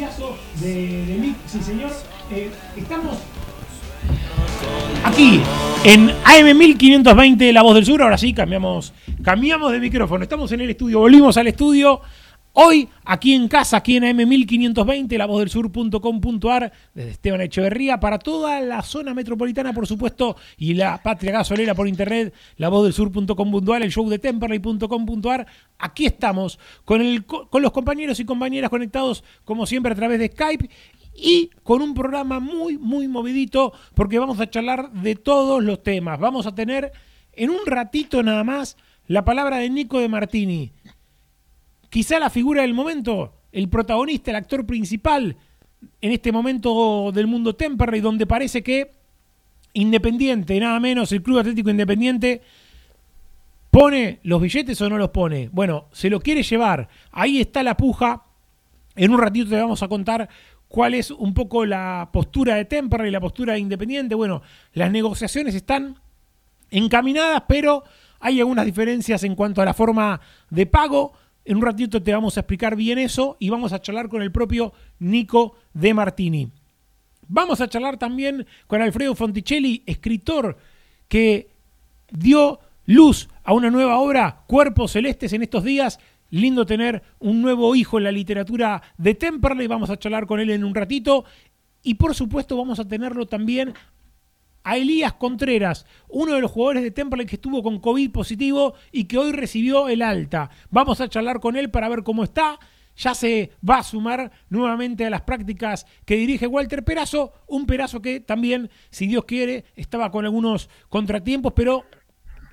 de, de mic, sí señor. Eh, estamos aquí en AM1520 La Voz del Sur. Ahora sí, cambiamos, cambiamos de micrófono. Estamos en el estudio, volvimos al estudio. Hoy, aquí en casa, aquí en AM1520, lavozdelsur.com.ar, desde Esteban Echeverría, para toda la zona metropolitana, por supuesto, y la patria gasolera por internet, lavozdelsur.com.ar, el show de temperley.com.ar. Aquí estamos con, con los compañeros y compañeras conectados, como siempre, a través de Skype y con un programa muy, muy movidito, porque vamos a charlar de todos los temas. Vamos a tener en un ratito nada más la palabra de Nico de Martini. Quizá la figura del momento, el protagonista, el actor principal en este momento del mundo Temperley, donde parece que Independiente, nada menos, el Club Atlético Independiente, ¿pone los billetes o no los pone? Bueno, se lo quiere llevar. Ahí está la puja. En un ratito te vamos a contar cuál es un poco la postura de Temperley la postura de Independiente. Bueno, las negociaciones están encaminadas, pero hay algunas diferencias en cuanto a la forma de pago. En un ratito te vamos a explicar bien eso y vamos a charlar con el propio Nico De Martini. Vamos a charlar también con Alfredo Fonticelli, escritor que dio luz a una nueva obra, Cuerpos Celestes, en estos días. Lindo tener un nuevo hijo en la literatura de Temperley. Vamos a charlar con él en un ratito. Y por supuesto vamos a tenerlo también a Elías Contreras, uno de los jugadores de Temperley que estuvo con COVID positivo y que hoy recibió el alta. Vamos a charlar con él para ver cómo está. Ya se va a sumar nuevamente a las prácticas que dirige Walter Perazo, un Perazo que también, si Dios quiere, estaba con algunos contratiempos, pero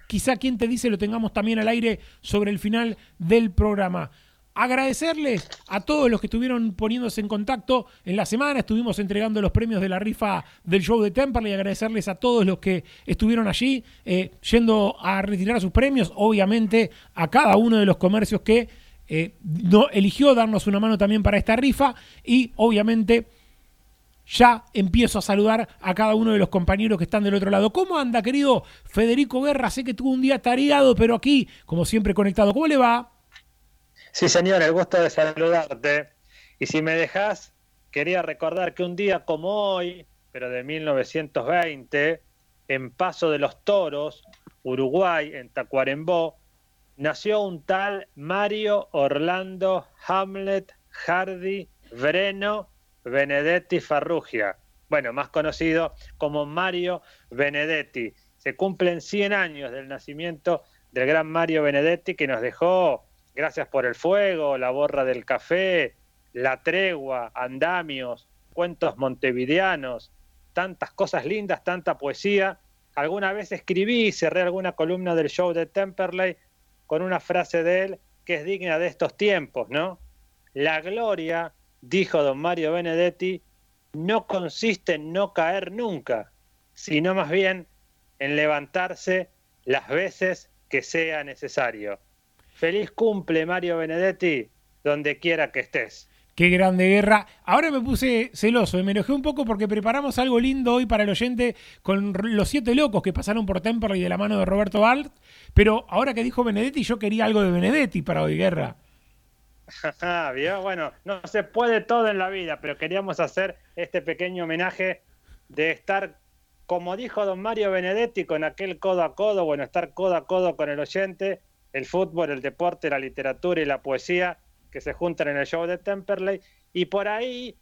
quizá quien te dice lo tengamos también al aire sobre el final del programa. Agradecerles a todos los que estuvieron poniéndose en contacto en la semana. Estuvimos entregando los premios de la rifa del show de Temperley. Agradecerles a todos los que estuvieron allí eh, yendo a retirar sus premios. Obviamente a cada uno de los comercios que eh, no, eligió darnos una mano también para esta rifa. Y obviamente ya empiezo a saludar a cada uno de los compañeros que están del otro lado. ¿Cómo anda, querido Federico Guerra? Sé que tuvo un día tareado, pero aquí, como siempre, conectado. ¿Cómo le va? Sí, señor, el gusto de saludarte. Y si me dejas, quería recordar que un día como hoy, pero de 1920, en Paso de los Toros, Uruguay, en Tacuarembó, nació un tal Mario Orlando Hamlet Hardy Breno Benedetti Farrugia, bueno, más conocido como Mario Benedetti. Se cumplen 100 años del nacimiento del gran Mario Benedetti que nos dejó, gracias por el fuego, la borra del café, la tregua, andamios, cuentos montevideanos, tantas cosas lindas, tanta poesía. Alguna vez escribí y cerré alguna columna del show de Temperley con una frase de él que es digna de estos tiempos, ¿no? La gloria, dijo don Mario Benedetti, no consiste en no caer nunca, sino más bien en levantarse las veces que sea necesario. Feliz cumple, Mario Benedetti, donde quiera que estés. Qué grande guerra. Ahora me puse celoso y me enojé un poco porque preparamos algo lindo hoy para el oyente con los siete locos que pasaron por Temperley de la mano de Roberto Balt. Pero ahora que dijo Benedetti, yo quería algo de Benedetti para hoy, guerra. Bueno, no se puede todo en la vida, pero queríamos hacer este pequeño homenaje de estar, como dijo don Mario Benedetti, con aquel codo a codo, bueno, estar codo a codo con el oyente, el fútbol, el deporte, la literatura y la poesía que se juntan en el show de Temperley. Y por ahí,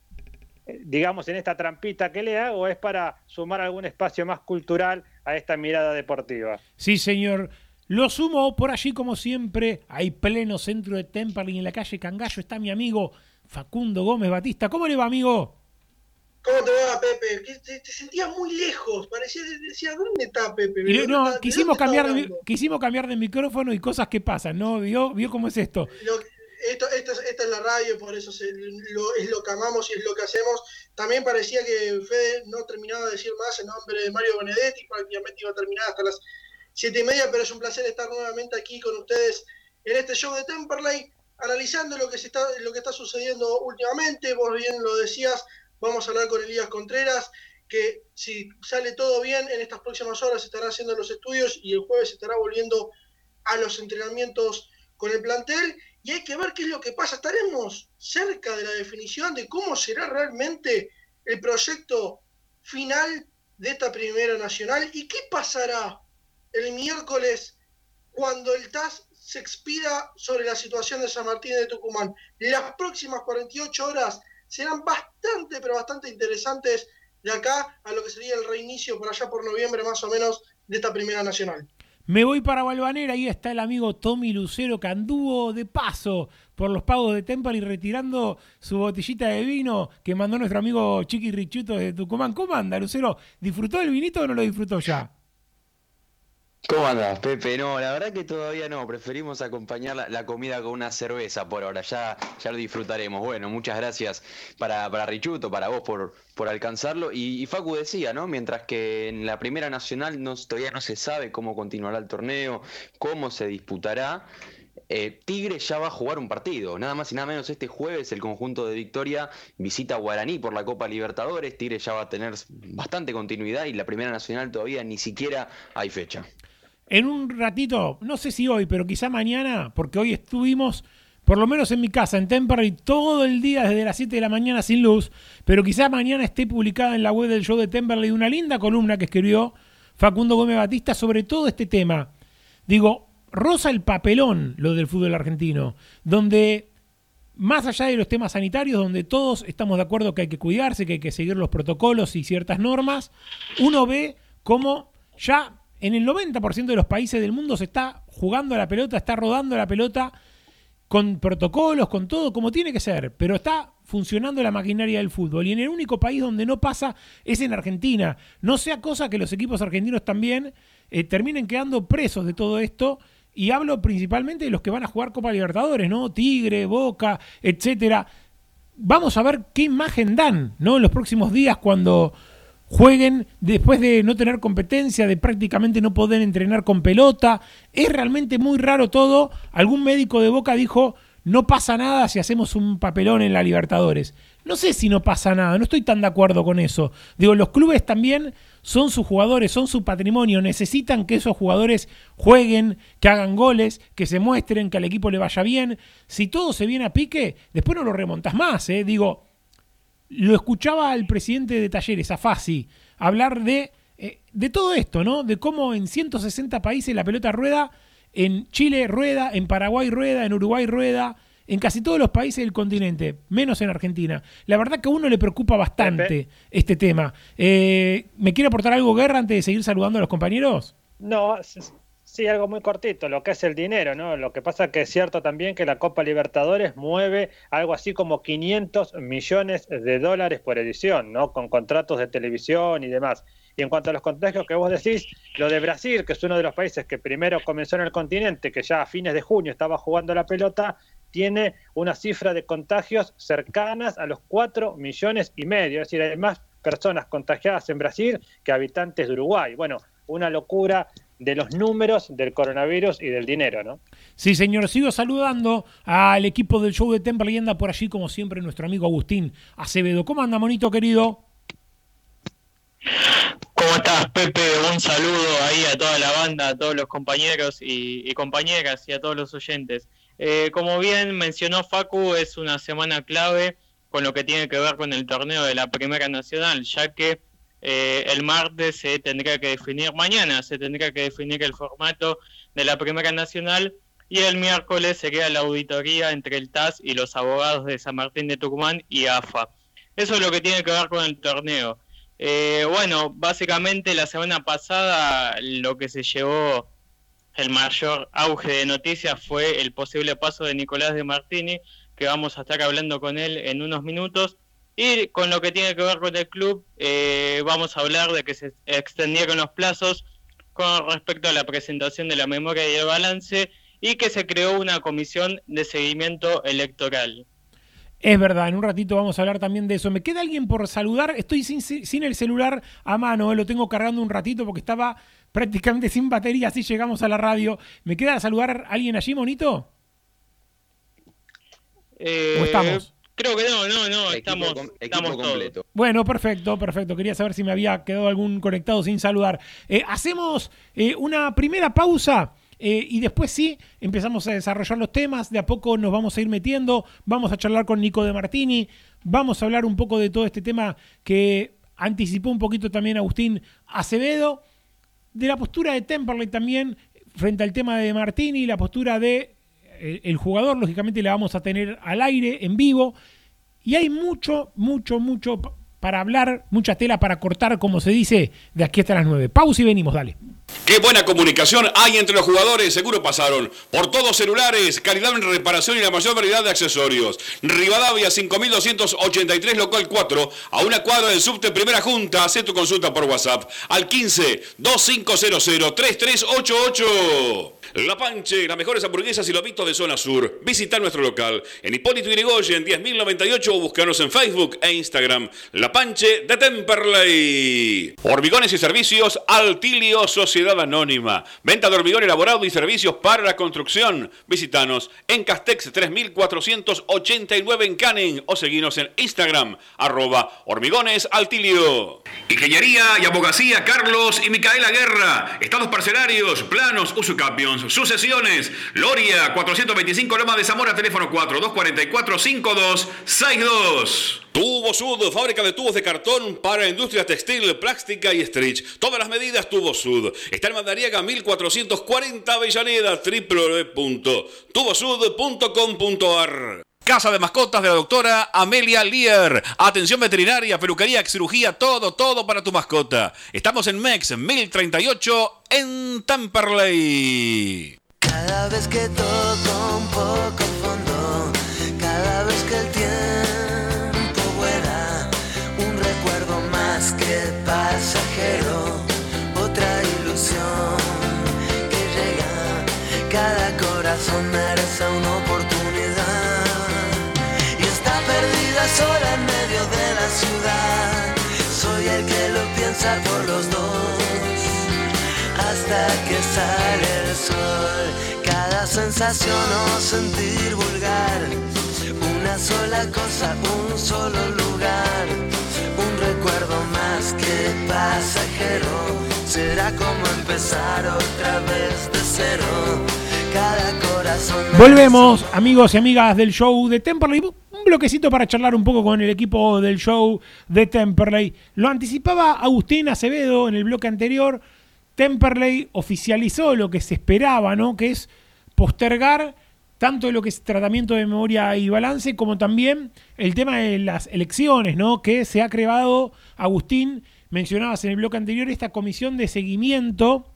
eh, digamos, en esta trampita que le hago, es para sumar algún espacio más cultural a esta mirada deportiva. Sí, señor. Lo sumo por allí, como siempre, hay pleno centro de Temperley en la calle Cangallo. Está mi amigo Facundo Gómez Batista. ¿Cómo le va, amigo? ¿Cómo te va, Pepe? Te, te sentías muy lejos. Parecía, decía, ¿dónde está Pepe? no, quisimos, cambiar de, quisimos cambiar de micrófono y cosas que pasan, ¿no? ¿Vio, vio cómo es esto? esto, esta es la radio, por eso lo, es lo que amamos y es lo que hacemos. También parecía que Fede no terminaba de decir más el nombre de Mario Benedetti, prácticamente iba a terminar hasta las siete y media, pero es un placer estar nuevamente aquí con ustedes en este show de Temperley, analizando lo que, se está, lo que está sucediendo últimamente. Vos bien lo decías, vamos a hablar con Elías Contreras, que si sale todo bien, en estas próximas horas estará haciendo los estudios y el jueves estará volviendo a los entrenamientos con el plantel y hay que ver qué es lo que pasa. Estaremos cerca de la definición de cómo será realmente el proyecto final de esta primera nacional y qué pasará el miércoles cuando el TAS se expida sobre la situación de San Martín de Tucumán. Las próximas 48 horas serán bastante, pero bastante interesantes de acá a lo que sería el reinicio por allá por noviembre más o menos de esta primera nacional. Me voy para Balvanera, ahí está el amigo Tommy Lucero que anduvo de paso por los pagos de Temple y retirando su botellita de vino que mandó nuestro amigo Chiqui Richuto de Tucumán. ¿Cómo anda, Lucero? ¿Disfrutó del vinito o no lo disfrutó ya? ¿Cómo andas, Pepe? No, la verdad que todavía no. Preferimos acompañar la, comida con una cerveza por ahora. Ya, ya lo disfrutaremos. Bueno, muchas gracias para, para Richuto, para vos por, por alcanzarlo. Y, Facu decía, ¿no? Mientras que en la Primera Nacional todavía no se sabe cómo continuará el torneo, cómo se disputará. Eh, Tigre ya va a jugar un partido, nada más y nada menos este jueves el conjunto de Victoria visita Guaraní por la Copa Libertadores, Tigre ya va a tener bastante continuidad y la Primera Nacional todavía ni siquiera hay fecha en un ratito, no sé si hoy, pero quizá mañana, porque hoy estuvimos, por lo menos en mi casa, en Temperley, todo el día desde las 7 de la mañana sin luz, pero quizá mañana esté publicada en la web del show de Temperley una linda columna que escribió Facundo Gómez Batista sobre todo este tema. Digo, rosa el papelón lo del fútbol argentino, donde más allá de los temas sanitarios, donde todos estamos de acuerdo que hay que cuidarse, que hay que seguir los protocolos y ciertas normas, uno ve cómo ya en el 90% de los países del mundo se está jugando la pelota, está rodando la pelota con protocolos, con todo como tiene que ser, pero está funcionando la maquinaria del fútbol. Y en el único país donde no pasa es en Argentina. No sea cosa que los equipos argentinos también eh, terminen quedando presos de todo esto. Y hablo principalmente de los que van a jugar Copa Libertadores, ¿no? Tigre, Boca, etcétera. Vamos a ver qué imagen dan, ¿no? En los próximos días cuando jueguen después de no tener competencia, de prácticamente no poder entrenar con pelota. Es realmente muy raro todo. Algún médico de Boca dijo, no pasa nada si hacemos un papelón en la Libertadores. No sé si no pasa nada, no estoy tan de acuerdo con eso. Digo, los clubes también son sus jugadores, son su patrimonio, necesitan que esos jugadores jueguen, que hagan goles, que se muestren, que al equipo le vaya bien. Si todo se viene a pique, después no lo remontas más, ¿eh? Digo, lo escuchaba al presidente de Talleres, a Fasi, hablar de, eh, de todo esto, ¿no? De cómo en 160 países la pelota rueda, en Chile rueda, en Paraguay rueda, en Uruguay rueda, en casi todos los países del continente, menos en Argentina. La verdad que a uno le preocupa bastante este tema. Eh, ¿Me quiere aportar algo, Guerra, antes de seguir saludando a los compañeros? No, sí, algo muy cortito, lo que es el dinero, ¿no? Lo que pasa que es cierto también que la Copa Libertadores mueve algo así como 500 millones de dólares por edición, ¿no? Con contratos de televisión y demás. Y en cuanto a los contagios que vos decís, lo de Brasil, que es uno de los países que primero comenzó en el continente, que ya a fines de junio estaba jugando la pelota, tiene una cifra de contagios cercanas a los 4 millones y medio. Es decir, hay más personas contagiadas en Brasil que habitantes de Uruguay. Bueno, una locura de los números del coronavirus y del dinero, ¿no? Sí, señor. Sigo saludando al equipo del show de Temple y anda por allí, como siempre, nuestro amigo Agustín Acevedo. ¿Cómo anda, monito querido? ¿Cómo estás, Pepe? Un saludo ahí a toda la banda, a todos los compañeros y, compañeras y a todos los oyentes. Eh, como bien mencionó Facu, es una semana clave con lo que tiene que ver con el torneo de la Primera Nacional, ya que eh, el martes se tendría que definir, mañana se tendría que definir el formato de la Primera Nacional y el miércoles sería la auditoría entre el TAS y los abogados de San Martín de Tucumán y AFA. Eso es lo que tiene que ver con el torneo. Eh, bueno, básicamente la semana pasada lo que se llevó el mayor auge de noticias fue el posible paso de Nicolás de Martini, que vamos a estar hablando con él en unos minutos. Y con lo que tiene que ver con el club, eh, vamos a hablar de que se extendieron los plazos con respecto a la presentación de la memoria y el balance y que se creó una comisión de seguimiento electoral. Es verdad, en un ratito vamos a hablar también de eso. ¿Me queda alguien por saludar? Estoy sin, el celular a mano, eh, lo tengo cargando un ratito porque estaba prácticamente sin batería, así llegamos a la radio. ¿Me queda saludar a alguien allí, monito? Eh, ¿O estamos? Creo que no, no, no, estamos, estamos completo. Bueno, perfecto, perfecto. Quería saber si me había quedado algún conectado sin saludar. Eh, hacemos una primera pausa eh, y después sí, empezamos a desarrollar los temas, de a poco nos vamos a ir metiendo, vamos a charlar con Nico de Martini, vamos a hablar un poco de todo este tema que anticipó un poquito también Agustín Acevedo, de la postura de Temperley también frente al tema de Martini, la postura de eh, el jugador, lógicamente la vamos a tener al aire, en vivo, y hay mucho, mucho, mucho para hablar, mucha tela para cortar, como se dice, de aquí hasta las 9. Pausa y venimos, dale. Qué buena comunicación hay entre los jugadores, seguro pasaron por todos celulares, calidad en reparación y la mayor variedad de accesorios. Rivadavia 5283 local 4, a una cuadra del subte Primera Junta, haz tu consulta por WhatsApp al 15 2500 3388. La Panche, las mejores hamburguesas y lobitos de zona sur. Visita nuestro local en Hipólito Yrigoyen 10.098 o búscanos en Facebook e Instagram. La Panche de Temperley. Hormigones y servicios Altilio Sociedad Anónima. Venta de hormigón elaborado y servicios para la construcción. Visítanos en Castex 3489 en Canning o seguinos en Instagram arroba hormigones altilio. Ingeniería y abogacía Carlos y Micaela Guerra. Estados parcelarios, planos, usucapions sucesiones. Loria, 425 Loma de Zamora, teléfono 4244-5262. Tubo Sud, fábrica de tubos de cartón para industria textil, plástica y stretch. Todas las medidas Tubo Sud. Está en Mandariaga 1440 Avellaneda, www.tubosud.com.ar. Casa de mascotas de la doctora Amelia Lear. Atención veterinaria, peluquería, cirugía, todo, todo para tu mascota. Estamos en MEX 1038 en Tamperley. Cada vez que toco un poco fondo, cada vez que el tiempo vuela, un recuerdo más que pasajero, otra ilusión que llega, cada corazón merece una oportunidad en medio de la ciudad. Soy el que lo piensa por los dos. Hasta que sale el sol. Cada sensación o sentir vulgar. Una sola cosa, un solo lugar. Un recuerdo más que pasajero. Será como empezar otra vez de cero. Cada corazón. Volvemos, amigos y amigas del show de Temperley bloquecito para charlar un poco con el equipo del show de Temperley. Lo anticipaba Agustín Acevedo en el bloque anterior. Temperley oficializó lo que se esperaba, ¿no? Que es postergar tanto lo que es tratamiento de memoria y balance, como también el tema de las elecciones, ¿no? Que se ha creado, Agustín, mencionabas en el bloque anterior, esta comisión de seguimiento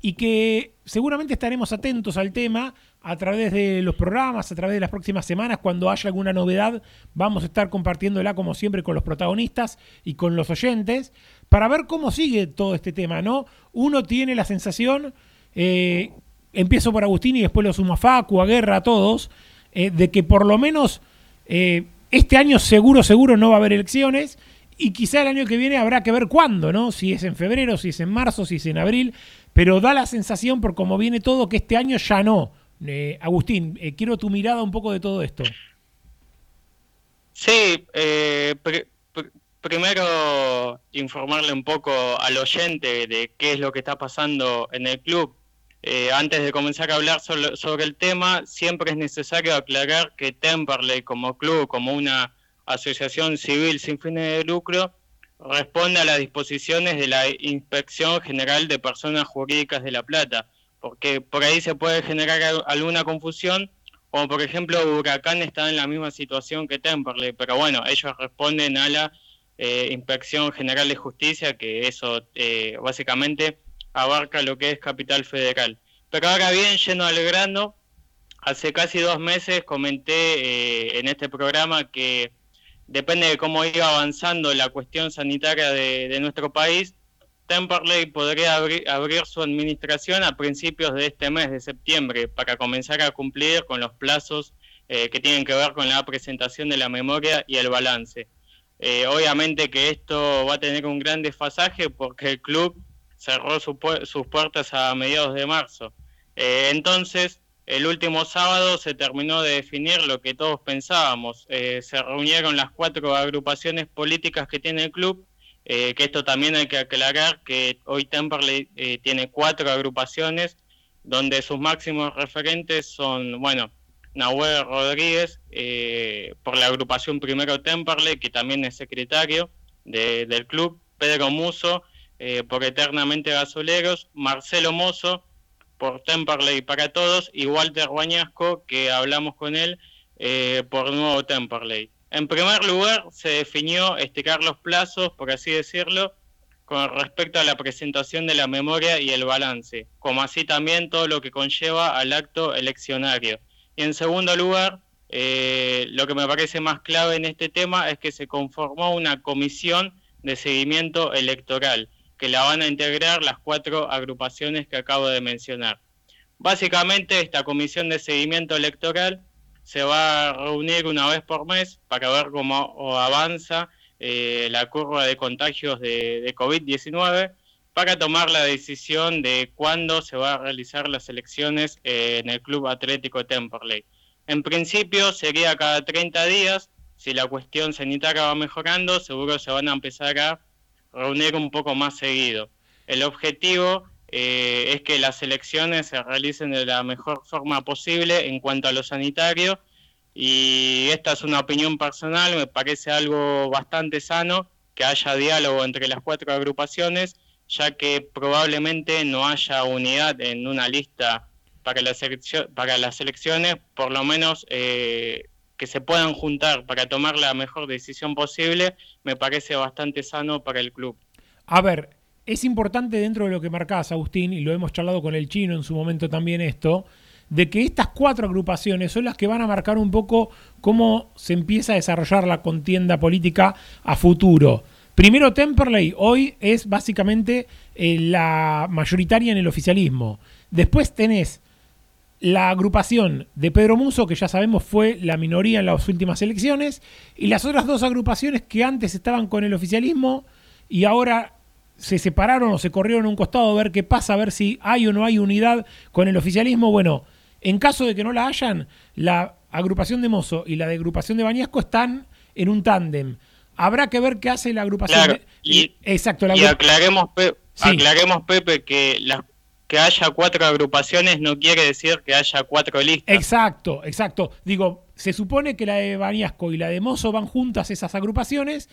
y que seguramente estaremos atentos al tema a través de los programas, a través de las próximas semanas, cuando haya alguna novedad, vamos a estar compartiéndola como siempre con los protagonistas y con los oyentes, para ver cómo sigue todo este tema, ¿no? Uno tiene la sensación, eh, empiezo por Agustín y después lo suma Facu, a Guerra, a todos, eh, de que por lo menos eh, este año seguro, seguro no va a haber elecciones y quizá el año que viene habrá que ver cuándo, ¿no? Si es en febrero, si es en marzo, si es en abril, pero da la sensación por cómo viene todo que este año ya no. Eh, Agustín, eh, quiero tu mirada un poco de todo esto. Sí, eh, primero informarle un poco al oyente de qué es lo que está pasando en el club. antes de comenzar a hablar sobre, el tema, siempre es necesario aclarar que Temperley como club, como una asociación civil sin fines de lucro, responde a las disposiciones de la Inspección General de Personas Jurídicas de La Plata porque por ahí se puede generar alguna confusión, como por ejemplo Huracán está en la misma situación que Temperley, pero bueno, ellos responden a la eh, Inspección General de Justicia, que eso eh, básicamente abarca lo que es Capital Federal. Pero ahora bien, lleno al grano, hace casi dos meses comenté eh, en este programa que depende de cómo iba avanzando la cuestión sanitaria de nuestro país, Temperley podría abrir, su administración a principios de este mes de septiembre para comenzar a cumplir con los plazos eh, que tienen que ver con la presentación de la memoria y el balance. Eh, obviamente que esto va a tener un gran desfasaje porque el club cerró sus puertas a mediados de marzo. Eh, entonces, el último sábado se terminó de definir lo que todos pensábamos. se reunieron las cuatro agrupaciones políticas que tiene el club eh, que esto también hay que aclarar que hoy Temperley eh, tiene cuatro agrupaciones donde sus máximos referentes son, bueno, Nahuel Rodríguez eh, por la agrupación Primero Temperley, que también es secretario del club, Pedro Muso por Eternamente Gasoleros, Marcelo Mozo por Temperley para Todos y Walter Bañasco, que hablamos con él por Nuevo Temperley. En primer lugar, se definió estirar los plazos, por así decirlo, con respecto a la presentación de la memoria y el balance, como así también todo lo que conlleva al acto eleccionario. Y en segundo lugar, eh, lo que me parece más clave en este tema es que se conformó una comisión de seguimiento electoral, que la van a integrar las cuatro agrupaciones que acabo de mencionar. Básicamente, esta comisión de seguimiento electoral se va a reunir una vez por mes para ver cómo avanza eh, la curva de contagios de, COVID-19 para tomar la decisión de cuándo se va a realizar las elecciones eh, en el Club Atlético Temperley. En principio sería cada 30 días, si la cuestión sanitaria va mejorando, seguro se van a empezar a reunir un poco más seguido. El objetivo eh, es que las elecciones se realicen de la mejor forma posible en cuanto a lo sanitario y esta es una opinión personal, me parece algo bastante sano que haya diálogo entre las cuatro agrupaciones, ya que probablemente no haya unidad en una lista para las, elecciones, por lo menos eh, que se puedan juntar para tomar la mejor decisión posible, me parece bastante sano para el club. A ver, es importante dentro de lo que marcás, Agustín, y lo hemos charlado con el chino en su momento también esto, de que estas cuatro agrupaciones son las que van a marcar un poco cómo se empieza a desarrollar la contienda política a futuro. Primero, Temperley hoy es básicamente eh, la mayoritaria en el oficialismo. Después tenés la agrupación de Pedro Muso, que ya sabemos fue la minoría en las últimas elecciones, y las otras dos agrupaciones que antes estaban con el oficialismo y ahora se separaron o se corrieron a un costado a ver qué pasa, a ver si hay o no hay unidad con el oficialismo. Bueno, en caso de que no la hayan, la agrupación de Mozo y la de agrupación de Bañasco están en un tándem. Habrá que ver qué hace la agrupación de... Y, Exacto. y aclaremos, aclaremos, Pepe, que la, que haya cuatro agrupaciones no quiere decir que haya cuatro listas. Exacto, exacto. Digo, se supone que la de Bañasco y la de Mozo van juntas esas agrupaciones.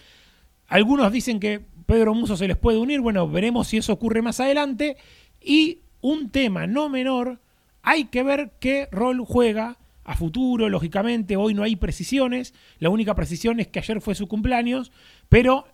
Algunos dicen que Pedro Muso se les puede unir, bueno, veremos si eso ocurre más adelante. Y un tema no menor, Hay que ver qué rol juega a futuro, lógicamente, hoy no hay precisiones, la única precisión es que ayer fue su cumpleaños, pero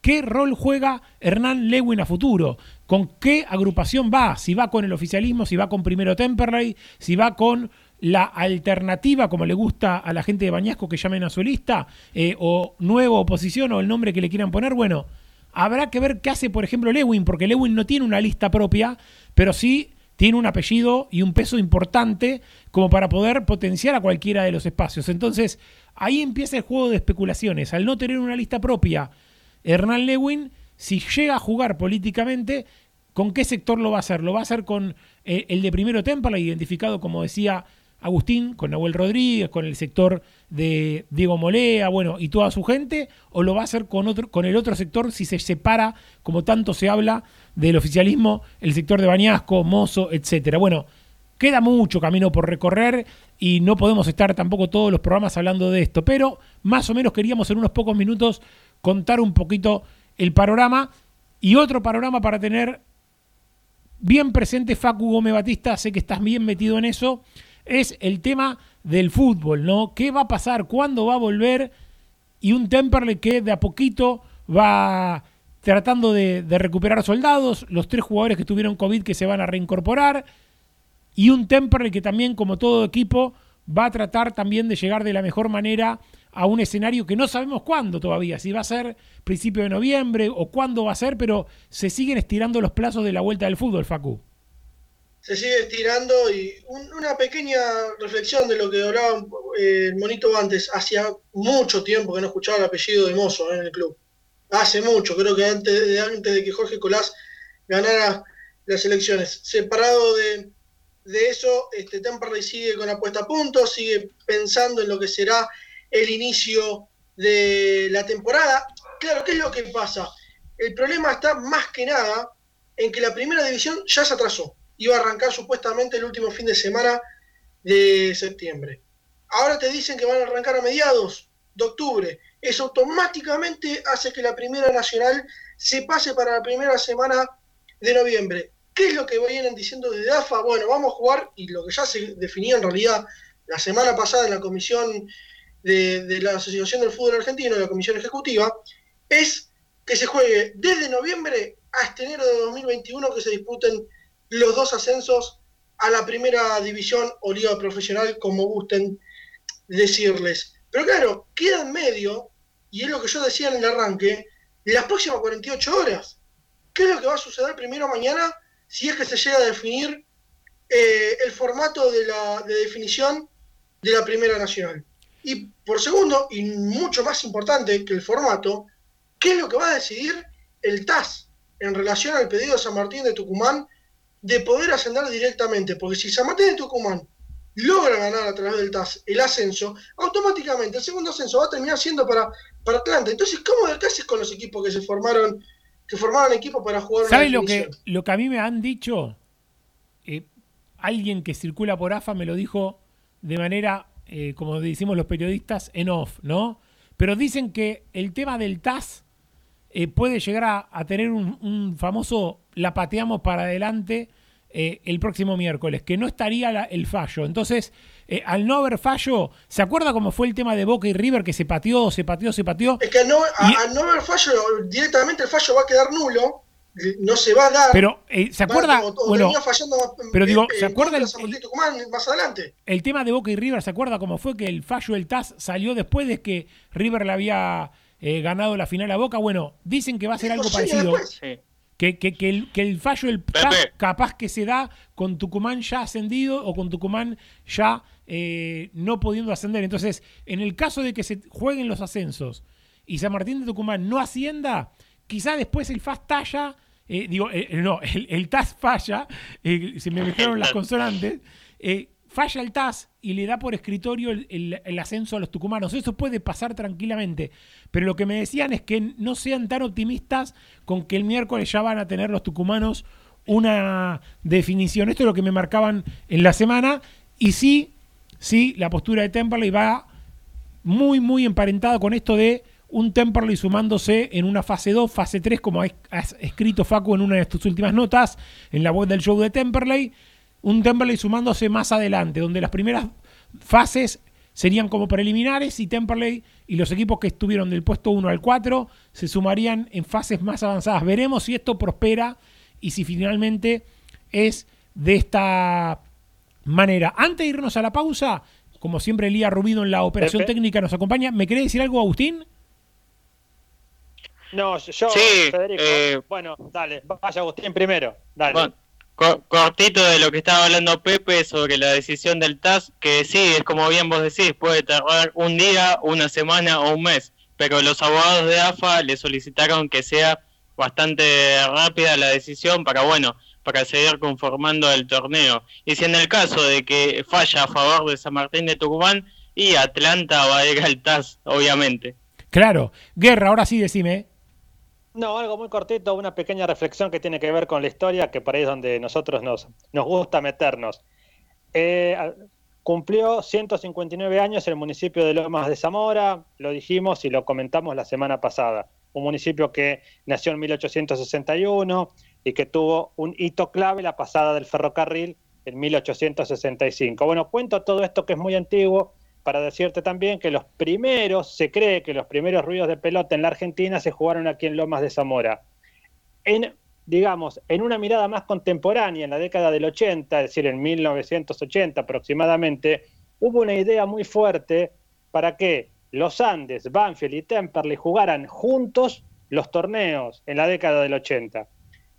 ¿qué rol juega Hernán Lewin a futuro? ¿Con qué agrupación va? Si va con el oficialismo, si va con Primero Temperley, si va con la alternativa, como le gusta a la gente de Bañasco que llamen a su lista, eh, o nueva oposición o el nombre que le quieran poner, bueno, habrá que ver qué hace, por ejemplo, Lewin, porque Lewin no tiene una lista propia, pero sí tiene un apellido y un peso importante como para poder potenciar a cualquiera de los espacios. Entonces, ahí empieza el juego de especulaciones. Al no tener una lista propia, Hernán Lewin, si llega a jugar políticamente, ¿con qué sector lo va a hacer? ¿Lo va a hacer con eh, el de primero Temple, identificado, como decía Agustín, con Nahuel Rodríguez, con el sector de Diego Molea, bueno, y toda su gente, o lo va a hacer con, otro, con el otro sector si se separa, como tanto se habla del oficialismo, el sector de Bañasco, Mozo, etcétera. Bueno, queda mucho camino por recorrer y no podemos estar tampoco todos los programas hablando de esto, pero más o menos queríamos en unos pocos minutos contar un poquito el panorama y otro panorama para tener bien presente Facu Gómez Batista, sé que estás bien metido en eso es el tema del fútbol, ¿no? ¿Qué va a pasar? ¿Cuándo va a volver? Y un Temperley que de a poquito va tratando de, recuperar soldados, los tres jugadores que tuvieron COVID que se van a reincorporar, y un Temperley que también, como todo equipo, va a tratar también de llegar de la mejor manera a un escenario que no sabemos cuándo todavía, si va a ser principio de noviembre o cuándo va a ser, pero se siguen estirando los plazos de la vuelta del fútbol, Facu se sigue estirando y una pequeña reflexión de lo que hablaba eh, el monito antes. Hacía mucho tiempo que no escuchaba el apellido de Mozo en el club. Hace mucho, creo que antes de, antes de que Jorge Colás ganara las elecciones. Separado de, eso, este, Temperley sigue con la puesta a punto, sigue pensando en lo que será el inicio de la temporada. Claro, ¿qué es lo que pasa? El problema está más que nada en que la primera división ya se atrasó iba a arrancar supuestamente el último fin de semana de septiembre. Ahora te dicen que van a arrancar a mediados de octubre. Eso automáticamente hace que la Primera Nacional se pase para la primera semana de noviembre. ¿Qué es lo que vienen diciendo desde AFA? Bueno, vamos a jugar, y lo que ya se definió en realidad la semana pasada en la comisión de, de la Asociación del Fútbol Argentino, la comisión ejecutiva, es que se juegue desde noviembre hasta enero de 2021 que se disputen los dos ascensos a la primera división o profesional, como gusten decirles. Pero claro, queda en medio, y es lo que yo decía en el arranque, las próximas 48 horas. ¿Qué es lo que va a suceder primero mañana si es que se llega a definir eh, el formato de, la, de definición de la Primera Nacional? Y por segundo, y mucho más importante que el formato, ¿qué es lo que va a decidir el TAS en relación al pedido de San Martín de Tucumán de poder ascender directamente, porque si San Martín de Tucumán logra ganar a través del TAS el ascenso, automáticamente el segundo ascenso va a terminar siendo para, para Atlanta. Entonces, ¿cómo qué haces con los equipos que se formaron, que formaron equipos para jugar ¿Sabes lo que, lo que a mí me han dicho? Eh, alguien que circula por AFA me lo dijo de manera, eh, como decimos los periodistas, en off, ¿no? Pero dicen que el tema del TAS eh, puede llegar a, tener un, famoso la pateamos para adelante eh, el próximo miércoles, que no estaría el fallo. Entonces, eh, al no haber fallo, ¿se acuerda cómo fue el tema de Boca y River que se pateó, se pateó, se pateó? Es que al no, haber fallo, directamente el fallo va a quedar nulo. No se va a dar. Pero, ¿se acuerda? bueno, pero digo, ¿se acuerda el, más adelante? El tema de Boca y River, ¿se acuerda cómo fue que el fallo del TAS salió después de que River le había eh, ganado la final a Boca. Bueno, dicen que va a ser algo parecido. Que, que, que, el, que, el, fallo el capaz que se da con Tucumán ya ascendido o con Tucumán ya eh, no pudiendo ascender. Entonces, en el caso de que se jueguen los ascensos y San Martín de Tucumán no ascienda, quizá después el FAS talla, eh, digo, no, el, el, TAS falla, se me mezclaron las consonantes, falla el TAS y le da por escritorio el, ascenso a los tucumanos. Eso puede pasar tranquilamente. Pero lo que me decían es que no sean tan optimistas con que el miércoles ya van a tener los tucumanos una definición. Esto es lo que me marcaban en la semana. Y sí, sí, la postura de Temperley va muy, muy emparentada con esto de un Temperley sumándose en una fase 2, fase 3, como has escrito Facu en una de tus últimas notas, en la web del show de Temperley un Temperley sumándose más adelante, donde las primeras fases serían como preliminares y Temperley y los equipos que estuvieron del puesto 1 al 4 se sumarían en fases más avanzadas. Veremos si esto prospera y si finalmente es de esta manera. Antes de irnos a la pausa, como siempre Elías Rubido en la operación Pepe. técnica nos acompaña, ¿me querés decir algo, Agustín? No, yo, Sí, Federico. eh, bueno, dale, vaya Agustín primero. Dale. Bueno, co- cortito de lo que estaba hablando Pepe sobre la decisión del TAS, que sí, es como bien vos decís, puede tardar un día, una semana o un mes, pero los abogados de AFA le solicitaron que sea bastante rápida la decisión para, bueno, para seguir conformando el torneo. Y si en el caso de que falla a favor de San Martín de Tucumán, y Atlanta va a ir al TAS, obviamente. Claro. Guerra, ahora sí decime. No, algo muy cortito, una pequeña reflexión que tiene que ver con la historia, que por ahí es donde nosotros nos, nos gusta meternos. Eh, cumplió 159 años el municipio de Lomas de Zamora, lo dijimos y lo comentamos la semana pasada. Un municipio que nació en 1861 y que tuvo un hito clave, la pasada del ferrocarril en 1865. Bueno, cuento todo esto que es muy antiguo para decirte también que los primeros, se cree que los primeros ruidos de pelota en la Argentina se jugaron aquí en Lomas de Zamora. En, digamos, en una mirada más contemporánea, en la década del 80, es decir, en 1980 aproximadamente, hubo una idea muy fuerte para que los Andes, Banfield y Temperley jugaran juntos los torneos en la década del 80.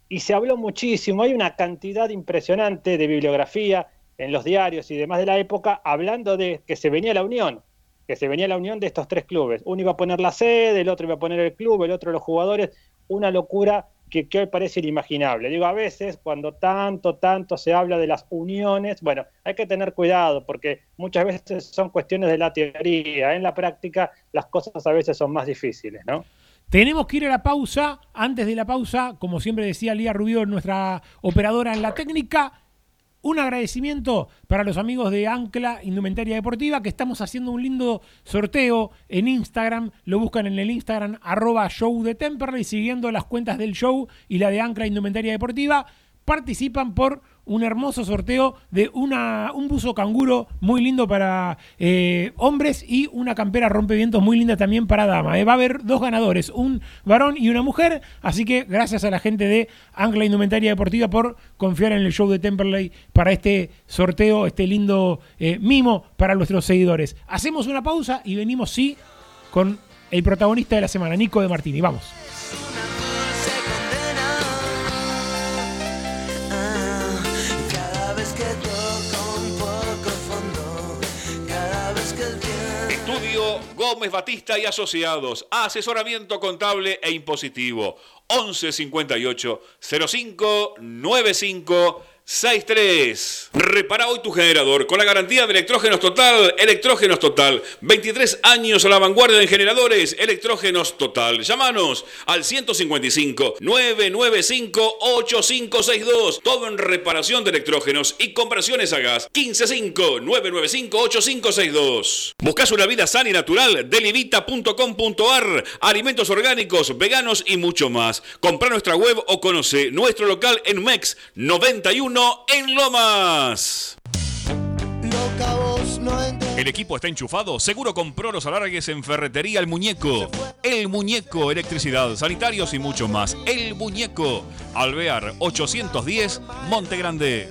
Y se habló muchísimo, hay una cantidad impresionante de bibliografía en los diarios y demás de la época hablando de que se venía la unión, que se venía la unión de estos tres clubes. Uno iba a poner la sede, el otro iba a poner el club, el otro los jugadores, una locura que, hoy parece inimaginable. Digo, a veces cuando tanto, tanto se habla de las uniones, bueno, hay que tener cuidado porque muchas veces son cuestiones de la teoría, en la práctica las cosas a veces son más difíciles, ¿no? Tenemos que ir a la pausa. Antes de la pausa, como siempre decía Lía Rubio, nuestra operadora en la técnica, un agradecimiento para los amigos de Ancla Indumentaria Deportiva, que estamos haciendo un lindo sorteo en Instagram. Lo buscan en el Instagram arroba show de siguiendo las cuentas del show y la de Ancla Indumentaria Deportiva. Participan por un hermoso sorteo de una, un buzo canguro muy lindo para eh, hombres y una campera rompevientos muy linda también para dama. Eh, va a haber dos ganadores, un varón y una mujer. Así que gracias a la gente de Ancla Indumentaria Deportiva por confiar en el show de Temperley para este sorteo, este lindo eh, mimo para nuestros seguidores. Hacemos una pausa y venimos, sí, con el protagonista de la semana, Nico de Martini. Vamos. Gómez Batista y Asociados. Asesoramiento contable e impositivo. 11 58 05 95 63. Repara hoy tu generador con la garantía de Electrógenos Total. Electrógenos Total. 23 años a la vanguardia en generadores. Electrógenos Total. Llámanos al 155 995 8562. Todo en reparación de electrógenos y conversiones a gas. 155 995 8562. ¿Buscas una vida sana y natural? Delivita.com.ar. Alimentos orgánicos, veganos y mucho más. Compra nuestra web o conoce nuestro local en MEX 91 en Lomas. El equipo está enchufado, seguro compró los alargues en Ferretería El Muñeco. El Muñeco, electricidad, sanitarios y mucho más. El Muñeco, Alvear 810, Monte Grande.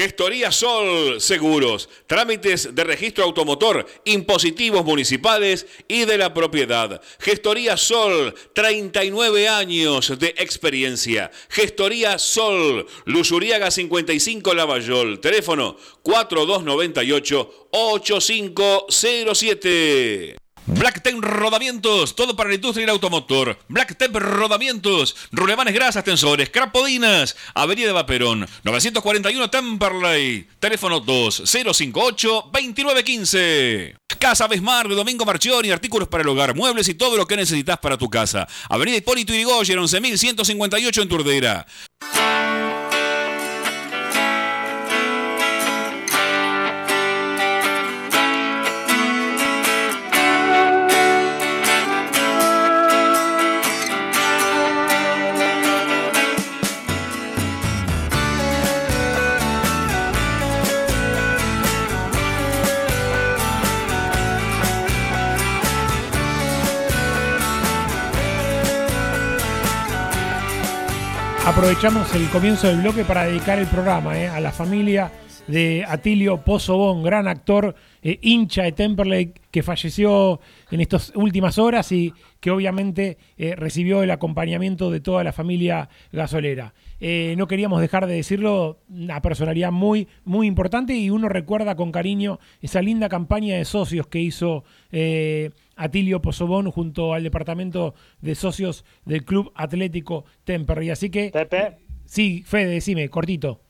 Gestoría Sol Seguros, trámites de registro automotor, impositivos municipales y de la propiedad. Gestoría Sol, 39 años de experiencia. Gestoría Sol, Luzuriaga 55 Lavallol, teléfono 4298-8507. Blacktep Rodamientos, todo para la industria del automotor. Blacktep Rodamientos, rulemanes grasas, tensores, crapodinas. Avenida de Vaperón, 941 Temperley. Teléfono 2058-2915. Casa Besmar de Domingo Marchioni, artículos para el hogar, muebles y todo lo que necesitas para tu casa. Avenida Hipólito Yrigoyen, 11158 en Turdera. Aprovechamos el comienzo del bloque para dedicar el programa eh, a la familia de Atilio Pozobón, gran actor, eh, hincha de Temperley, que falleció en estas últimas horas y que obviamente eh, recibió el acompañamiento de toda la familia gasolera. Eh, no queríamos dejar de decirlo, una personalidad muy, muy importante y uno recuerda con cariño esa linda campaña de socios que hizo Atilio Pozobón junto al departamento de socios del Club Atlético Temperley. Así que... Pepe. Sí, Fede, decime, cortito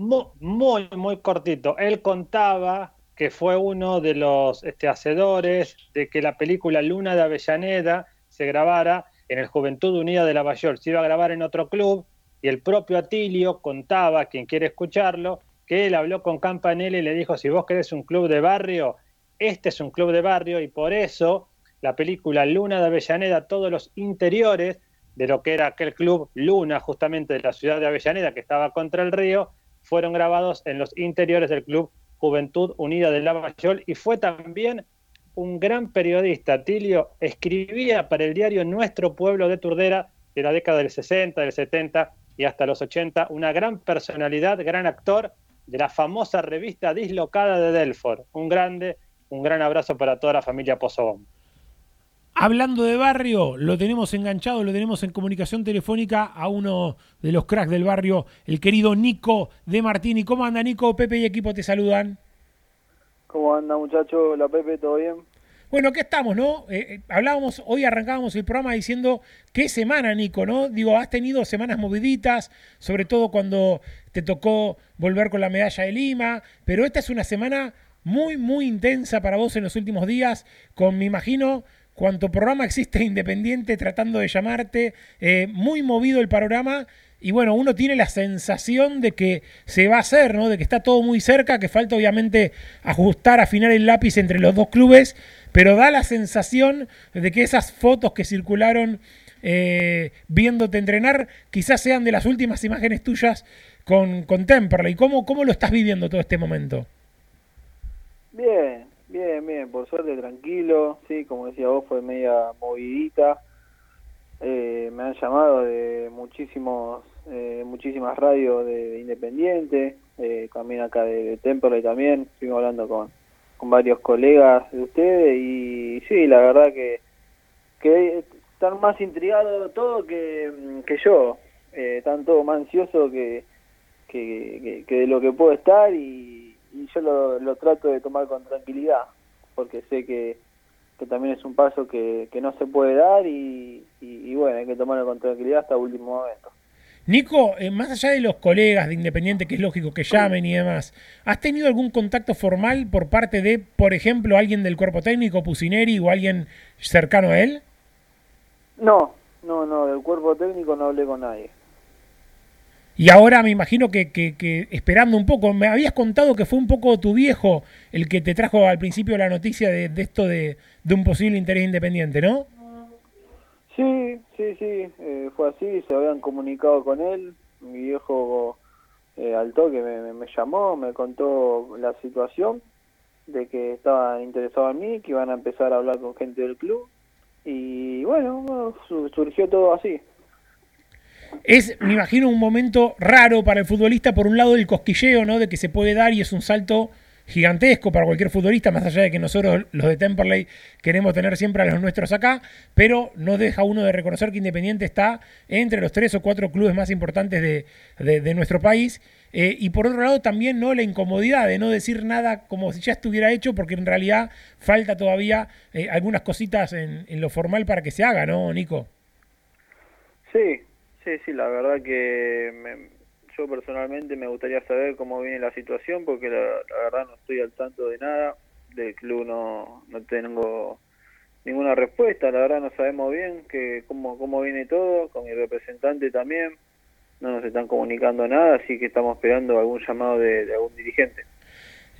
muy, muy, muy cortito. Él contaba que fue uno de los este, hacedores de que la película Luna de Avellaneda se grabara en el Juventud Unida de la York. Se iba a grabar en otro club y el propio Atilio contaba, quien quiere escucharlo, que él habló con Campanella y le dijo, si vos querés un club de barrio, este es un club de barrio y por eso la película Luna de Avellaneda, todos los interiores de lo que era aquel club Luna, justamente de la ciudad de Avellaneda, que estaba contra el río, fueron grabados en los interiores del Club Juventud Unida de Lavallol y fue también un gran periodista. Tilio escribía para el diario Nuestro Pueblo de Turdera de la década del 60, del 70 y hasta los 80, una gran personalidad, gran actor de la famosa revista dislocada de Delfort. Un grande, un gran abrazo para toda la familia Pozobón. Hablando de barrio, lo tenemos enganchado, lo tenemos en comunicación telefónica a uno de los cracks del barrio, el querido Nico de Martini. ¿Cómo anda Nico? Pepe y equipo te saludan. ¿Cómo anda muchacho? La Pepe, ¿todo bien? Bueno, aquí estamos, ¿no? Eh, eh, hablábamos, hoy arrancábamos el programa diciendo qué semana, Nico, ¿no? Digo, has tenido semanas moviditas, sobre todo cuando te tocó volver con la medalla de Lima, pero esta es una semana muy, muy intensa para vos en los últimos días, con, me imagino, cuanto programa existe independiente tratando de llamarte, eh, muy movido el panorama. Y bueno, uno tiene la sensación de que se va a hacer, ¿no? De que está todo muy cerca, que falta obviamente ajustar, afinar el lápiz entre los dos clubes, pero da la sensación de que esas fotos que circularon eh, viéndote entrenar quizás sean de las últimas imágenes tuyas con, con Temperley. ¿Cómo, ¿Cómo lo estás viviendo todo este momento? Bien, Bien, bien, por suerte tranquilo, sí, como decía vos, fue media movidita. Eh, me han llamado de muchísimos, eh, muchísimas radios de, Independiente, eh, también acá de, de también, estuvimos hablando con, con varios colegas de ustedes y sí, la verdad que, que están más intrigados todo que, que yo, eh, están todos más ansiosos que, que, que de lo que puedo estar y y yo lo, trato de tomar con tranquilidad, porque sé que, también es un paso que, no se puede dar y, bueno, hay que tomarlo con tranquilidad hasta el último momento. Nico, eh, más allá de los colegas de Independiente, que es lógico que llamen y demás, ¿has tenido algún contacto formal por parte de, por ejemplo, alguien del cuerpo técnico, Pusineri, o alguien cercano a él? No, no, no, del cuerpo técnico no hablé con nadie. Y ahora me imagino que, que, esperando un poco, me habías contado que fue un poco tu viejo el que te trajo al principio la noticia de, esto de, un posible interés independiente, ¿no? Sí, sí, sí, eh, fue así, se habían comunicado con él, mi viejo eh, al toque me, me, llamó, me contó la situación de que estaban interesados en mí, que iban a empezar a hablar con gente del club y bueno surgió todo así. Es, me imagino, un momento raro para el futbolista, por un lado el cosquilleo, ¿no? De que se puede dar y es un salto gigantesco para cualquier futbolista, más allá de que nosotros los de Temperley queremos tener siempre a los nuestros acá, pero no deja uno de reconocer que Independiente está entre los tres o cuatro clubes más importantes de, nuestro país. Eh, y por otro lado también no la incomodidad de no decir nada como si ya estuviera hecho, porque en realidad falta todavía eh, algunas cositas en, lo formal para que se haga, ¿no, Nico? Sí, Sí, sí, la verdad que yo personalmente me gustaría saber cómo viene la situación porque la, verdad no estoy al tanto de nada, del club no, no tengo ninguna respuesta, la verdad no sabemos bien que cómo, cómo viene todo, con mi representante también, no nos están comunicando nada, así que estamos esperando algún llamado de algún dirigente.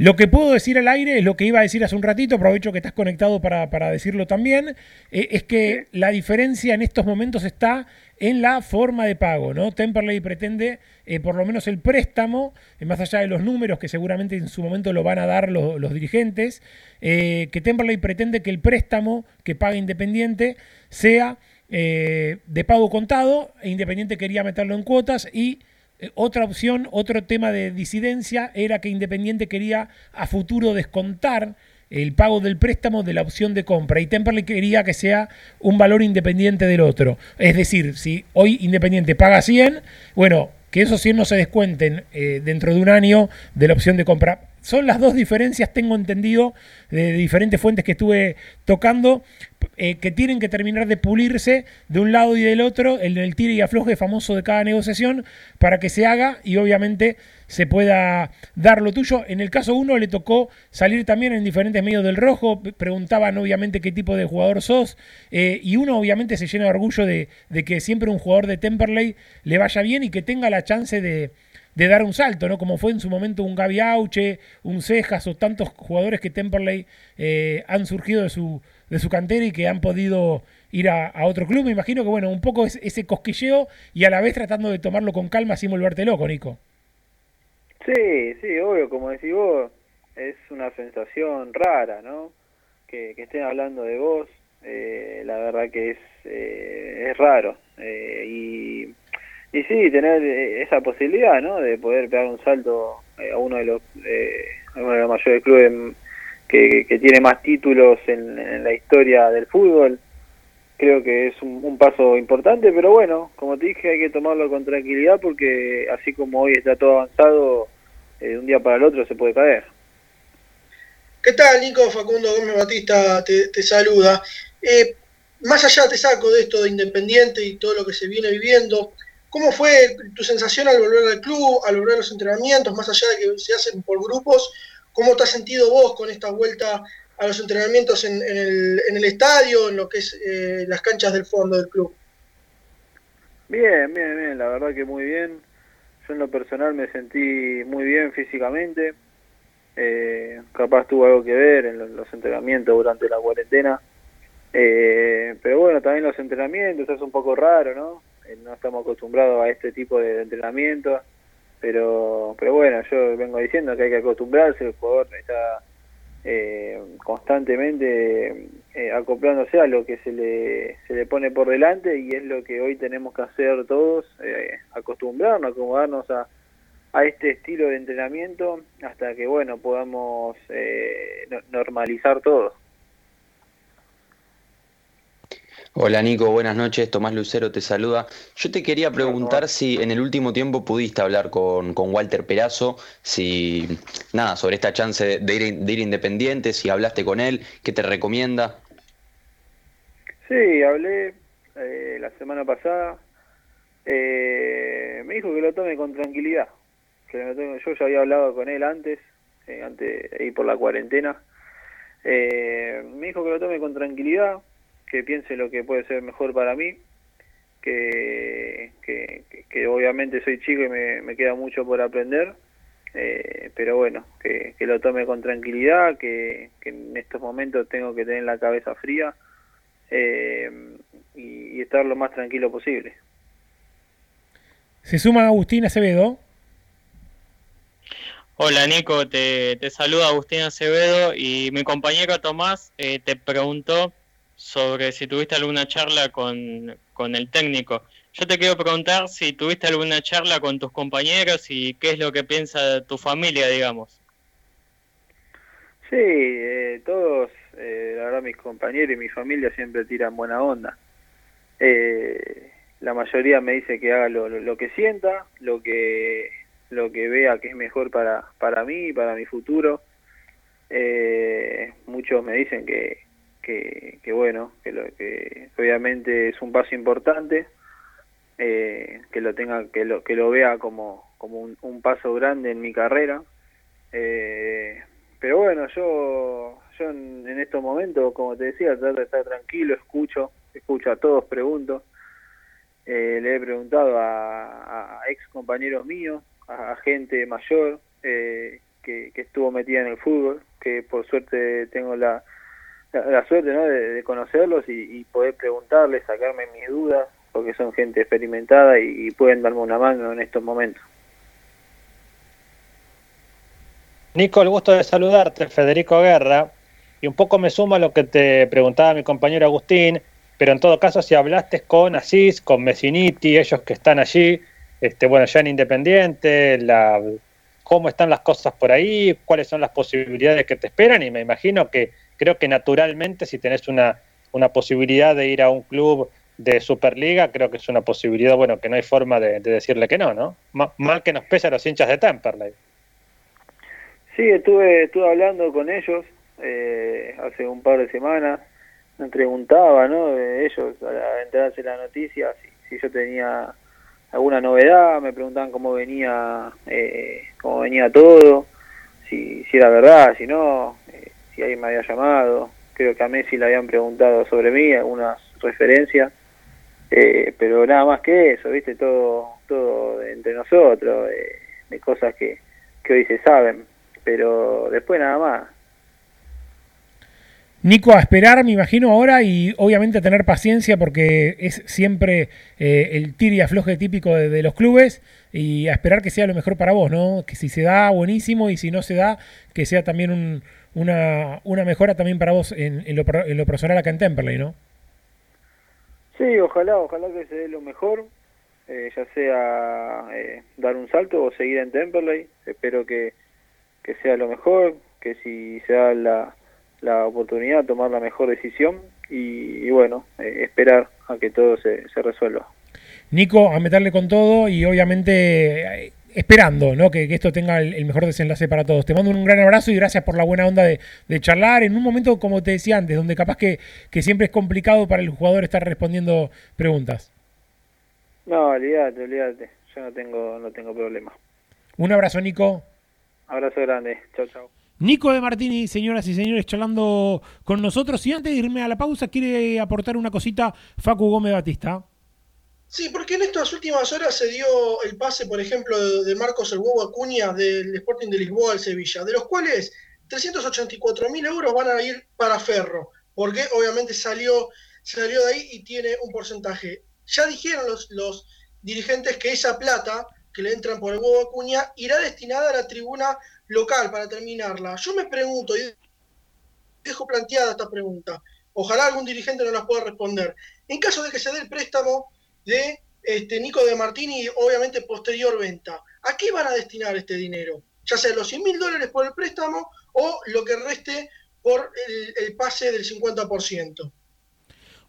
Lo que puedo decir al aire es lo que iba a decir hace un ratito, aprovecho que estás conectado para, decirlo también, eh, es que la diferencia en estos momentos está en la forma de pago, ¿no? Temperley pretende, eh, por lo menos el préstamo, eh, más allá de los números que seguramente en su momento lo van a dar los, dirigentes, que Temperley pretende que el préstamo que paga Independiente sea de pago contado, e Independiente quería meterlo en cuotas y eh, otra opción, otro tema de disidencia era que Independiente quería a futuro descontar el pago del préstamo de la opción de compra y Temperley quería que sea un valor independiente del otro. Es decir, si hoy Independiente paga 100, bueno, que esos 100 no se descuenten eh, dentro de un año de la opción de compra. Son las dos diferencias, tengo entendido, de diferentes fuentes que estuve tocando, eh, que tienen que terminar de pulirse de un lado y del otro, el del tire y afloje famoso de cada negociación, para que se haga y obviamente se pueda dar lo tuyo. En el caso uno le tocó salir también en diferentes medios del rojo, preguntaban obviamente qué tipo de jugador sos, eh, y uno obviamente se llena de orgullo de que siempre un jugador de Temperley le vaya bien y que tenga la chance de de dar un salto, ¿no? Como fue en su momento un Gaby Auche, un Cejas o tantos jugadores que Temperley eh, han surgido de su, de su cantera y que han podido ir a, otro club. Me imagino que, bueno, un poco es, ese cosquilleo y a la vez tratando de tomarlo con calma sin volverte loco, Nico. Sí, sí, obvio, como decís vos, es una sensación rara, ¿no? Que, estén hablando de vos, eh, la verdad que es, eh, es raro. y y sí, tener eh, esa posibilidad, ¿no? De poder pegar un salto eh, a uno de los, eh, uno de los mayores clubes que, que tiene más títulos en, la historia del fútbol. Creo que es un, paso importante, pero bueno, como te dije, hay que tomarlo con tranquilidad porque así como hoy está todo avanzado, de un día para el otro se puede caer. ¿Qué tal, Nico? Facundo Gómez Batista te, te saluda. más allá te saco de esto de Independiente y todo lo que se viene viviendo, ¿Cómo fue tu sensación al volver al club, al volver a los entrenamientos, más allá de que se hacen por grupos? ¿Cómo te has sentido vos con esta vuelta a los entrenamientos en, el, estadio, en lo que es eh, las canchas del fondo del club? Bien, bien, bien, la verdad que muy bien. Yo en lo personal me sentí muy bien físicamente. Eh, capaz tuvo algo que ver en los entrenamientos durante la cuarentena. Eh, pero bueno, también los entrenamientos es un poco raro, ¿no? Eh, no estamos acostumbrados a este tipo de entrenamiento, pero, pero bueno, yo vengo diciendo que hay que acostumbrarse, el jugador está eh, constantemente eh, acoplándose a lo que se le, se le pone por delante y es lo que hoy tenemos que hacer todos, acostumbrarnos, acomodarnos a, a este estilo de entrenamiento hasta que bueno podamos normalizar todo. Hola Nico, buenas noches. Tomás Lucero te saluda. Yo te quería preguntar si en el último tiempo pudiste hablar con, Walter Perazo, si nada, sobre esta chance de ir, de ir independiente, si hablaste con él, qué te recomienda. Sí, hablé eh, la semana pasada. Eh, me dijo que lo tome con tranquilidad. Que yo ya había hablado con él antes, eh, antes de ir por la cuarentena. me dijo que lo tome con tranquilidad, que piense lo que puede ser mejor para mí, que, que, obviamente soy chico y me, queda mucho por aprender, eh, pero bueno, que, lo tome con tranquilidad, que, en estos momentos tengo que tener la cabeza fría eh, y, estar lo más tranquilo posible. Se suma Agustín Acevedo. Hola Nico, te, te saluda Agustín Acevedo y mi compañero Tomás eh, te preguntó sobre si tuviste alguna charla con, el técnico. Yo te quiero preguntar si tuviste alguna charla con tus compañeros y qué es lo que piensa tu familia, digamos. Sí, eh, todos, eh, la verdad mis compañeros y mi familia siempre tiran buena onda. Eh, la mayoría me dice que haga lo, lo, que sienta, lo que lo que vea que es mejor para, para mí y para mi futuro. muchos me dicen que, que, bueno, que, lo, que obviamente es un paso importante, eh, que lo tenga, que lo, que lo vea como, como un, paso grande en mi carrera. Eh, pero bueno, yo, yo en, estos momentos, como te decía, trato de estar tranquilo, escucho, escucho a todos, pregunto. Eh, le he preguntado a, ex compañeros míos, a, gente mayor que, que estuvo metida en el fútbol, que por suerte tengo la, la, suerte ¿no? de, conocerlos y, poder preguntarles, sacarme mis dudas, porque son gente experimentada y, pueden darme una mano en estos momentos. Nico, el gusto de saludarte, Federico Guerra, y un poco me sumo a lo que te preguntaba mi compañero Agustín. pero en todo caso, si hablaste con Asís, con Messiniti, ellos que están allí, este, bueno, ya en Independiente, la, cómo están las cosas por ahí, cuáles son las posibilidades que te esperan, y me imagino que creo que naturalmente si tenés una, una posibilidad de ir a un club de Superliga, creo que es una posibilidad, bueno, que no hay forma de, decirle que no, ¿no? mal que nos pese a los hinchas de Temperley. Sí, estuve, estuve hablando con ellos eh, hace un par de semanas, me preguntaba, ¿no? De ellos, al enterarse la noticia, si, yo tenía alguna novedad, me preguntaban cómo venía, eh, cómo venía todo, si, si era verdad, si no, eh, si alguien me había llamado. Creo que a Messi le habían preguntado sobre mí, algunas referencias, eh, pero nada más que eso, ¿viste? Todo, todo entre nosotros, de cosas que, que hoy se saben, pero después nada más. Nico, a esperar, me imagino ahora, y obviamente a tener paciencia porque es siempre eh, el tir y afloje típico de, los clubes, y a esperar que sea lo mejor para vos, ¿no? Que si se da, buenísimo, y si no se da, que sea también una, una mejora también para vos en, lo, en lo personal acá en Temperley, ¿no? Sí, ojalá, ojalá que se dé lo mejor, eh, ya sea eh, dar un salto o seguir en Temperley, espero que, que sea lo mejor, que si se da la la oportunidad, tomar la mejor decisión y, bueno, eh, esperar a que todo se, se, resuelva. Nico, a meterle con todo y obviamente eh, esperando ¿no? que, esto tenga el, mejor desenlace para todos. Te mando un gran abrazo y gracias por la buena onda de, charlar en un momento, como te decía antes, donde capaz que, que, siempre es complicado para el jugador estar respondiendo preguntas. No, olvídate, olvídate. Yo no tengo, no tengo problema. Un abrazo, Nico. Abrazo grande. Chao, chao. Nico de Martini, señoras y señores, charlando con nosotros. Y antes de irme a la pausa, quiere aportar una cosita Facu Gómez Batista. Sí, porque en estas últimas horas se dio el pase, por ejemplo, de Marcos el Huevo Acuña del Sporting de Lisboa al Sevilla, de los cuales 384 mil euros van a ir para Ferro, porque obviamente salió, salió de ahí y tiene un porcentaje. Ya dijeron los, los dirigentes que esa plata que le entran por el Huevo Acuña irá destinada a la tribuna local para terminarla. Yo me pregunto, y dejo planteada esta pregunta, ojalá algún dirigente nos la pueda responder. En caso de que se dé el préstamo de este, Nico de Martini, obviamente posterior venta, ¿a qué van a destinar este dinero? Ya sea los 100 mil dólares por el préstamo o lo que reste por el, pase del 50%.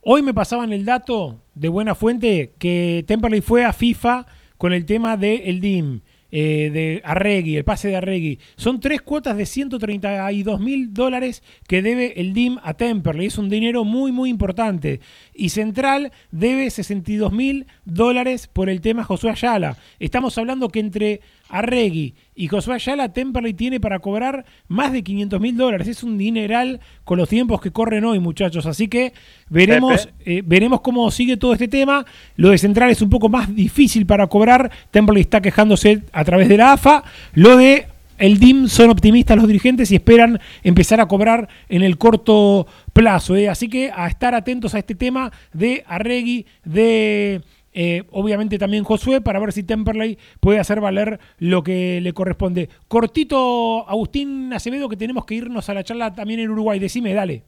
Hoy me pasaban el dato de buena fuente que Temperley fue a FIFA con el tema del el DIM eh, de Arregui, el pase de Arregui. Son tres cuotas de 132 mil dólares que debe el DIM a Temperley. Es un dinero muy, muy importante. Y Central debe 62 mil dólares por el tema Josué Ayala. Estamos hablando que entre Arregui y Josué Ayala, Temperley tiene para cobrar más de 500 mil dólares. Es un dineral con los tiempos que corren hoy, muchachos. Así que veremos, eh, veremos cómo sigue todo este tema. Lo de Central es un poco más difícil para cobrar. Temperley está quejándose a través de la AFA. Lo de el DIM son optimistas los dirigentes y esperan empezar a cobrar en el corto plazo. Eh. Así que a estar atentos a este tema de Arregui, de eh, obviamente también Josué, para ver si Temperley puede hacer valer lo que le corresponde. Cortito, Agustín Acevedo, que tenemos que irnos a la charla también en Uruguay. Decime, dale.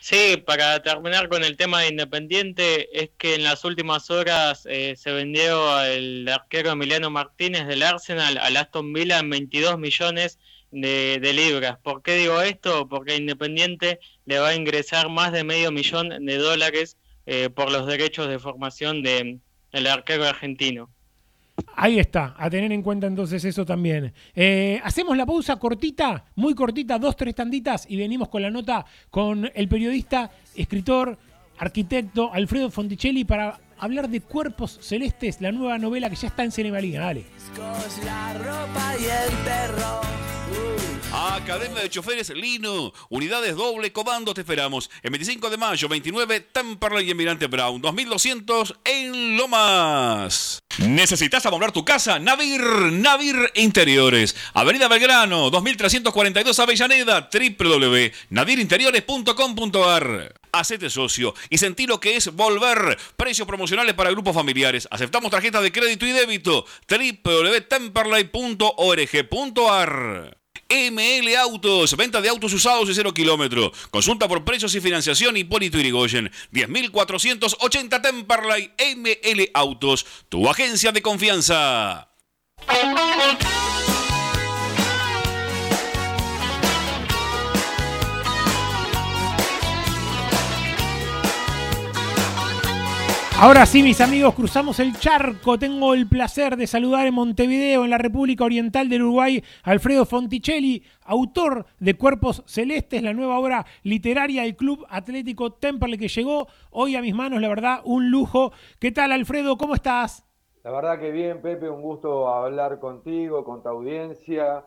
Sí, para terminar con el tema de Independiente, es que en las últimas horas eh, se vendió al arquero Emiliano Martínez del Arsenal al Aston Villa en 22 millones de, de, libras. ¿Por qué digo esto? Porque Independiente le va a ingresar más de medio millón de dólares eh, por los derechos de formación del el arquero argentino. Ahí está, a tener en cuenta entonces eso también. Eh, hacemos la pausa cortita, muy cortita, dos, tres tanditas y venimos con la nota con el periodista, escritor, arquitecto Alfredo Fonticelli para hablar de Cuerpos Celestes, la nueva novela que ya está en Cinemalina. Dale. La ropa y el Academia de Choferes Lino. Unidades doble comando te esperamos. El 25 de mayo, 29, Temperley y Emirante Brown. 2200 en Lomas. ¿Necesitas amoblar tu casa? Navir, Navir Interiores. Avenida Belgrano, 2342 Avellaneda, www.nadirinteriores.com.ar. Hacete socio y sentí lo que es volver. Precios promocionales para grupos familiares. Aceptamos tarjetas de crédito y débito. www.temperley.org.ar ML Autos, venta de autos usados y cero kilómetro. Consulta por precios y financiación Hipólito Irigoyen. 10.480 Temperley ML Autos, tu agencia de confianza. Ahora sí, mis amigos, cruzamos el charco. Tengo el placer de saludar en Montevideo, en la República Oriental del Uruguay, Alfredo Fonticelli, autor de Cuerpos Celestes, la nueva obra literaria del Club Atlético Temperley que llegó hoy a mis manos, la verdad, un lujo. ¿Qué tal, Alfredo? ¿Cómo estás? La verdad que bien, Pepe, un gusto hablar contigo, con tu audiencia.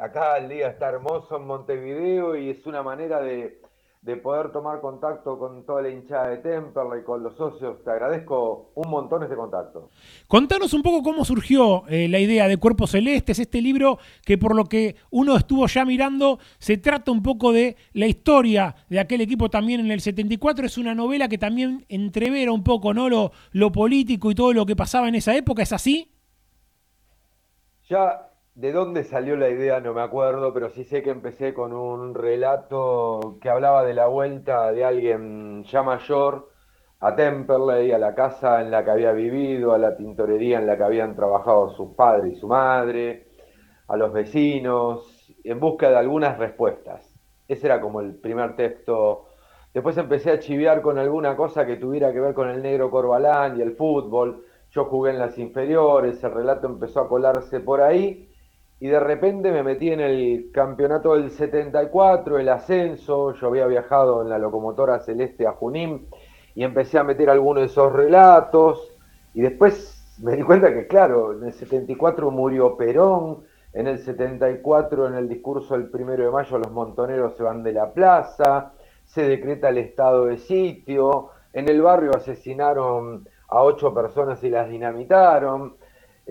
acá el día está hermoso en Montevideo y es una manera de de poder tomar contacto con toda la hinchada de Temperley, con los socios. Te agradezco un montón este contacto. Contanos un poco cómo surgió eh, la idea de Cuerpos Celestes, este libro que por lo que uno estuvo ya mirando, se trata un poco de la historia de aquel equipo también en el 74. Es una novela que también entrevera un poco ¿no? lo, lo político y todo lo que pasaba en esa época. ¿Es así? Ya ¿De dónde salió la idea? No me acuerdo, pero sí sé que empecé con un relato que hablaba de la vuelta de alguien ya mayor a Temperley, a la casa en la que había vivido, a la tintorería en la que habían trabajado sus padres y su madre, a los vecinos, en busca de algunas respuestas. Ese era como el primer texto. Después empecé a chiviar con alguna cosa que tuviera que ver con el negro Corbalán y el fútbol. Yo jugué en las inferiores, el relato empezó a colarse por ahí y de repente me metí en el campeonato del 74, el ascenso, yo había viajado en la locomotora celeste a Junín y empecé a meter algunos de esos relatos y después me di cuenta que claro, en el 74 murió Perón, en el 74 en el discurso del primero de mayo los montoneros se van de la plaza, se decreta el estado de sitio, en el barrio asesinaron a ocho personas y las dinamitaron,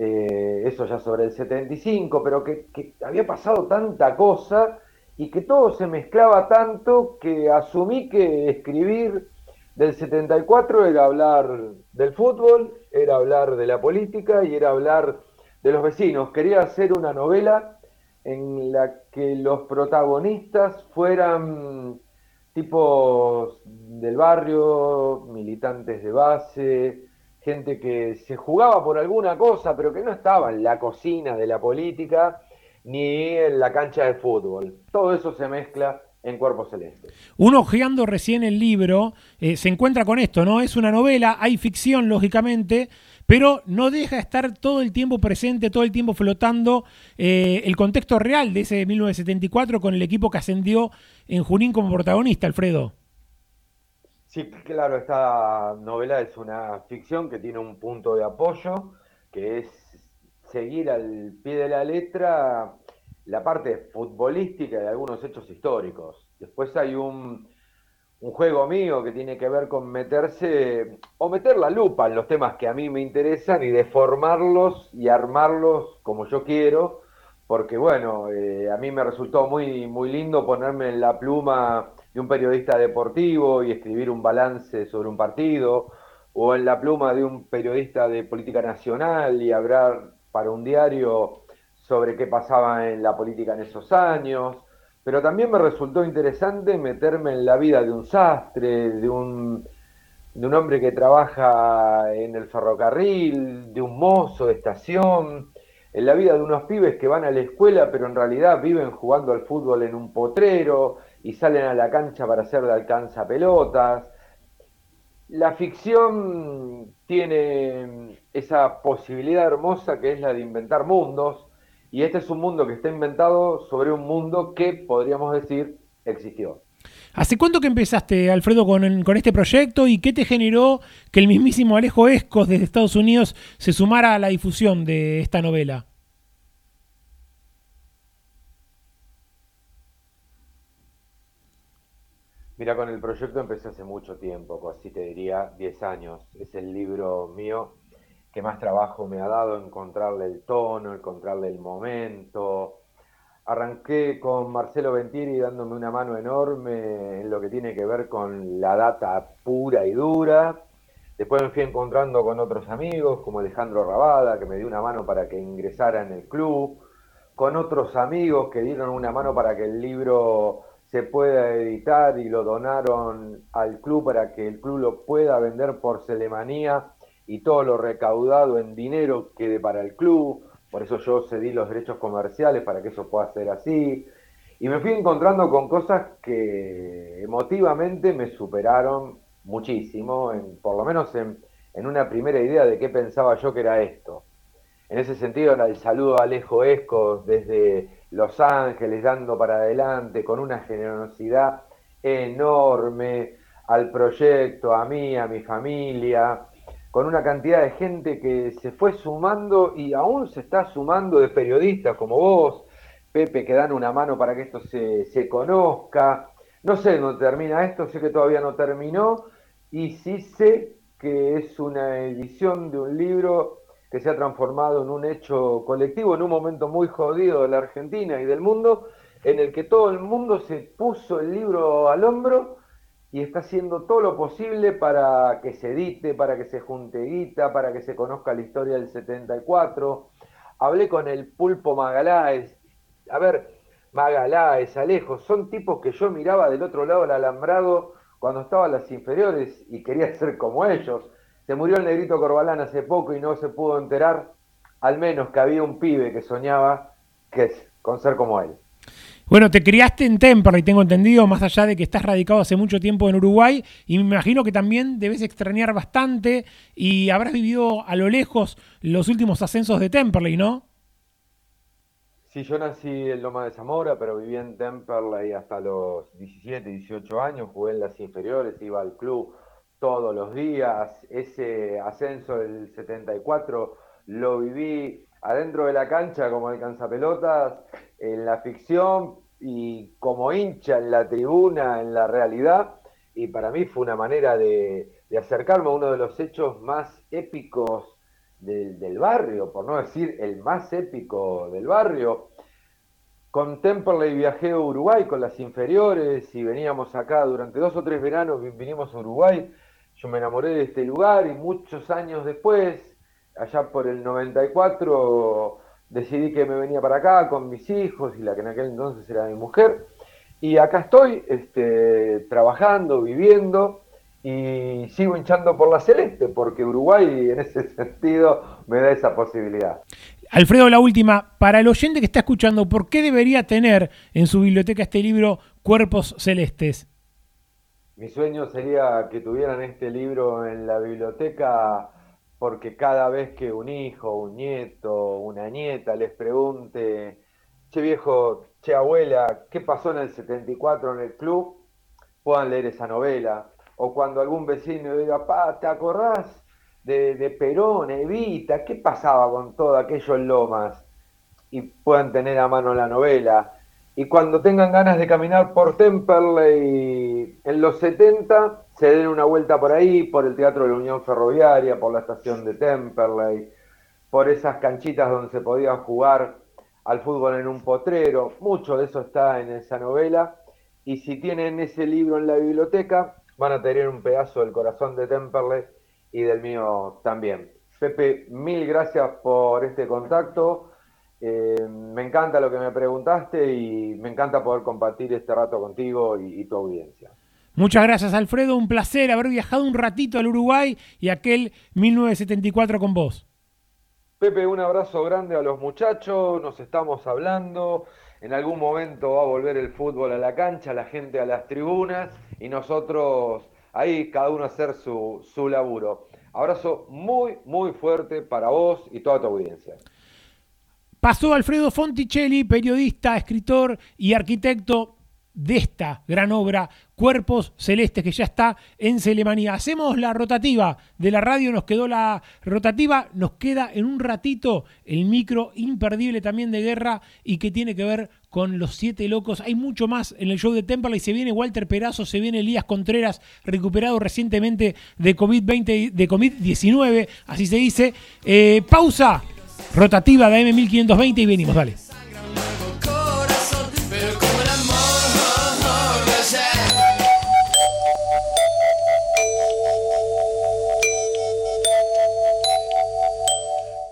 eh, eso ya sobre el 75, pero que, había pasado tanta cosa y que todo se mezclaba tanto que asumí que escribir del 74 era hablar del fútbol, era hablar de la política y era hablar de los vecinos. Quería hacer una novela en la que los protagonistas fueran tipos del barrio, militantes de base, gente que se jugaba por alguna cosa, pero que no estaba en la cocina de la política ni en la cancha de fútbol. Todo eso se mezcla en Cuerpo Celeste. Uno ojeando recién el libro eh, se encuentra con esto, ¿no? Es una novela, hay ficción, lógicamente, pero no deja de estar todo el tiempo presente, todo el tiempo flotando eh, el contexto real de ese 1974 con el equipo que ascendió en Junín como protagonista, Alfredo. Sí, claro, esta novela es una ficción que tiene un punto de apoyo, que es seguir al pie de la letra la parte futbolística de algunos hechos históricos. Después hay un, juego mío que tiene que ver con meterse o meter la lupa en los temas que a mí me interesan y deformarlos y armarlos como yo quiero, porque bueno, eh, a mí me resultó muy, muy lindo ponerme en la pluma de un periodista deportivo y escribir un balance sobre un partido, o en la pluma de un periodista de política nacional y hablar para un diario sobre qué pasaba en la política en esos años. Pero también me resultó interesante meterme en la vida de un sastre, de un, de un hombre que trabaja en el ferrocarril, de un mozo de estación, en la vida de unos pibes que van a la escuela pero en realidad viven jugando al fútbol en un potrero, y salen a la cancha para hacer de alcanza pelotas. La ficción tiene esa posibilidad hermosa que es la de inventar mundos, y este es un mundo que está inventado sobre un mundo que podríamos decir existió. ¿Hace cuánto que empezaste, Alfredo, con, con, este proyecto y qué te generó que el mismísimo Alejo Escos desde Estados Unidos se sumara a la difusión de esta novela? Mira, con el proyecto empecé hace mucho tiempo, así te diría 10 años. Es el libro mío que más trabajo me ha dado encontrarle el tono, encontrarle el momento. Arranqué con Marcelo Ventieri dándome una mano enorme en lo que tiene que ver con la data pura y dura. Después me fui encontrando con otros amigos como Alejandro Rabada, que me dio una mano para que ingresara en el club con otros amigos que dieron una mano para que el libro se pueda editar y lo donaron al club para que el club lo pueda vender por Selemanía y todo lo recaudado en dinero quede para el club. Por eso yo cedí los derechos comerciales para que eso pueda ser así. Y me fui encontrando con cosas que emotivamente me superaron muchísimo, en, por lo menos en, en una primera idea de qué pensaba yo que era esto. En ese sentido, el saludo a Alejo Esco desde Los Ángeles, dando para adelante, con una generosidad enorme al proyecto, a mí, a mi familia, con una cantidad de gente que se fue sumando y aún se está sumando de periodistas como vos, Pepe, que dan una mano para que esto se, se conozca. No sé dónde termina esto, sé que todavía no terminó y sí sé que es una edición de un libro que se ha transformado en un hecho colectivo, en un momento muy jodido de la Argentina y del mundo, en el que todo el mundo se puso el libro al hombro y está haciendo todo lo posible para que se edite, para que se junte guita, para que se conozca la historia del 74. Hablé con el pulpo Magaláes. A ver, Magaláes, Alejo, son tipos que yo miraba del otro lado del alambrado cuando estaba en las inferiores y quería ser como ellos. Se murió el negrito Corbalán hace poco y no se pudo enterar, al menos que había un pibe que soñaba que es con ser como él. Bueno, te criaste en Temperley, tengo entendido, más allá de que estás radicado hace mucho tiempo en Uruguay, y me imagino que también debes extrañar bastante y habrás vivido a lo lejos los últimos ascensos de Temperley, ¿no? Sí, yo nací en Loma de Zamora, pero viví en Temperley hasta los 17, 18 años, jugué en las inferiores, iba al club todos los días. Ese ascenso del 74 lo viví adentro de la cancha como alcanzapelotas, en la ficción y como hincha en la tribuna, en la realidad. Y para mí fue una manera de, acercarme a uno de los hechos más épicos del, barrio, por no decir el más épico del barrio. Con Temperley viajé a Uruguay con las inferiores y veníamos acá durante dos o tres veranos, vinimos a Uruguay yo me enamoré de este lugar y muchos años después, allá por el 94, decidí que me venía para acá con mis hijos y la que en aquel entonces era mi mujer. Y acá estoy este, trabajando, viviendo y sigo hinchando por la celeste, porque Uruguay en ese sentido me da esa posibilidad. Alfredo, la última, para el oyente que está escuchando, ¿por qué debería tener en su biblioteca este libro Cuerpos Celestes? Mi sueño sería que tuvieran este libro en la biblioteca porque cada vez que un hijo, un nieto, una nieta les pregunte, che viejo, che abuela, ¿qué pasó en el 74 en el club? puedan leer esa novela. O cuando algún vecino diga, pa, ¿te acordás de, de Perón, Evita? ¿Qué pasaba con todo aquello en Lomas? Y puedan tener a mano la novela. Y cuando tengan ganas de caminar por Temperley en los 70, se den una vuelta por ahí, por el Teatro de la Unión Ferroviaria, por la estación de Temperley, por esas canchitas donde se podía jugar al fútbol en un potrero. Mucho de eso está en esa novela. Y si tienen ese libro en la biblioteca, van a tener un pedazo del corazón de Temperley y del mío también. Pepe, mil gracias por este contacto. Eh, me encanta lo que me preguntaste y me encanta poder compartir este rato contigo y, tu audiencia. Muchas gracias, Alfredo. Un placer haber viajado un ratito al Uruguay y aquel 1974 con vos. Pepe, un abrazo grande a los muchachos. Nos estamos hablando. En algún momento va a volver el fútbol a la cancha, la gente a las tribunas y nosotros ahí cada uno a hacer su, su laburo. Abrazo muy, muy fuerte para vos y toda tu audiencia. Pasó Alfredo Fonticelli, periodista, escritor y arquitecto de esta gran obra, Cuerpos Celestes, que ya está en Celemanía. Hacemos la rotativa de la radio, nos quedó la rotativa, nos queda en un ratito el micro imperdible también de guerra y que tiene que ver con los siete locos. Hay mucho más en el show de Temperley. Se viene Walter Perazo, se viene Elías Contreras, recuperado recientemente de COVID-20, de COVID-19, así se dice. Eh, pausa rotativa de M1520 y venimos, dale.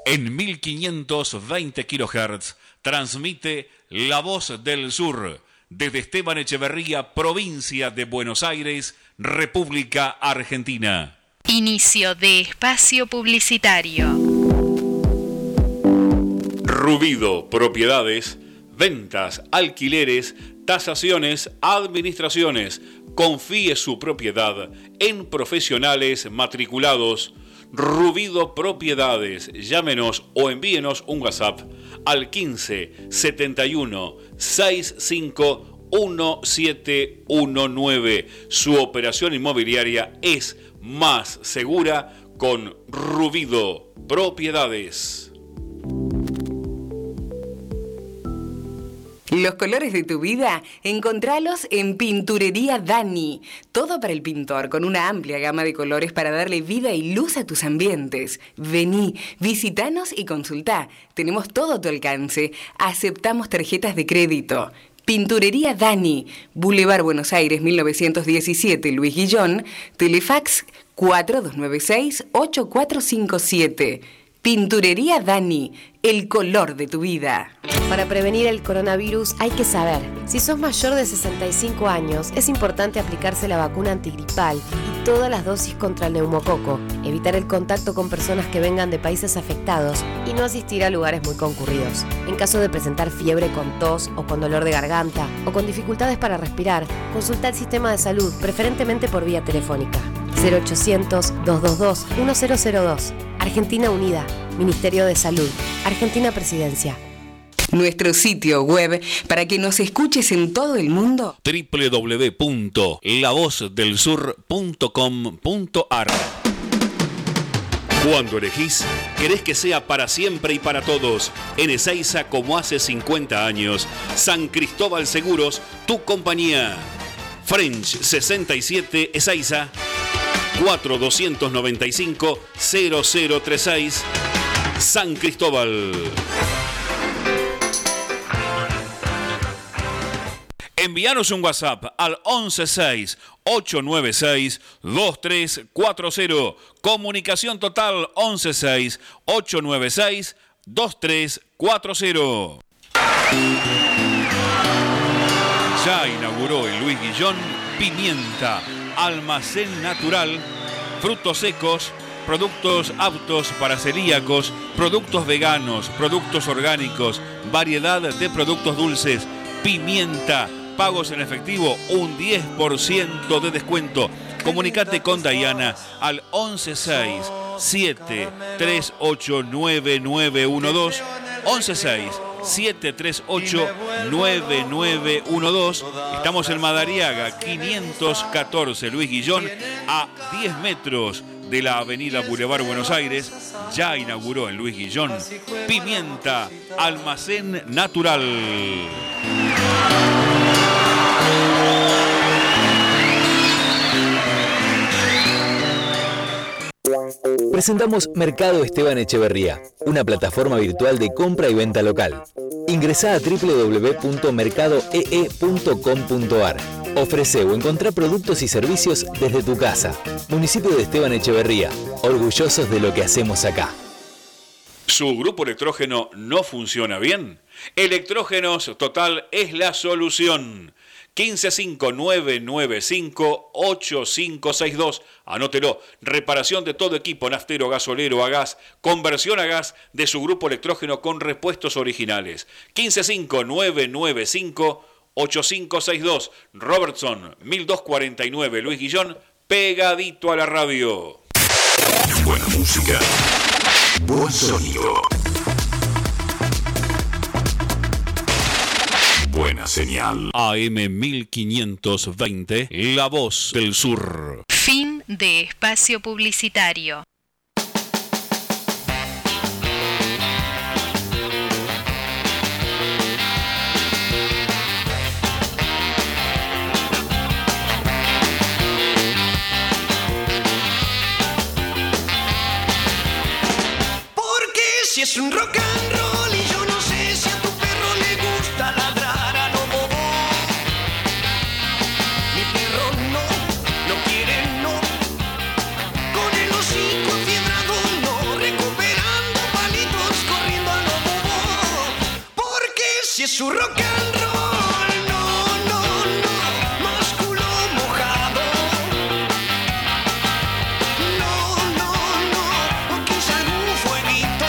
En 1520 1520 kHz transmite La Voz del Sur desde Esteban Echeverría, provincia de Buenos Aires, República Argentina. Inicio de espacio publicitario. Rubido Propiedades, ventas, alquileres, tasaciones, administraciones. Confíe su propiedad en profesionales matriculados. Rubido Propiedades. Llámenos o envíenos un WhatsApp al 15 71 65 1719. Su operación inmobiliaria es más segura con Rubido Propiedades. Los colores de tu vida, encontralos en Pinturería Dani. Todo para el pintor, con una amplia gama de colores para darle vida y luz a tus ambientes. Vení, visitanos y consultá. Tenemos todo a tu alcance. Aceptamos tarjetas de crédito. Pinturería Dani, Boulevard Buenos Aires 1917, Luis Guillón, Telefax 4296-8457. Pinturería Dani, el color de tu vida. Para prevenir el coronavirus hay que saber, si sos mayor de 65 años, es importante aplicarse la vacuna antigripal y todas las dosis contra el neumococo, evitar el contacto con personas que vengan de países afectados y no asistir a lugares muy concurridos. En caso de presentar fiebre con tos o con dolor de garganta o con dificultades para respirar, consulta el sistema de salud, preferentemente por vía telefónica. 0800-222-1002. Argentina Unida, Ministerio de Salud, Argentina Presidencia. Nuestro sitio web para que nos escuches en todo el mundo. www.lavozdelsur.com.ar Cuando elegís, querés que sea para siempre y para todos. En Ezeiza, como hace 50 años. San Cristóbal Seguros, tu compañía. French 67 Ezeiza. 4295 0036 San Cristóbal. Envíanos un WhatsApp al 116 896 2340. Comunicación total 116 896 2340. Ya inauguró el Luis Guillón Pimienta, almacén natural, frutos secos, productos aptos para celíacos, productos veganos, productos orgánicos, variedad de productos dulces, pimienta, pagos en efectivo, un 10% de descuento. Comunicate con Dayana al 116 7389912 116 738-9912. Estamos en Madariaga, 514 Luis Guillón, a 10 metros de la avenida Boulevard Buenos Aires. Ya inauguró en Luis Guillón Pimienta, almacén natural. Presentamos Mercado Esteban Echeverría, una plataforma virtual de compra y venta local. Ingresa a www.mercadoee.com.ar. Ofrece o encontrá productos y servicios desde tu casa. Municipio de Esteban Echeverría, orgullosos de lo que hacemos acá. ¿Su grupo electrógeno no funciona bien? Electrógenos Total es la solución. 1559958562. Anótelo. Reparación de todo equipo naftero, gasolero, a gas, conversión a gas de su grupo electrógeno con repuestos originales. 1559958562. Robertson 1249 Luis Guillón, pegadito a la radio. Buena música. Buen sonido. Buena señal. AM 1520, La Voz del Sur. Fin de espacio publicitario. Porque si es un rock su rock and roll. No, no, no, más culo mojado. No, no, no, quizá algún fueguito.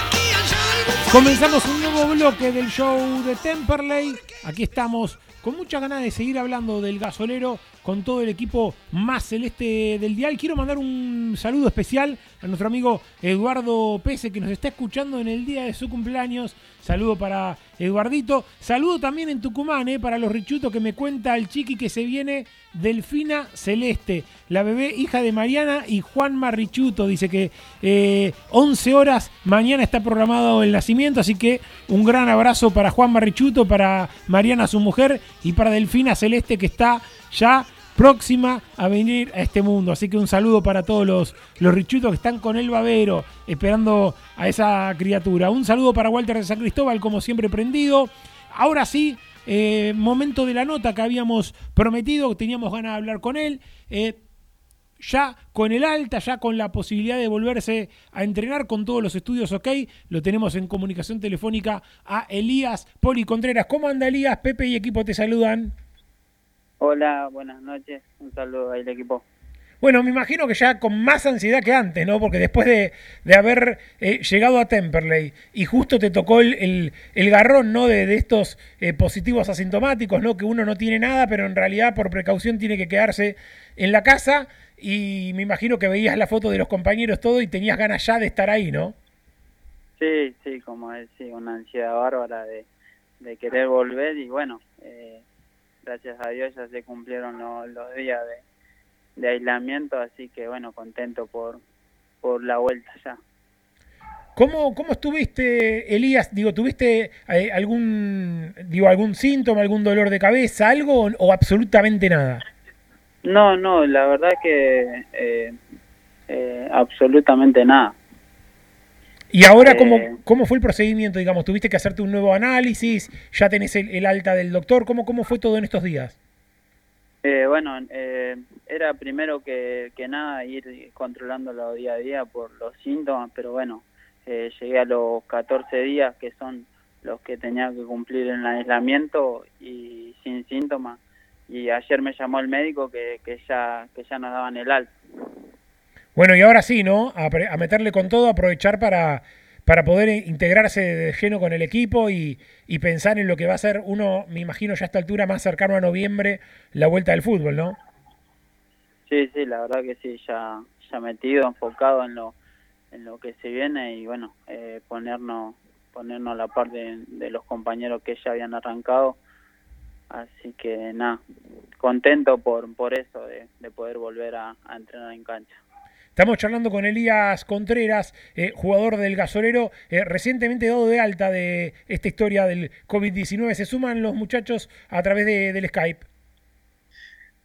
Aquí hay algún Comenzamos un nuevo bloque del show de Temperley. Aquí estamos con muchas ganas de seguir hablando del gasolero con todo el equipo más celeste del dial. Quiero mandar un saludo especial a nuestro amigo Eduardo Pese que nos está escuchando en el día de su cumpleaños. Saludo para Eduardito. Saludo también en Tucumán eh, para los richutos que me cuenta el chiqui que se viene Delfina Celeste, la bebé hija de Mariana y Juan Richuto. Dice que eh, 11 horas mañana está programado el nacimiento, así que un gran abrazo para Juan Richuto, para Mariana su mujer y para Delfina Celeste que está ya próxima a venir a este mundo. Así que un saludo para todos los, los richutos que están con el babero esperando a esa criatura. Un saludo para Walter de San Cristóbal, como siempre prendido. Ahora sí, eh, momento de la nota que habíamos prometido, teníamos ganas de hablar con él. Eh, ya con el alta, ya con la posibilidad de volverse a entrenar con todos los estudios ok, lo tenemos en comunicación telefónica a Elías Poli Contreras. ¿Cómo anda Elías? Pepe y equipo te saludan. Hola, buenas noches. Un saludo al equipo. Bueno, me imagino que ya con más ansiedad que antes, ¿no? Porque después de, de haber eh, llegado a Temperley y justo te tocó el, el, el garrón, ¿no? De, de estos eh, positivos asintomáticos, ¿no? Que uno no tiene nada, pero en realidad por precaución tiene que quedarse en la casa. Y me imagino que veías la foto de los compañeros todo y tenías ganas ya de estar ahí, ¿no? Sí, sí, como decía, una ansiedad bárbara de, de querer volver y bueno, eh, gracias a Dios ya se cumplieron lo- los días de, de aislamiento, así que bueno, contento por, por la vuelta ya. ¿Cómo, ¿Cómo estuviste, Elías? Digo, ¿tuviste eh, algún, digo, algún síntoma, algún dolor de cabeza, algo o, o absolutamente nada? No, no, la verdad que eh, eh, absolutamente nada. Y ahora, Eh, ¿cómo, ¿cómo fue el procedimiento? Digamos, ¿tuviste que hacerte un nuevo análisis? ¿Ya tenés el, el alta del doctor? ¿Cómo, ¿Cómo fue todo en estos días? Eh, bueno, eh, era primero que, que nada ir controlándolo día a día por los síntomas, pero bueno, eh, llegué a los 14 días que son los que tenía que cumplir en el aislamiento y sin síntomas. Y ayer me llamó el médico que, que ya que ya nos daban el alta. Bueno, y ahora sí, ¿no? A, a meterle con todo, aprovechar para, para poder integrarse de lleno con el equipo y, y pensar en lo que va a ser uno, me imagino ya a esta altura, más cercano a noviembre, la vuelta del fútbol, ¿no? Sí, sí, la verdad que sí, ya, ya metido, enfocado en lo, en lo que se viene y bueno, eh, ponernos, ponernos a la par de, los compañeros que ya habían arrancado. Así que nada, contento por, por eso, de, de poder volver a entrenar en cancha. Estamos charlando con Elías Contreras, eh, jugador del gasolero, eh, recientemente dado de alta de esta historia del COVID-19. Se suman los muchachos a través de- del Skype.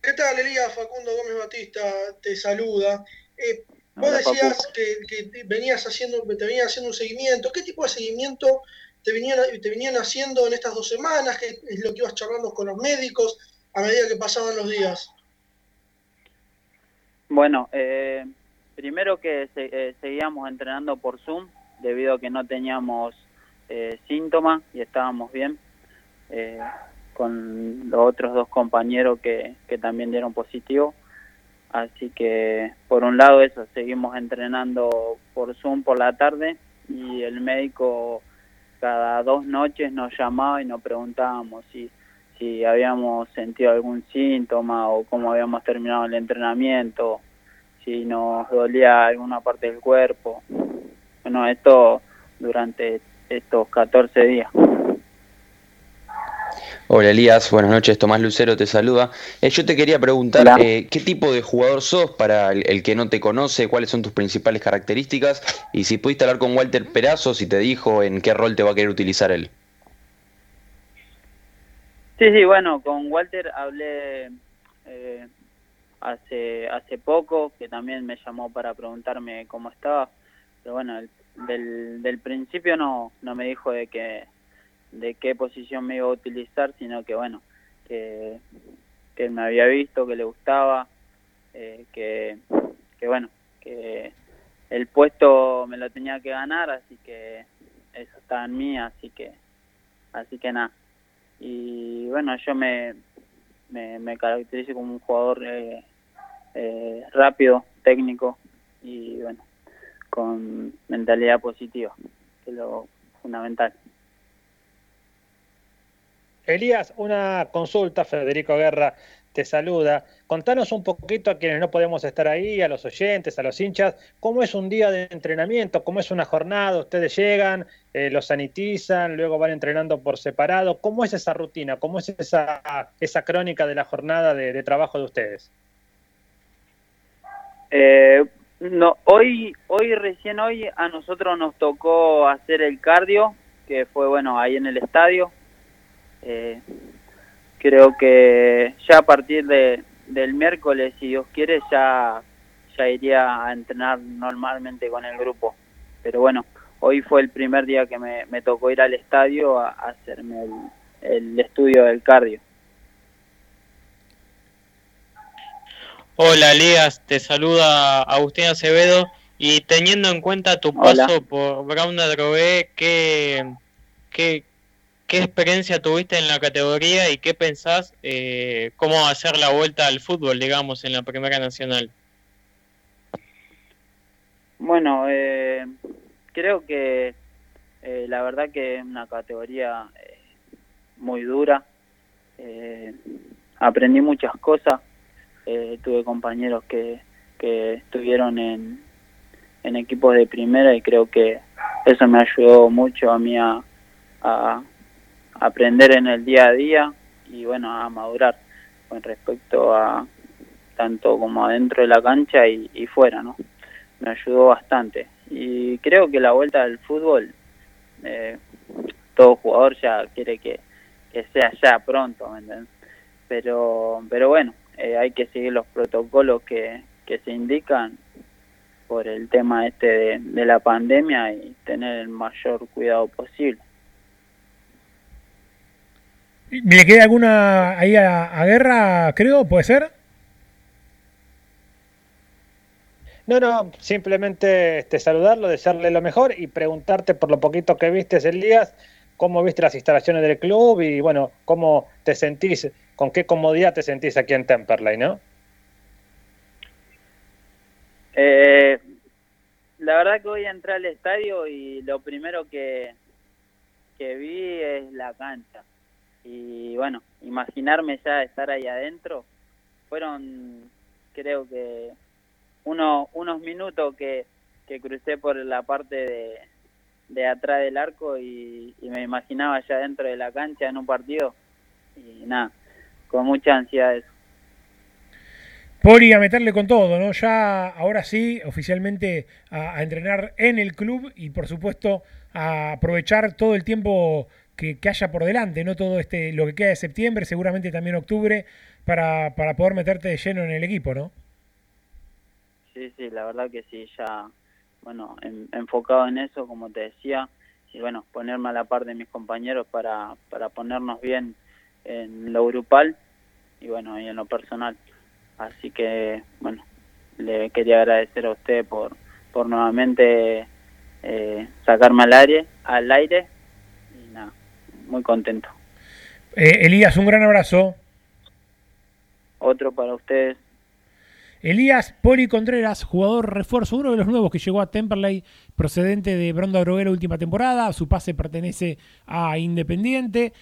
¿Qué tal, Elías? Facundo Gómez Batista te saluda. Eh, vos Hola, decías que, que te venías haciendo, te venían haciendo un seguimiento. ¿Qué tipo de seguimiento te venían, te venían haciendo en estas dos semanas? ¿Qué es lo que ibas charlando con los médicos a medida que pasaban los días? Bueno, eh, primero que se- eh, seguíamos entrenando por Zoom debido a que no teníamos eh, síntomas y estábamos bien eh, con los otros dos compañeros que, que también dieron positivo. Así que por un lado eso, seguimos entrenando por Zoom por la tarde y el médico cada dos noches nos llamaba y nos preguntábamos si, si habíamos sentido algún síntoma o cómo habíamos terminado el entrenamiento, si nos dolía alguna parte del cuerpo. Bueno, esto durante estos 14 días. Hola Elías, buenas noches, Tomás Lucero te saluda. Eh, yo te quería preguntar, eh, ¿qué tipo de jugador sos para el, el que no te conoce? ¿Cuáles son tus principales características? Y si pudiste hablar con Walter Perazo, si te dijo en qué rol te va a querer utilizar él. Sí, sí, bueno, con Walter hablé eh, hace hace poco, que también me llamó para preguntarme cómo estaba, pero bueno, el- del, del principio no, no me dijo de que de qué posición me iba a utilizar, sino que bueno, que, que me había visto, que le gustaba, eh, que, que bueno, que el puesto me lo tenía que ganar, así que eso está en mí, así que, así que nada. Y bueno, yo me, me, me caracterizo como un jugador eh, eh, rápido, técnico y bueno, con mentalidad positiva, que es lo fundamental. Elías, una consulta, Federico Guerra te saluda. Contanos un poquito a quienes no podemos estar ahí, a los oyentes, a los hinchas, cómo es un día de entrenamiento, cómo es una jornada, ustedes llegan, eh, los sanitizan, luego van entrenando por separado, ¿cómo es esa rutina? ¿Cómo es esa, esa crónica de la jornada de, de trabajo de ustedes? Eh, no, hoy, hoy recién hoy a nosotros nos tocó hacer el cardio, que fue bueno ahí en el estadio. Eh, creo que ya a partir de, del miércoles, si Dios quiere, ya, ya iría a entrenar normalmente con el grupo. Pero bueno, hoy fue el primer día que me, me tocó ir al estadio a, hacerme el, el estudio del cardio. Hola, Elías, te saluda Agustín Acevedo y teniendo en cuenta tu Hola. paso por Brown Adrogué, ¿qué, qué, qué experiencia tuviste en la categoría y qué pensás eh, cómo ser la vuelta al fútbol, digamos, en la Primera Nacional? Bueno, eh, creo que eh, la verdad que es una categoría eh, muy dura. Eh, aprendí muchas cosas. Eh, tuve compañeros que, que estuvieron en, en equipos de primera y creo que eso me ayudó mucho a mí a, a aprender en el día a día y bueno, a madurar con respecto a tanto como adentro de la cancha y, fuera, ¿no? Me ayudó bastante. Y creo que la vuelta del fútbol, eh, todo jugador ya quiere que, que sea ya pronto, ¿me entiendes? Pero, pero bueno, eh, hay que seguir los protocolos que, que se indican por el tema este de, de la pandemia y tener el mayor cuidado posible. ¿Le queda alguna ahí a, a Guerra, creo? ¿Puede ser? No, no, simplemente este, saludarlo, desearle lo mejor y preguntarte por lo poquito que viste Elías, cómo viste las instalaciones del club y bueno, cómo te sentís, con qué comodidad te sentís aquí en Temperley, ¿no? Eh, la verdad que hoy entré al estadio y lo primero que, que vi es la cancha. Y bueno, imaginarme ya estar ahí adentro, fueron creo que uno, unos minutos que, que crucé por la parte de, de atrás del arco y, y me imaginaba ya dentro de la cancha en un partido. Y nada, con mucha ansiedad eso. Poli a meterle con todo, ¿no? Ya ahora sí, oficialmente a, a entrenar en el club y por supuesto a aprovechar todo el tiempo que, que haya por delante, ¿no? Todo este, lo que queda de septiembre, seguramente también octubre, para, para poder meterte de lleno en el equipo, ¿no? Sí, sí, la verdad que sí, ya, bueno, en- enfocado en eso, como te decía, y bueno, ponerme a la par de mis compañeros para, para ponernos bien en lo grupal y bueno, y en lo personal. Así que, bueno, le quería agradecer a usted por, por nuevamente eh, sacarme al aire, al aire y nada, muy contento. Eh, Elías, un gran abrazo. Otro para ustedes. Elías Poli Contreras, jugador refuerzo, uno de los nuevos que llegó a Temperley, procedente de Bronda Drogué la última temporada. Su pase pertenece a Independiente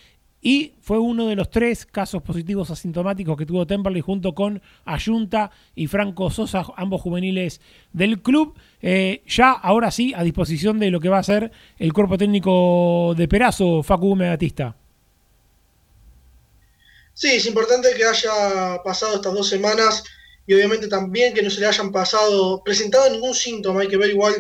y fue uno de los tres casos positivos asintomáticos que tuvo Temperley junto con Ayunta y Franco Sosa, ambos juveniles del club. Eh, ya, ahora sí, a disposición de lo que va a ser el cuerpo técnico de Perazo, Facu Gómez Batista. Sí, es importante que haya pasado estas dos semanas y obviamente también que no se le hayan pasado, presentado ningún síntoma. Hay que ver igual,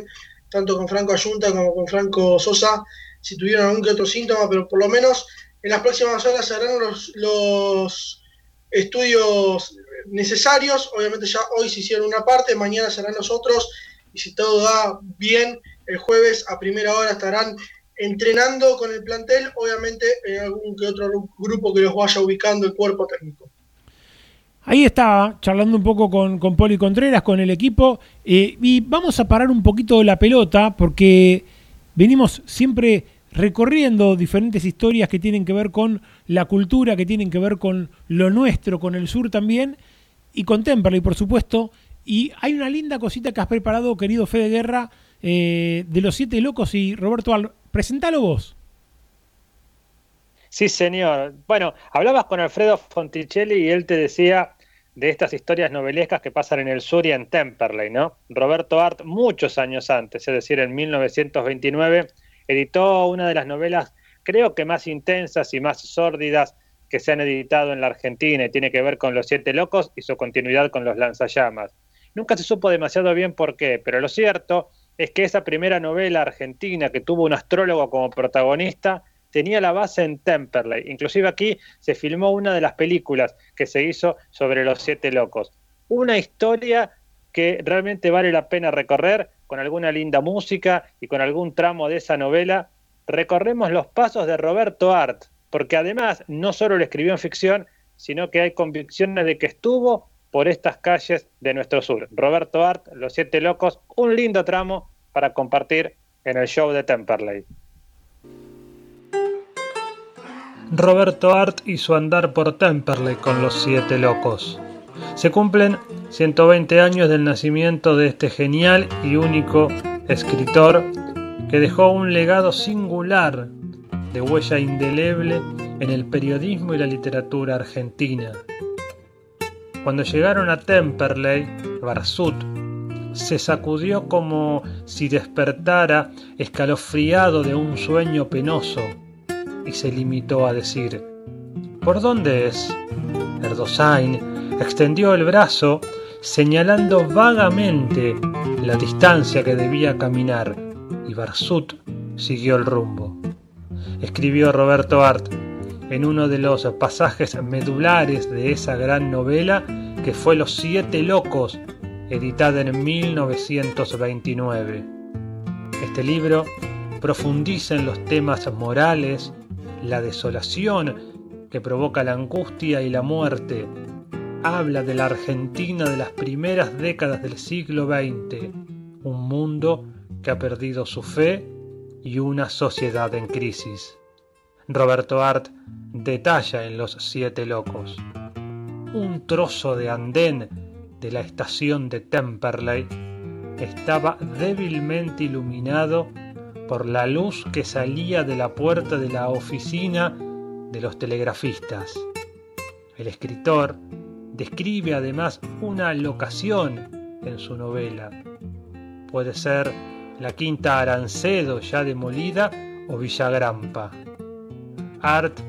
tanto con Franco Ayunta como con Franco Sosa, si tuvieron algún que otro síntoma, pero por lo menos en las próximas horas se los, los estudios necesarios. Obviamente ya hoy se hicieron una parte, mañana serán los otros y si todo da bien, el jueves a primera hora estarán entrenando con el plantel, obviamente en algún que otro gru- grupo que los vaya ubicando el cuerpo técnico. Ahí estaba, charlando un poco con, con Poli Contreras, con el equipo, eh, y vamos a parar un poquito la pelota, porque venimos siempre recorriendo diferentes historias que tienen que ver con la cultura, que tienen que ver con lo nuestro, con el sur también, y con Temperley, por supuesto. Y hay una linda cosita que has preparado, querido Fede Guerra, eh, de los Siete Locos y Roberto Al. Presentalo vos. Sí, señor. Bueno, hablabas con Alfredo Fonticelli y él te decía de estas historias novelescas que pasan en el sur y en Temperley, ¿no? Roberto Art, muchos años antes, es decir, en 1929, editó una de las novelas, creo que más intensas y más sórdidas que se han editado en la Argentina y tiene que ver con Los Siete Locos y su continuidad con Los Lanzallamas. Nunca se supo demasiado bien por qué, pero lo cierto es que esa primera novela argentina que tuvo un astrólogo como protagonista tenía la base en Temperley. Inclusive aquí se filmó una de las películas que se hizo sobre los siete locos. Una historia que realmente vale la pena recorrer con alguna linda música y con algún tramo de esa novela. Recorremos los pasos de Roberto Art, porque además no solo lo escribió en ficción, sino que hay convicciones de que estuvo por estas calles de nuestro sur. Roberto Art, Los Siete Locos, un lindo tramo para compartir en el show de Temperley. Roberto Art y su andar por Temperley con los Siete Locos. Se cumplen 120 años del nacimiento de este genial y único escritor que dejó un legado singular de huella indeleble en el periodismo y la literatura argentina. Cuando llegaron a Temperley, Barsut se sacudió como si despertara escalofriado de un sueño penoso y se limitó a decir, ¿Por dónde es? Erdosain extendió el brazo señalando vagamente la distancia que debía caminar y Barsut siguió el rumbo. Escribió Roberto Art en uno de los pasajes medulares de esa gran novela que fue Los Siete Locos, editada en 1929. Este libro profundiza en los temas morales, la desolación que provoca la angustia y la muerte. Habla de la Argentina de las primeras décadas del siglo XX, un mundo que ha perdido su fe y una sociedad en crisis. Roberto Art detalla en Los Siete Locos. Un trozo de andén de la estación de Temperley estaba débilmente iluminado por la luz que salía de la puerta de la oficina de los telegrafistas. El escritor describe además una locación en su novela. Puede ser la Quinta Arancedo ya demolida o Villagrampa. Art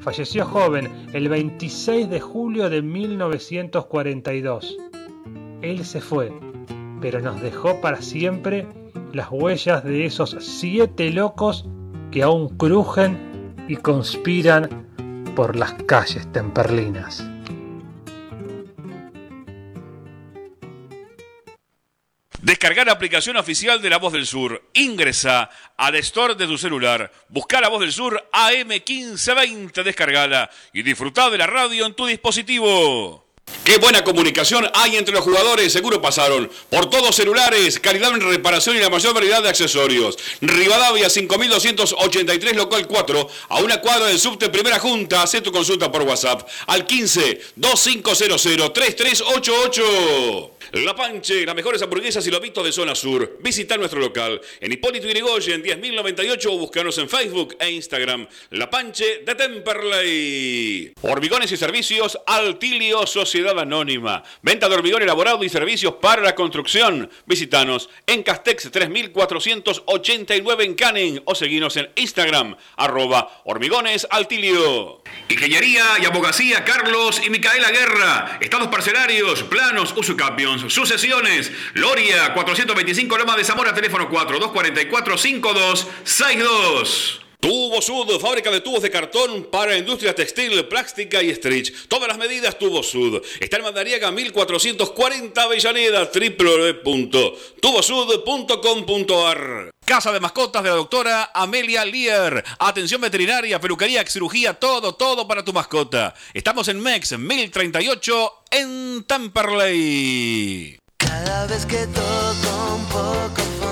falleció joven el 26 de julio de 1942. Él se fue, pero nos dejó para siempre las huellas de esos siete locos que aún crujen y conspiran por las calles temperlinas. Descargar la aplicación oficial de La Voz del Sur. Ingresa al store de tu celular. Busca La Voz del Sur AM1520, descargala y disfruta de la radio en tu dispositivo. Qué buena comunicación hay entre los jugadores. Seguro pasaron por todos celulares, calidad en reparación y la mayor variedad de accesorios. Rivadavia 5283 local 4, a una cuadra del subte Primera Junta. Haz tu consulta por WhatsApp al 15 2500 3388. La Panche, las mejores hamburguesas y lobitos de zona sur. Visita nuestro local en Hipólito Yrigoyen 10.098 o búscanos en Facebook e Instagram. La Panche de Temperley. Hormigones y servicios Altilio Sociedad Anónima. Venta de hormigón elaborado y servicios para la construcción. Visitanos en Castex 3489 en Canning o seguinos en Instagram arroba hormigones altilio. Ingeniería y abogacía Carlos y Micaela Guerra. Estados parcelarios, planos, usucapions, sucesiones. Loria 425 Loma de Zamora, teléfono 4242-5262. Tubo Sud, fábrica de tubos de cartón para industria textil, plástica y stretch. Todas las medidas Tubo Sud. Está en Mandariaga 1440 Avellaneda, www.tubosud.com.ar. Casa de mascotas de la doctora Amelia Lear. Atención veterinaria, peluquería, cirugía, todo, todo para tu mascota. Estamos en MEX 1038 en Temperley. Cada vez que toco un poco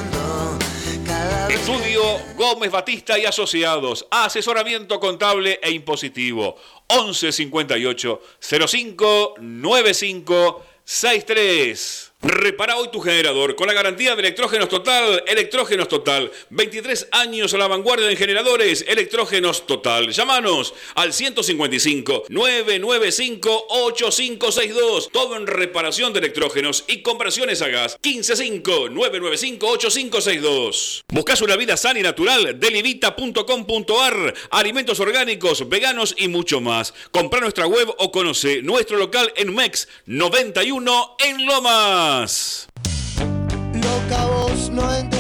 Estudio Gómez Batista y Asociados. Asesoramiento contable e impositivo. 11 58 05 95 63. Repara hoy tu generador con la garantía de Electrógenos Total. Electrógenos Total. 23 años a la vanguardia en generadores. Electrógenos Total. Llámanos al 155 995 8562. Todo en reparación de electrógenos y conversiones a gas. 155 995 8562. Buscas una vida sana y natural. Delivita.com.ar. Alimentos orgánicos, veganos y mucho más. Compra nuestra web o conoce nuestro local en MEX 91 en Loma.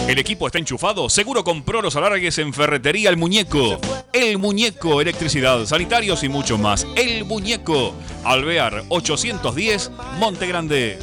El equipo está enchufado, seguro compró los alargues en Ferretería El Muñeco. El Muñeco, electricidad, sanitarios y mucho más. El Muñeco, Alvear 810, Monte Grande.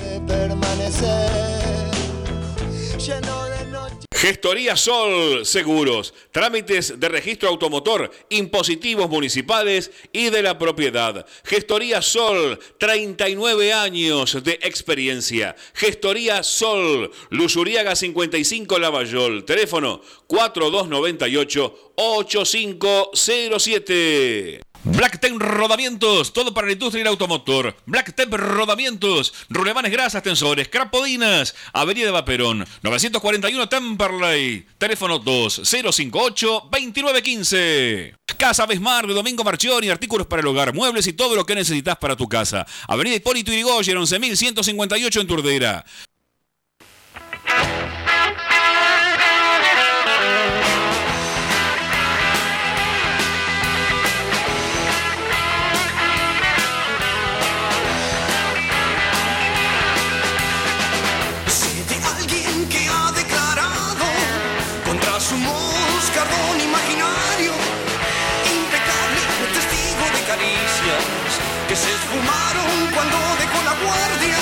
Gestoría Sol Seguros, trámites de registro automotor, impositivos municipales y de la propiedad. Gestoría Sol, 39 años de experiencia. Gestoría Sol, Lusuriaga 55 Lavallol, teléfono 4298 8507. Blacktep Rodamientos, todo para la industria del automotor. Blacktep Rodamientos, rulemanes grasas, tensores, crapodinas, Avenida Vaperón, 941 Temperley, teléfono 2058-2915. Casa Besmar de Domingo Marchioni, artículos para el hogar, muebles y todo lo que necesitas para tu casa. Avenida Hipólito Yrigoyen, 11158 en Turdera. Cuando dejó la guardia.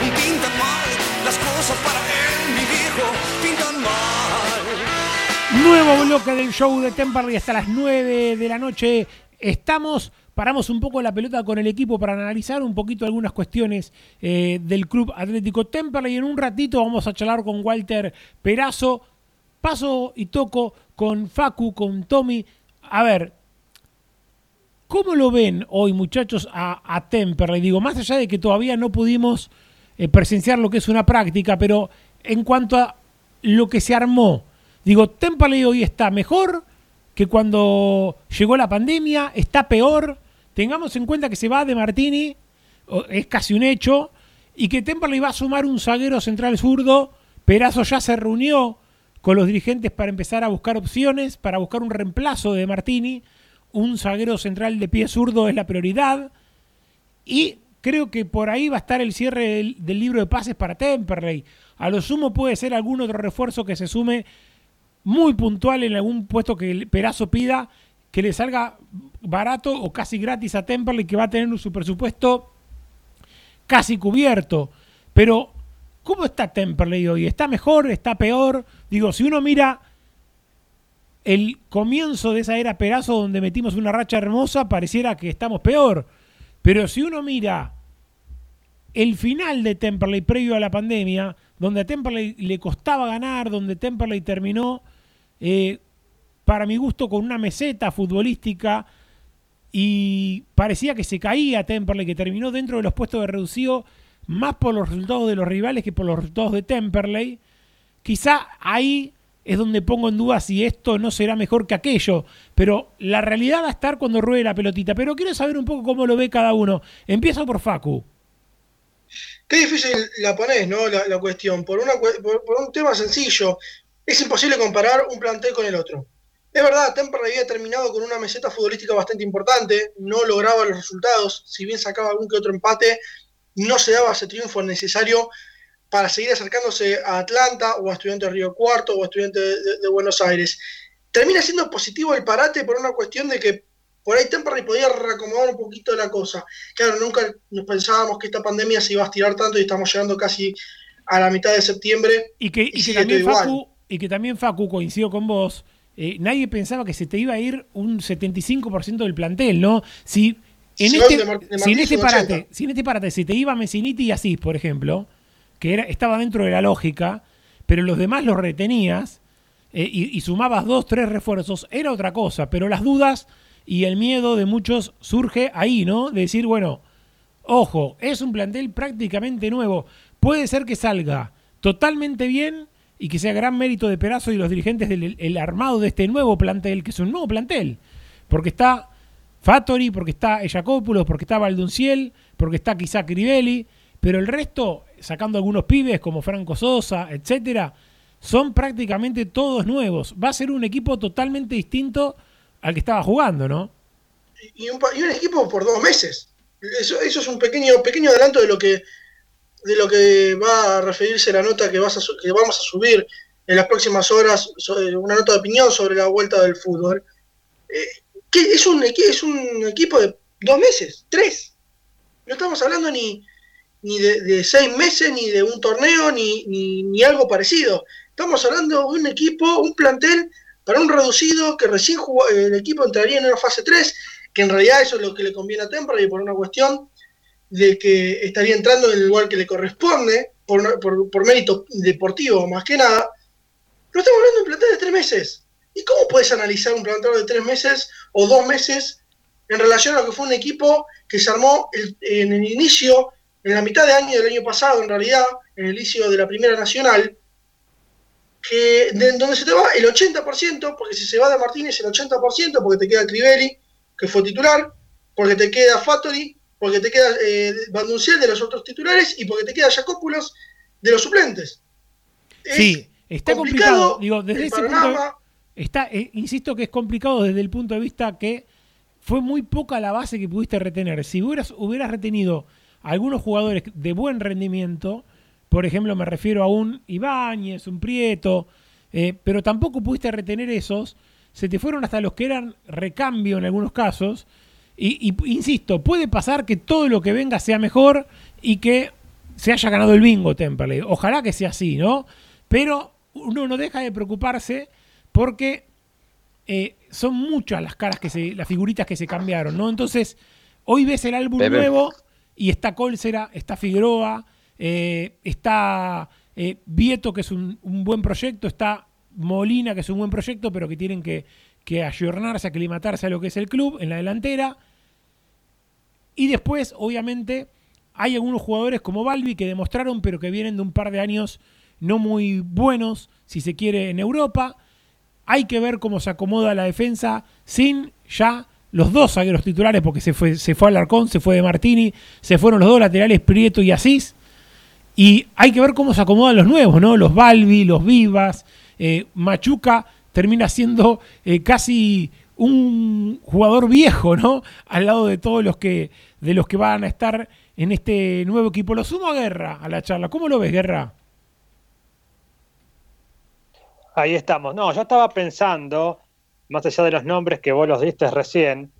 Pintan mal las cosas para él, mi viejo, pintan mal. Nuevo bloque del show de Temperley hasta las 9 de la noche. Estamos, paramos un poco la pelota con el equipo para analizar un poquito algunas cuestiones eh, del Club Atlético Temperley. En un ratito vamos a charlar con Walter Perazo. Paso y toco con Facu, con Tommy. A ver, ¿cómo lo ven hoy, muchachos, a, a Temperley? Digo, más allá de que todavía no pudimos eh, presenciar lo que es una práctica, pero en cuanto a lo que se armó, digo, Temperley hoy está mejor que cuando llegó la pandemia, está peor. Tengamos en cuenta que se va de Martini, es casi un hecho, y que Temperley va a sumar un zaguero central zurdo. Perazo ya se reunió con los dirigentes para empezar a buscar opciones, para buscar un reemplazo de Martini. Un zaguero central de pie zurdo es la prioridad. Y creo que por ahí va a estar el cierre del, libro de pases para Temperley. A lo sumo puede ser algún otro refuerzo que se sume muy puntual en algún puesto que el Perazo pida que le salga barato o casi gratis a Temperley que va a tener su presupuesto casi cubierto. Pero, ¿cómo está Temperley hoy? ¿Está mejor? ¿Está peor? Digo, si uno mira el comienzo de esa era Perazo donde metimos una racha hermosa, pareciera que estamos peor. Pero si uno mira el final de Temperley previo a la pandemia, donde a Temperley le costaba ganar, donde Temperley terminó, eh, para mi gusto, con una meseta futbolística y parecía que se caía Temperley, que terminó dentro de los puestos de reducido más por los resultados de los rivales que por los resultados de Temperley. Quizá ahí es donde pongo en duda si esto no será mejor que aquello, pero la realidad va a estar cuando ruede la pelotita. Pero quiero saber un poco cómo lo ve cada uno. Empiezo por Facu. Qué difícil la ponés, ¿no? La, cuestión. Por, una, por, por un tema sencillo. Es imposible comparar un plantel con el otro. Es verdad, Temperley había terminado con una meseta futbolística bastante importante, no lograba los resultados, si bien sacaba algún que otro empate, no se daba ese triunfo necesario para seguir acercándose a Atlanta o a Estudiantes de Río Cuarto o a Estudiantes de, de- de Buenos Aires. Termina siendo positivo el parate por una cuestión de que por ahí Temperley podía reacomodar un poquito la cosa. Claro, nunca nos pensábamos que esta pandemia se iba a estirar tanto y estamos llegando casi a la mitad de septiembre. Y que, y que sigue también. Facu, y que también Facu, coincido con vos, eh, nadie pensaba que se te iba a ir un 75% del plantel, ¿no? Si en este, de Mar- de si en Martínez este un parate, 80. si en este parate se te iba Messiniti y Asís, por ejemplo, que era, estaba dentro de la lógica, pero los demás los retenías, eh, y, y sumabas dos, tres refuerzos, era otra cosa, pero las dudas y el miedo de muchos surge ahí, ¿no? De decir, bueno, ojo, es un plantel prácticamente nuevo, puede ser que salga totalmente bien y que sea gran mérito de Perazo y los dirigentes del el armado de este nuevo plantel, que es un nuevo plantel, porque está Fattori, porque está Ejacópulos, porque está Valdunciel, porque está quizá Crivelli, pero el resto, sacando algunos pibes como Franco Sosa, etcétera, son prácticamente todos nuevos. Va a ser un equipo totalmente distinto al que estaba jugando, ¿no? Y un, y un equipo por dos meses. Eso, eso es un pequeño, pequeño adelanto de lo que de lo que va a referirse la nota que, vas que vamos a subir en las próximas horas, una nota de opinión sobre la vuelta del fútbol. Eh, que es un, es un equipo de dos meses, tres. No estamos hablando ni, ni de, seis meses, ni de un torneo, ni, ni, ni algo parecido. Estamos hablando de un equipo, un plantel para un reducido que recién jugó, el equipo entraría en una fase 3, que en realidad eso es lo que le conviene a Temperley por una cuestión de que estaría entrando en el lugar que le corresponde, por, por, por mérito deportivo más que nada. Pero estamos hablando de un plantel de tres meses. ¿Y cómo puedes analizar un plantel de tres meses o dos meses en relación a lo que fue un equipo que se armó el- en el inicio, en la mitad de año del año pasado, en realidad, en el inicio de la Primera Nacional, que de, donde se te va el 80%, porque si se va de Martínez el 80%, porque te queda Crivelli, que fue titular, porque te queda Fattori, porque te queda eh, Bandunciel de los otros titulares y porque te queda Jacópulos de los suplentes. Sí, está complicado complicado. Digo, desde el ese punto de- panorama. está, eh, insisto que es complicado desde el punto de vista que fue muy poca la base que pudiste retener. Si hubieras, hubieras retenido algunos jugadores de buen rendimiento, por ejemplo, me refiero a un Ibáñez, un Prieto, eh, pero tampoco pudiste retener esos, se te fueron hasta los que eran recambio en algunos casos. Y, y, insisto, puede pasar que todo lo que venga sea mejor y que se haya ganado el bingo Temperley. Ojalá que sea así, ¿no? Pero uno no deja de preocuparse porque eh, son muchas las caras que se, las figuritas que se cambiaron, ¿no? Entonces, hoy ves el álbum nuevo y está Colsera, está Figueroa, eh, está eh, Vieto, que es un, un buen proyecto, está Molina, que es un buen proyecto, pero que tienen que, que ayornarse, aclimatarse a lo que es el club en la delantera. Y después, obviamente, hay algunos jugadores como Balbi que demostraron, pero que vienen de un par de años no muy buenos, si se quiere, en Europa. Hay que ver cómo se acomoda la defensa sin ya los dos zagueros titulares, porque se fue, se fue Alarcón, se fue de Martini, se fueron los dos laterales, Prieto y Asís. Y hay que ver cómo se acomodan los nuevos, ¿no? Los Balbi, los Vivas. eh, Machuca termina siendo eh, casi un jugador viejo, ¿no? Al lado de todos los que, de los que van a estar en este nuevo equipo. Lo sumo a Guerra, a la charla. ¿Cómo lo ves, Guerra? Ahí estamos. No, yo estaba pensando, más allá de los nombres que vos los diste recién,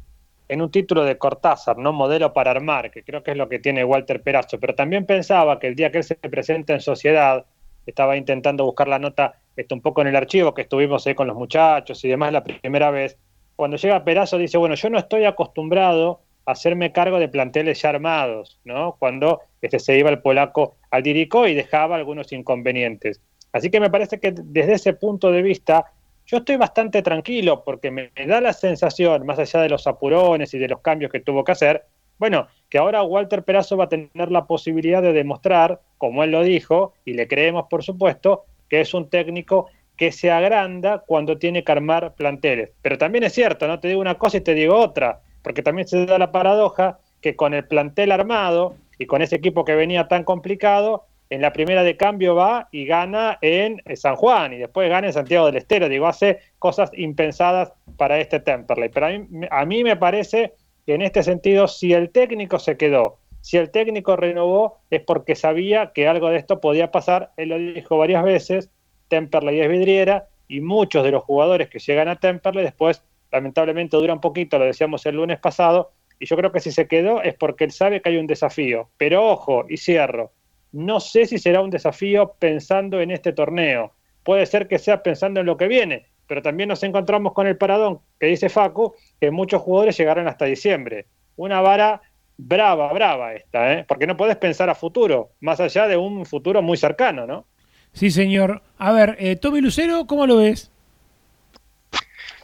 en un título de Cortázar, ¿no? Modelo para armar, que creo que es lo que tiene Walter Perazo. Pero también pensaba que el día que él se presenta en sociedad, estaba intentando buscar la nota esto un poco en el archivo que estuvimos ahí con los muchachos y demás la primera vez. Cuando llega Perazo dice, bueno, yo no estoy acostumbrado a hacerme cargo de planteles ya armados, ¿no? Cuando este, se iba el polaco al Dirico y dejaba algunos inconvenientes. Así que me parece que desde ese punto de vista yo estoy bastante tranquilo porque me, da la sensación, más allá de los apurones y de los cambios que tuvo que hacer, bueno, que ahora Walter Perazo va a tener la posibilidad de demostrar, como él lo dijo, y le creemos por supuesto, que es un técnico que se agranda cuando tiene que armar planteles. Pero también es cierto, no te digo una cosa y te digo otra, porque también se da la paradoja que con el plantel armado y con ese equipo que venía tan complicado, en la primera de cambio va y gana en San Juan y después gana en Santiago del Estero. Digo, hace cosas impensadas para este Temperley. Pero a mí, a mí me parece que en este sentido, si el técnico se quedó, si el técnico renovó, es porque sabía que algo de esto podía pasar. Él lo dijo varias veces, Temperley es vidriera y muchos de los jugadores que llegan a Temperley después, lamentablemente, duran poquito, lo decíamos el lunes pasado, y yo creo que si se quedó es porque él sabe que hay un desafío. Pero ojo, y cierro, no sé si será un desafío pensando en este torneo. Puede ser que sea pensando en lo que viene, pero también nos encontramos con el paradón que dice Facu, que muchos jugadores llegarán hasta diciembre. Una vara brava, brava esta, ¿eh? porque no puedes pensar a futuro, más allá de un futuro muy cercano, ¿no? Sí, señor. A ver, eh, Tommy Lucero, ¿cómo lo ves?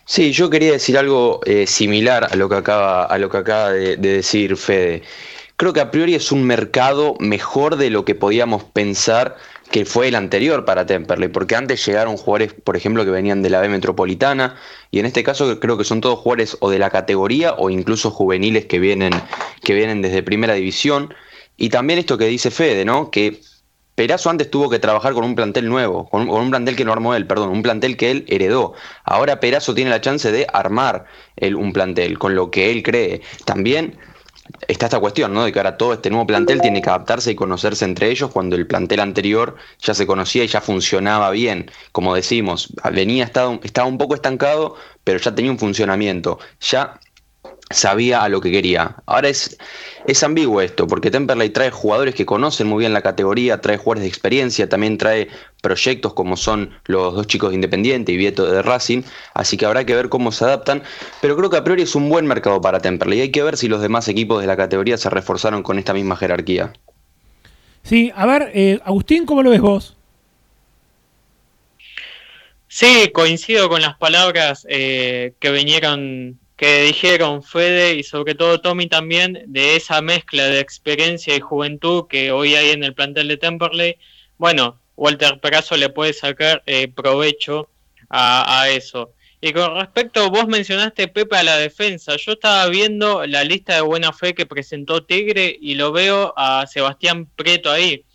Sí, yo quería decir algo eh, similar a lo que acaba, a lo que acaba de, de decir Fede. Creo que a priori es un mercado mejor de lo que podíamos pensar que fue el anterior para Temperley, porque antes llegaron jugadores, por ejemplo, que venían de la B Metropolitana, y en este caso creo que son todos jugadores o de la categoría o incluso juveniles que vienen, que vienen desde primera división. Y también esto que dice Fede, ¿no? Que Perazo antes tuvo que trabajar con un plantel nuevo, con un, plantel que no armó él, perdón, un plantel que él heredó. Ahora Perazo tiene la chance de armar un plantel con lo que él cree. También está esta cuestión, ¿no? De que ahora todo este nuevo plantel tiene que adaptarse y conocerse entre ellos cuando el plantel anterior ya se conocía y ya funcionaba bien. Como decimos, venía, estaba, estaba un poco estancado, pero ya tenía un funcionamiento. Ya sabía a lo que quería. Ahora es, es ambiguo esto, porque Temperley trae jugadores que conocen muy bien la categoría, trae jugadores de experiencia, también trae proyectos como son los dos chicos de Independiente y Vieto de Racing, así que habrá que ver cómo se adaptan, pero creo que a priori es un buen mercado para Temperley, hay que ver si los demás equipos de la categoría se reforzaron con esta misma jerarquía. Sí, a ver, eh, Agustín, ¿cómo lo ves vos? Sí, coincido con las palabras eh, que vinieron, que dijeron Fede y sobre todo Tommy también, de esa mezcla de experiencia y juventud que hoy hay en el plantel de Temperley. Bueno, Walter Perazo le puede sacar eh, provecho a, eso. Y con respecto, vos mencionaste Pepe a la defensa. Yo estaba viendo la lista de buena fe que presentó Tigre y lo veo a Sebastián Prieto ahí.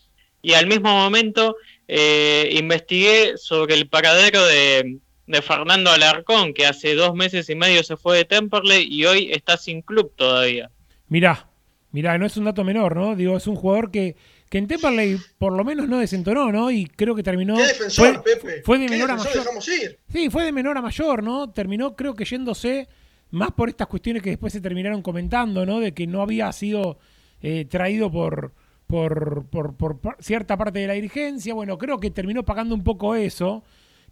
Y al mismo momento eh, investigué sobre el paradero de, de, Fernando Alarcón, que hace dos meses y medio se fue de Temperley y hoy está sin club todavía. Mirá, mirá, no es un dato menor, ¿no? Digo, es un jugador que que en Temperley por lo menos no desentonó, ¿no? Y creo que terminó. ¿Qué defensor, fue, Pepe? Fue de ¿Qué menor a mayor. ir? Sí, fue de menor a mayor, ¿no? Terminó, creo que yéndose más por estas cuestiones que después se terminaron comentando, ¿no? De que no había sido eh, traído por, por, por, por, cierta parte de la dirigencia. Bueno, creo que terminó pagando un poco eso,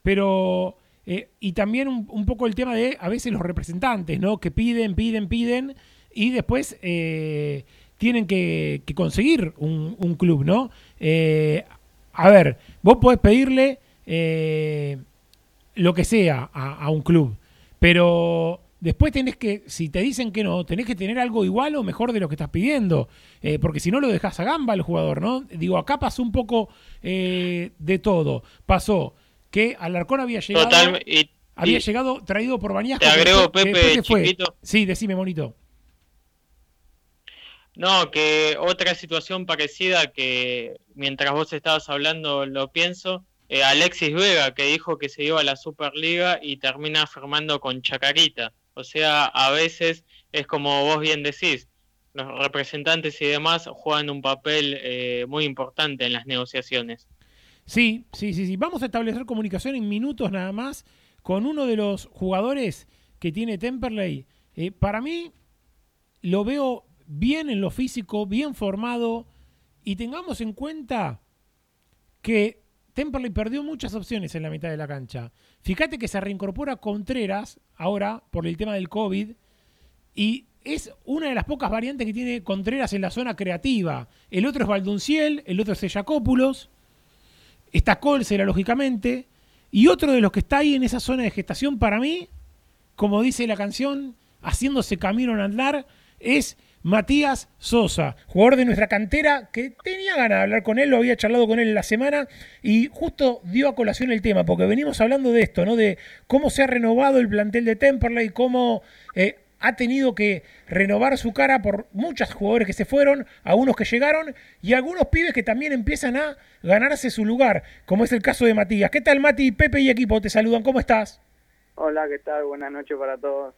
pero. Eh, y también un, poco el tema de a veces los representantes, ¿no? Que piden, piden, piden y después. Eh, tienen que, conseguir un, club, ¿no? Eh, a ver, vos podés pedirle lo que sea a, un club, pero después tenés que, si te dicen que no, tenés que tener algo igual o mejor de lo que estás pidiendo, porque si no lo dejas a gamba al jugador, ¿no? Digo, acá pasó un poco de todo. Pasó que Alarcón había llegado... Total, y, había y, llegado traído por Bañasco. Te agrego, que, Pepe, que chiquito. Sí, decime, monito. No, que otra situación parecida que mientras vos estabas hablando lo pienso, eh, Alexis Vega que dijo que se iba a la Superliga y termina firmando con Chacarita. O sea, a veces es como vos bien decís, los representantes y demás juegan un papel eh, muy importante en las negociaciones. Sí, sí, sí, sí. Vamos a establecer comunicación en minutos nada más con uno de los jugadores que tiene Temperley. Eh, para mí lo veo bien en lo físico, bien formado, y tengamos en cuenta que Temperley perdió muchas opciones en la mitad de la cancha. Fíjate que se reincorpora Contreras ahora por el tema del COVID y es una de las pocas variantes que tiene Contreras en la zona creativa. El otro es Valdunciel, el otro es Sellacópulos, está Colsera lógicamente, y otro de los que está ahí en esa zona de gestación para mí, como dice la canción, haciéndose camino en andar, es Matías Sosa, jugador de nuestra cantera, que tenía ganas de hablar con él, lo había charlado con él en la semana y justo dio a colación el tema, porque venimos hablando de esto, ¿no? De cómo se ha renovado el plantel de Temperley, cómo eh, ha tenido que renovar su cara por muchos jugadores que se fueron, algunos que llegaron y algunos pibes que también empiezan a ganarse su lugar, como es el caso de Matías. ¿Qué tal, Mati? Pepe y equipo te saludan, ¿cómo estás? Hola, ¿qué tal? Buenas noches para todos.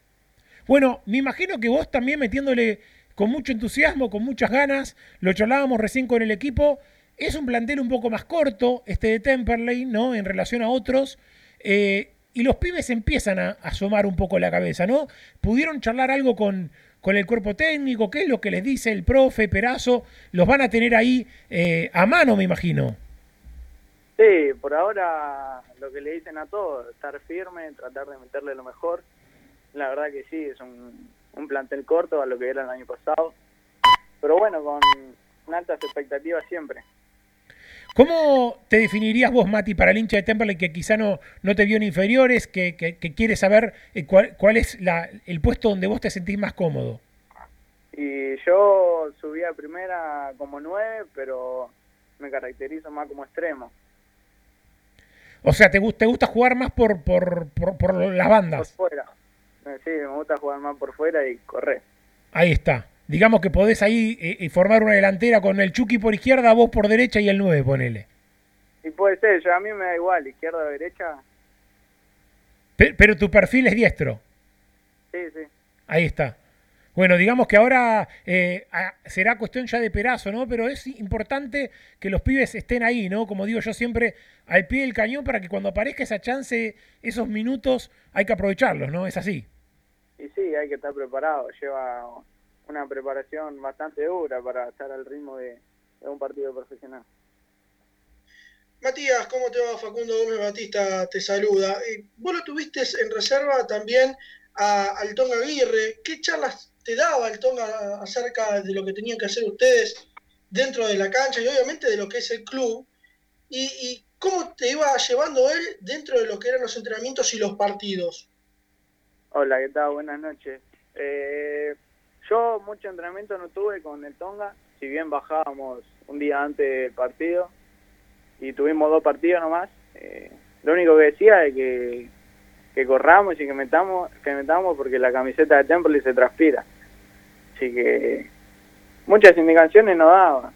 Bueno, me imagino que vos también metiéndole con mucho entusiasmo, con muchas ganas, lo charlábamos recién con el equipo. Es un plantel un poco más corto, este de Temperley, ¿no? En relación a otros. Eh, y los pibes empiezan a, asomar un poco la cabeza, ¿no? ¿Pudieron charlar algo con, con el cuerpo técnico? ¿Qué es lo que les dice el profe, Perazo? Los van a tener ahí eh, a mano, me imagino. Sí, por ahora lo que le dicen a todos, estar firme, tratar de meterle lo mejor. La verdad que sí, es un, un plantel corto a lo que era el año pasado. Pero bueno, con altas expectativas siempre. ¿Cómo te definirías vos, Mati, para el hincha de Temperley que quizá no, no te vio en inferiores, que, que, que quiere saber eh, cuál, cuál es la, el puesto donde vos te sentís más cómodo? Y yo subí a primera como nueve, pero me caracterizo más como extremo. O sea, ¿te, te gusta jugar más por, por, por, por las Por bandas? fuera. Eh, Sí, me gusta jugar más por fuera y correr. Ahí está. Digamos que podés ahí eh, eh, formar una delantera con el Chucky por izquierda, vos por derecha y el 9, ponele. Y puede ser, yo a mí me da igual, izquierda o derecha. Pe- Pero tu perfil es diestro. Sí, sí. Ahí está. Bueno, digamos que ahora eh, será cuestión ya de perazo, ¿no? Pero es importante que los pibes estén ahí, ¿no? Como digo yo siempre, al pie del cañón para que cuando aparezca esa chance, esos minutos, hay que aprovecharlos, ¿no? Es así. Y sí, hay que estar preparado. Lleva una preparación bastante dura para estar al ritmo de, de un partido profesional. Matías, ¿cómo te va? Facundo Gómez Batista te saluda. Eh, vos lo tuviste en reserva también a, al Tonga Aguirre. ¿Qué charlas te daba el Tonga acerca de lo que tenían que hacer ustedes dentro de la cancha y obviamente de lo que es el club? ¿Y, y cómo te iba llevando él dentro de lo que eran los entrenamientos y los partidos? Hola, ¿qué tal? Buenas noches. Eh, yo mucho entrenamiento no tuve con el Tonga, si bien bajábamos un día antes del partido y tuvimos dos partidos nomás. eh, lo único que decía es que, que corramos y que metamos, que metamos porque la camiseta de Temple se transpira. Así que muchas indicaciones no daban.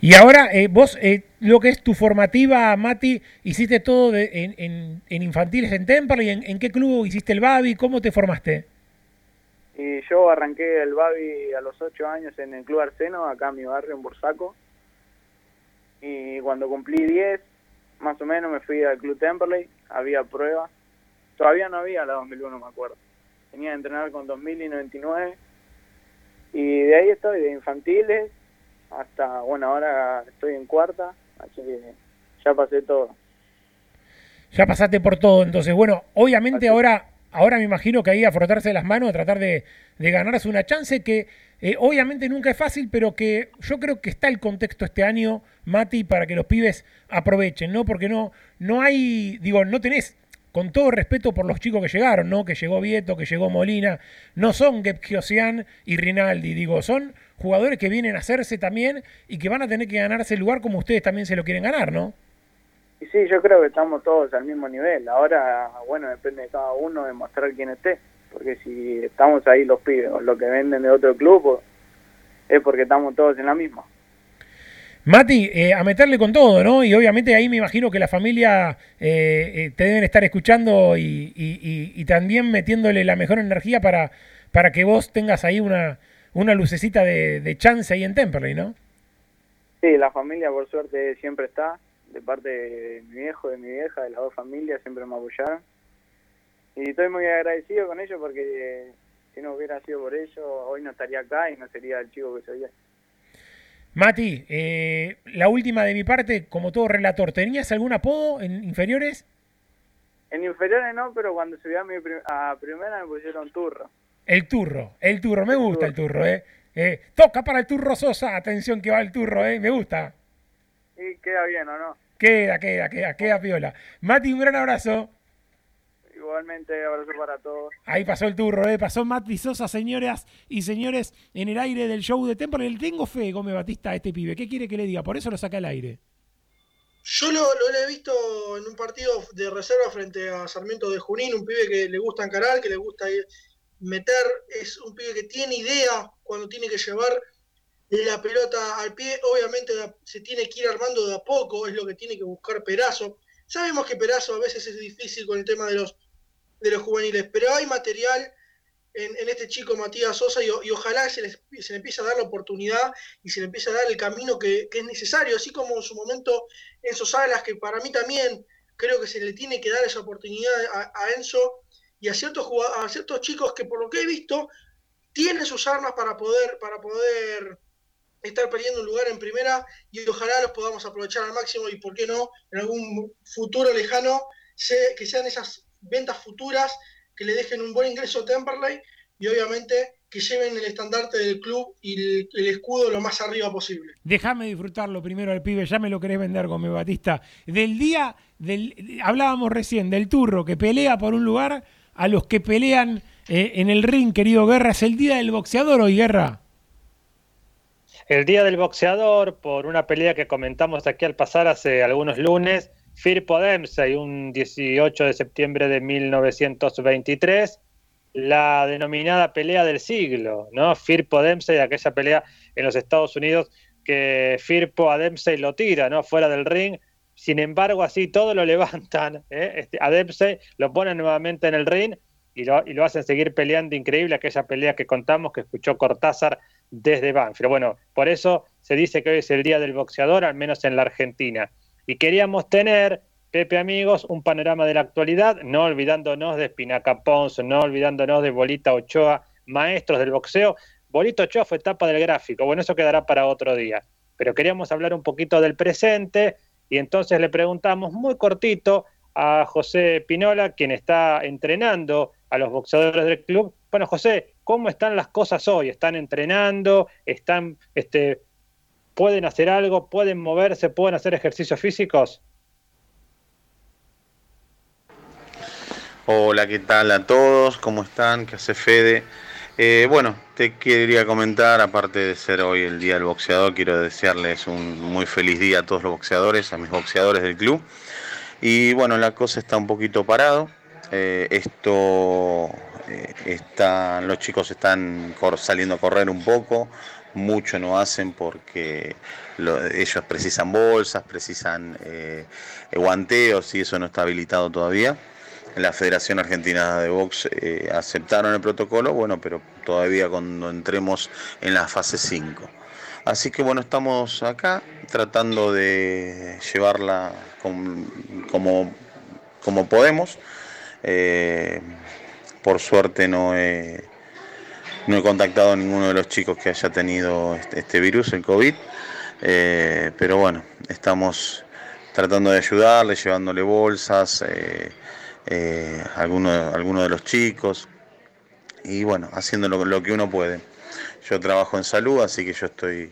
Y ahora, eh, vos, eh, lo que es tu formativa, Mati, hiciste todo de- en, en- en infantiles en Temperley, ¿En, ¿en qué club hiciste el Babi? ¿Cómo te formaste? Y yo arranqué el Babi a los 8 años en el Club Arseno, acá en mi barrio, en Bursaco. Y cuando cumplí 10, más o menos, me fui al Club Temperley, había pruebas. Todavía no había la 2001, me acuerdo. Tenía que entrenar con 2000 y 99. Y de ahí estoy, de infantiles hasta, bueno, ahora estoy en cuarta, así que ya pasé todo. Ya pasaste por todo, entonces, bueno, obviamente ahora, ahora me imagino que ahí a frotarse las manos, a tratar de, de ganarse una chance que eh, obviamente nunca es fácil, pero que yo creo que está el contexto este año, Mati, para que los pibes aprovechen, ¿no? Porque no, no hay, digo, no tenés, con todo respeto por los chicos que llegaron, ¿no? Que llegó Vieto, que llegó Molina, no son Gebgiosian y Rinaldi, digo, son jugadores que vienen a hacerse también y que van a tener que ganarse el lugar como ustedes también se lo quieren ganar, ¿no? Y sí, yo creo que estamos todos al mismo nivel. Ahora, bueno, depende de cada uno demostrar quién esté. Porque si estamos ahí los pibes o los que venden de otro club, pues, es porque estamos todos en la misma. Mati, eh, a meterle con todo, ¿no? Y obviamente ahí me imagino que la familia eh, eh, te deben estar escuchando y, y- y- y también metiéndole la mejor energía para, para que vos tengas ahí una, una lucecita de, de chance ahí en Temperley, ¿no? Sí, la familia por suerte siempre está. De parte de mi viejo, de mi vieja, de las dos familias, siempre me apoyaron. Y estoy muy agradecido con ellos porque eh, si no hubiera sido por ellos, hoy no estaría acá y no sería el chico que soy. Mati, eh, la última de mi parte, como todo relator, ¿tenías algún apodo en inferiores? En inferiores no, pero cuando subí a, mi prim- a primera me pusieron turro. El turro, el turro, me gusta el turro, ¿eh? Eh, toca para el turro Sosa, atención que va el turro, ¿eh? Me gusta. Y queda bien, ¿o no? Queda, queda, queda, queda piola. Mati, un gran abrazo. Igualmente, abrazo para todos. Ahí pasó el turro, ¿eh? pasó Mati Sosa, señoras y señores, en el aire del show de Temple. Le tengo fe, Gómez Batista, a este pibe. ¿Qué quiere que le diga? Por eso lo saca al aire. Yo lo, lo he visto en un partido de reserva frente a Sarmiento de Junín, un pibe que le gusta encarar, que le gusta ir- meter, es un pibe que tiene idea cuando tiene que llevar la pelota al pie, obviamente se tiene que ir armando de a poco, es lo que tiene que buscar Perazo. Sabemos que Perazo a veces es difícil con el tema de los, de los juveniles, pero hay material en, en este chico Matías Sosa y, ojalá se, les- se le empiece a dar la oportunidad y se le empiece a dar el camino que, que es necesario, así como en su momento Enzo Salas, que para mí también creo que se le tiene que dar esa oportunidad a, Enzo y a ciertos, a ciertos chicos que por lo que he visto tienen sus armas para poder, para poder estar peleando un lugar en primera y ojalá los podamos aprovechar al máximo y por qué no en algún futuro lejano que sean esas ventas futuras que le dejen un buen ingreso a Temperley y obviamente que lleven el estandarte del club y el, el escudo lo más arriba posible. Déjame disfrutarlo primero al pibe, ya me lo querés vender, Gómez Batista. Del día, del, hablábamos recién del turro que pelea por un lugar a los que pelean eh, en el ring, querido Guerra. ¿Es el día del boxeador hoy, Guerra? El día del boxeador, por una pelea que comentamos aquí al pasar hace algunos lunes, Firpo Dempsey, un 18 de septiembre de 1923, la denominada pelea del siglo, ¿no? Firpo Dempsey, aquella pelea en los Estados Unidos que Firpo a Dempsey lo tira, ¿no? Fuera del ring. Sin embargo, así todo lo levantan, ¿eh? este, a Dempsey lo ponen nuevamente en el ring y lo, y lo hacen seguir peleando. Increíble aquella pelea que contamos que escuchó Cortázar desde Banfield. Bueno, por eso se dice que hoy es el día del boxeador, al menos en la Argentina. Y queríamos tener, Pepe amigos, un panorama de la actualidad, no olvidándonos de Espinaca Pons, no olvidándonos de Bolita Ochoa, maestros del boxeo. Bolita Ochoa fue etapa del gráfico, bueno, eso quedará para otro día. Pero queríamos hablar un poquito del presente y entonces le preguntamos muy cortito a José Pinola, quien está entrenando a los boxeadores del club. Bueno, José, ¿cómo están las cosas hoy? ¿Están entrenando? ¿Están este, pueden hacer algo, pueden moverse, pueden hacer ejercicios físicos. Hola, ¿qué tal a todos? ¿Cómo están? ¿Qué hace Fede? Eh, bueno, te quería comentar, aparte de ser hoy el Día del Boxeador, quiero desearles un muy feliz día a todos los boxeadores, a mis boxeadores del club. Y bueno, la cosa está un poquito parado. Eh, esto eh, está, los chicos están saliendo a correr un poco, mucho no hacen porque ellos precisan bolsas, precisan eh, guanteos y eso no está habilitado todavía. La Federación Argentina de Box eh, aceptaron el protocolo, bueno, pero todavía cuando entremos en la fase 5. Así que bueno, estamos acá tratando de llevarla como, como podemos. Por suerte no he, no he contactado a ninguno de los chicos que haya tenido este, este virus, el COVID, eh, pero bueno, estamos tratando de ayudarle, llevándole bolsas eh, eh, algunos de los chicos y bueno, haciendo lo, lo que uno puede. Yo trabajo en salud, así que yo estoy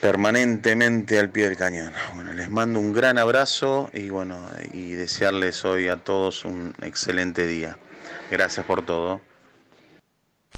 permanentemente al pie del cañón. Bueno, les mando un gran abrazo y bueno, y desearles hoy a todos un excelente día. Gracias por todo.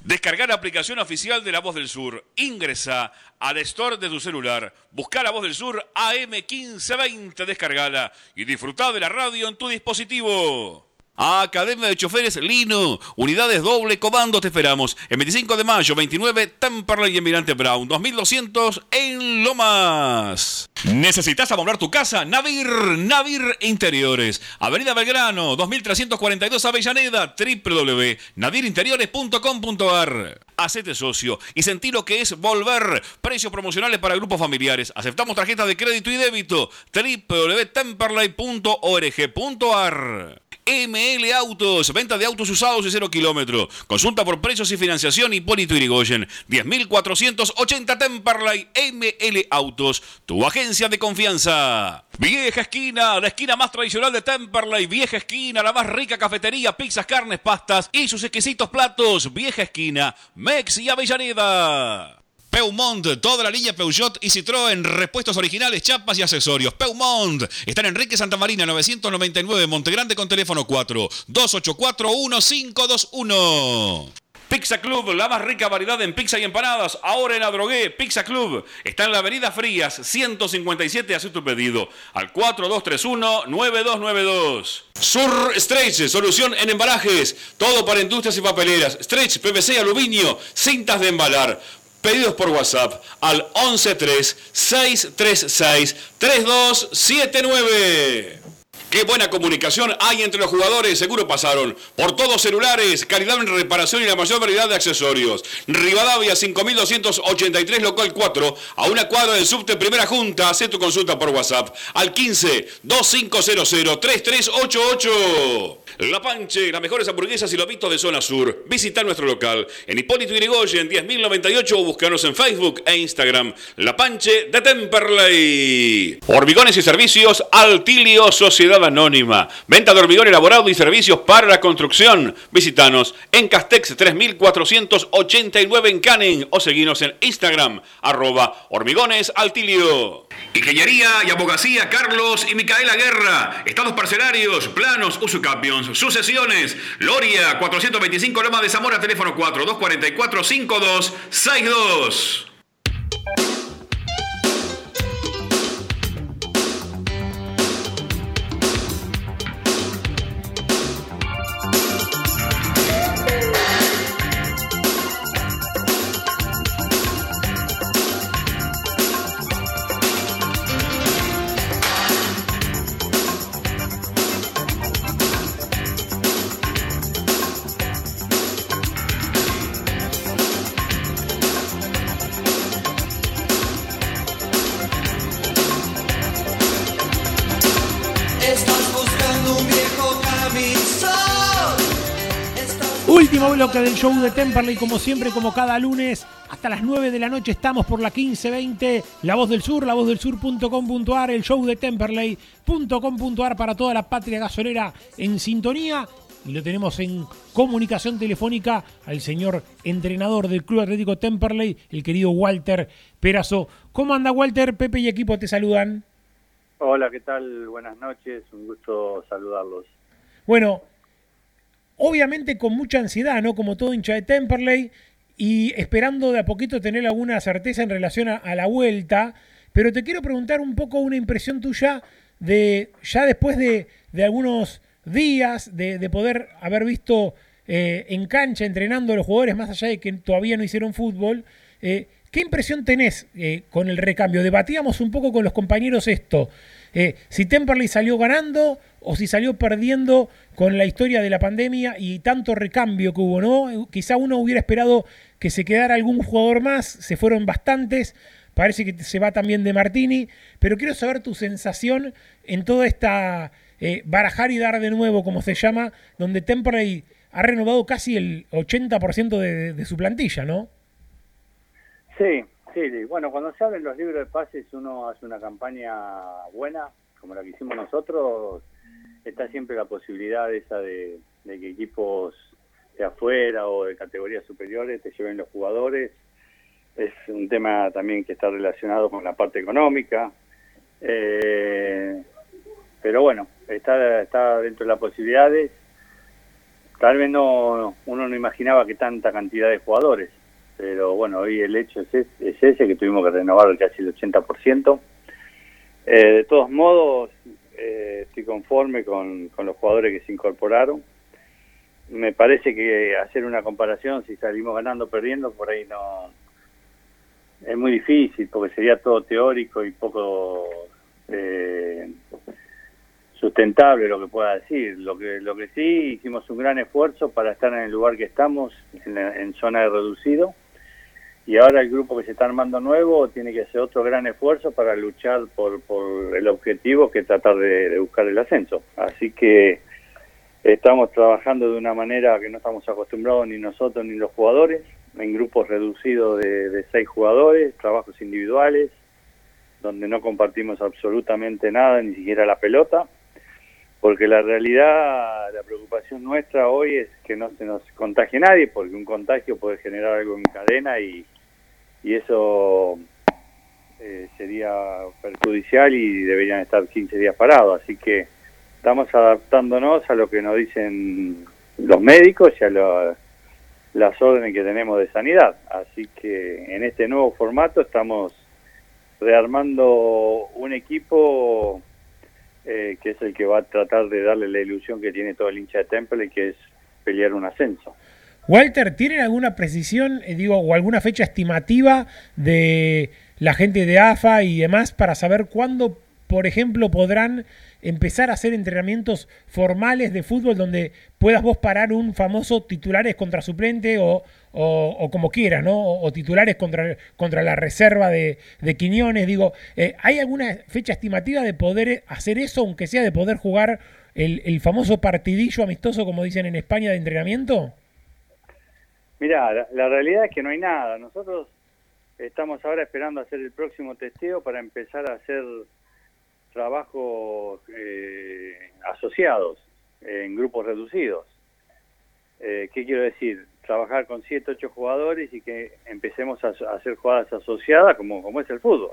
Descargar la aplicación oficial de La Voz del Sur. Ingresa al store de tu celular. Busca La Voz del Sur AM1520, descargala y disfruta de la radio en tu dispositivo. Academia de Choferes Lino. Unidades doble comando te esperamos. El 25 de mayo, 29, Temperley y Emirante Brown. 2200 en Lomas. ¿Necesitas amoblar tu casa? Navir, Navir Interiores. Avenida Belgrano, 2342 Avellaneda. www.nadirinteriores.com.ar Hacete socio y sentí lo que es volver. Precios promocionales para grupos familiares. Aceptamos tarjetas de crédito y débito. www.temperley.org.ar ML Autos, venta de autos usados y cero kilómetro. Consulta por precios y financiación Hipólito Irigoyen. 10.480 Temperley ML Autos, tu de confianza. Vieja Esquina, la esquina más tradicional de Temperley. Vieja Esquina, la más rica cafetería, pizzas, carnes, pastas y sus exquisitos platos. Vieja Esquina, Mex y Avellaneda. Peumont, toda la línea Peugeot y Citroën, repuestos originales, chapas y accesorios. Peumont, está en Enrique Santa Marina 999, Montegrande con teléfono 4 284 1521. Pizza Club, la más rica variedad en pizza y empanadas. Ahora en Adrogué, Pizza Club. Está en la Avenida Frías, 157. Hace tu pedido al 4231-9292. Sur Stretch, solución en embalajes. Todo para industrias y papeleras. Stretch, PVC, aluminio, cintas de embalar. Pedidos por WhatsApp al 113-636-3279. Qué buena comunicación hay entre los jugadores, seguro pasaron por todos celulares, calidad en reparación y la mayor variedad de accesorios. Rivadavia 5283 local 4, a una cuadra del subte Primera Junta, haz tu consulta por WhatsApp al 15 2500 3388. La Panche, las mejores hamburguesas y lobitos de zona sur. Visita nuestro local en Hipólito Yrigoyen 10.098 o búscanos en Facebook e Instagram. La Panche de Temperley. Hormigones y servicios Altilio Sociedad Anónima. Venta de hormigón elaborado y servicios para la construcción. Visítanos en Castex 3489 en Canning o seguinos en Instagram arroba hormigones altilio. Ingeniería y abogacía Carlos y Micaela Guerra. Estados parcelarios, planos, usucapions, sucesiones. Loria 425 Loma de Zamora, teléfono 4244 5262. Del show de Temperley, como siempre, como cada lunes, hasta las 9 de la noche estamos por la 1520, La Voz del Sur, lavozdelsur.com.ar, el show de Temperley.com.ar para toda la patria gasolera en sintonía. Y lo tenemos en comunicación telefónica al señor entrenador del Club Atlético Temperley, el querido Walter Perazo. ¿Cómo anda Walter? Pepe y equipo te saludan. Hola, ¿qué tal? Buenas noches, un gusto saludarlos. Bueno, obviamente con mucha ansiedad, ¿no? Como todo hincha de Temperley y esperando de a poquito tener alguna certeza en relación a, la vuelta. Pero te quiero preguntar un poco una impresión tuya de ya después de, de algunos días de, de poder haber visto eh, en cancha entrenando a los jugadores, más allá de que todavía no hicieron fútbol. eh, ¿Qué impresión tenés eh, con el recambio? Debatíamos un poco con los compañeros esto. si Temperley salió ganando o si salió perdiendo con la historia de la pandemia y tanto recambio que hubo, ¿no? Quizá uno hubiera esperado que se quedara algún jugador más, se fueron bastantes, parece que se va también de Martini, pero quiero saber tu sensación en toda esta eh, barajar y dar de nuevo, como se llama, donde Temperley ha renovado casi el 80% de, de su plantilla, ¿no? Sí, sí, bueno, cuando se abren los libros de pases uno hace una campaña buena, como la que hicimos nosotros, está siempre la posibilidad esa de, que equipos de afuera o de categorías superiores te lleven los jugadores. Es un tema también que está relacionado con la parte económica. Eh, pero bueno, está, está dentro de las posibilidades. Tal vez no uno no imaginaba que tanta cantidad de jugadores pero bueno, hoy el hecho es, es, es ese, que tuvimos que renovar casi el 80%. Eh, de todos modos, eh, estoy conforme con, con los jugadores que se incorporaron. Me parece que hacer una comparación, si salimos ganando o perdiendo, por ahí no... Es muy difícil, porque sería todo teórico y poco eh, sustentable lo que pueda decir. Lo que, lo que sí, hicimos un gran esfuerzo para estar en el lugar que estamos, en, la- en zona de reducido y ahora el grupo que se está armando nuevo tiene que hacer otro gran esfuerzo para luchar por, por el objetivo que es tratar de, buscar el ascenso. Así que estamos trabajando de una manera que no estamos acostumbrados ni nosotros ni los jugadores, en grupos reducidos de seis jugadores, trabajos individuales, donde no compartimos absolutamente nada, ni siquiera la pelota, porque la realidad, la preocupación nuestra hoy es que no se nos contagie nadie, porque un contagio puede generar algo en cadena y, y eso eh, sería perjudicial y deberían estar 15 días parados. Así que estamos adaptándonos a lo que nos dicen los médicos y a lo- las órdenes que tenemos de sanidad. Así que en este nuevo formato estamos rearmando un equipo eh, que es el que va a tratar de darle la ilusión que tiene todo el hincha de Temple, que es pelear un ascenso. Walter, ¿tienen alguna precisión, eh, digo, o alguna fecha estimativa de la gente de AFA y demás para saber cuándo, por ejemplo, podrán empezar a hacer entrenamientos formales de fútbol donde puedas vos parar un famoso titulares contra suplente o, o- como quieras, ¿no? O, titulares contra, contra la reserva de, de Quiñones. Digo, eh, ¿hay alguna fecha estimativa de poder hacer eso, aunque sea de poder jugar el famoso partidillo amistoso, como dicen en España, de entrenamiento? Mira, la, la realidad es que no hay nada. Nosotros estamos ahora esperando hacer el próximo testeo para empezar a hacer trabajos eh, asociados en grupos reducidos. Eh, ¿Qué quiero decir? Trabajar con 7, 8 jugadores y que empecemos a, hacer jugadas asociadas como, como es el fútbol.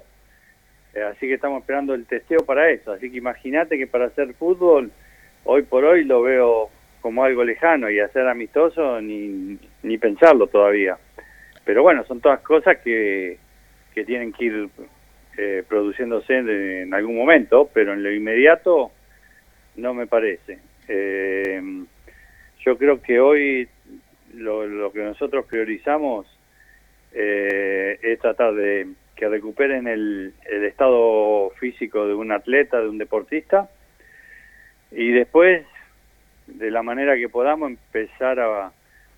Eh, así que estamos esperando el testeo para eso. Así que imagínate que para hacer fútbol, hoy por hoy lo veo como algo lejano y hacer amistoso ni, ni pensarlo todavía. Pero bueno, son todas cosas que, que tienen que ir eh, produciéndose en, en algún momento, pero en lo inmediato no me parece. Eh, yo creo que hoy lo, lo que nosotros priorizamos eh, es tratar de que recuperen el, el estado físico de un atleta, de un deportista, y después, de la manera que podamos, empezar a,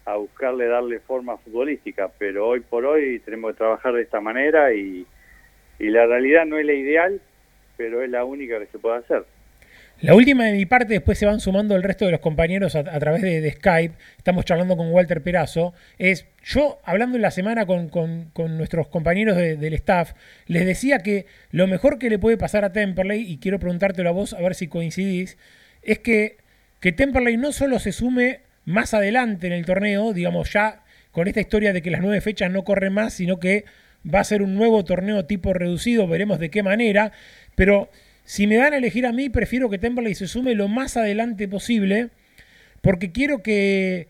a buscarle darle forma futbolística. Pero hoy por hoy tenemos que trabajar de esta manera y, y la realidad no es la ideal, pero es la única que se puede hacer. La última de mi parte, después se van sumando el resto de los compañeros a, través de, Skype. Estamos charlando con Walter Perazo. Es yo, hablando en la semana con, con, nuestros compañeros de, del staff, les decía que lo mejor que le puede pasar a Temperley, y quiero preguntártelo a vos a ver si coincidís, es que, que Temperley no solo se sume más adelante en el torneo, digamos ya con esta historia de que las nueve fechas no corren más, sino que va a ser un nuevo torneo tipo reducido, veremos de qué manera, pero si me dan a elegir a mí, prefiero que Temperley se sume lo más adelante posible, porque quiero que,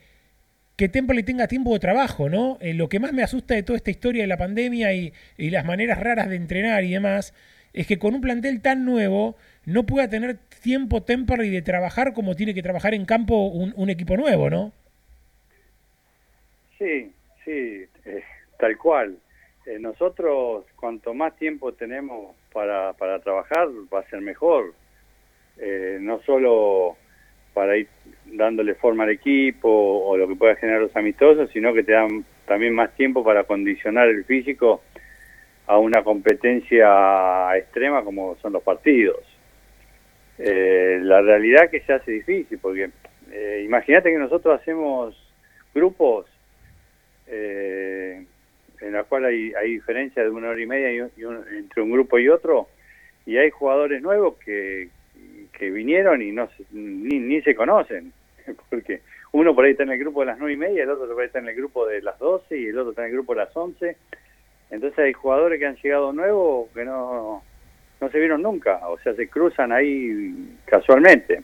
que Temperley tenga tiempo de trabajo, ¿no? Eh, lo que más me asusta de toda esta historia de la pandemia y, y, las maneras raras de entrenar y demás, es que con un plantel tan nuevo no pueda tener tiempo Temperley de trabajar como tiene que trabajar en campo un, un equipo nuevo, ¿no? Sí, sí, eh, tal cual. Eh, nosotros, cuanto más tiempo tenemos para, para trabajar va a ser mejor. Eh, no solo para ir dándole forma al equipo o lo que pueda generar los amistosos, sino que te dan también más tiempo para condicionar el físico a una competencia extrema como son los partidos. Eh, la realidad que se hace difícil, porque eh, imagínate que nosotros hacemos grupos eh, en la cual hay, hay diferencia de una hora y media y, entre un grupo y otro, y hay jugadores nuevos que, que vinieron y no se, ni, ni se conocen, porque uno por ahí está en el grupo de las nueve y media, el otro por ahí está en el grupo de las doce y el otro está en el grupo de las once, entonces hay jugadores que han llegado nuevos que no, no se vieron nunca, o sea, se cruzan ahí casualmente.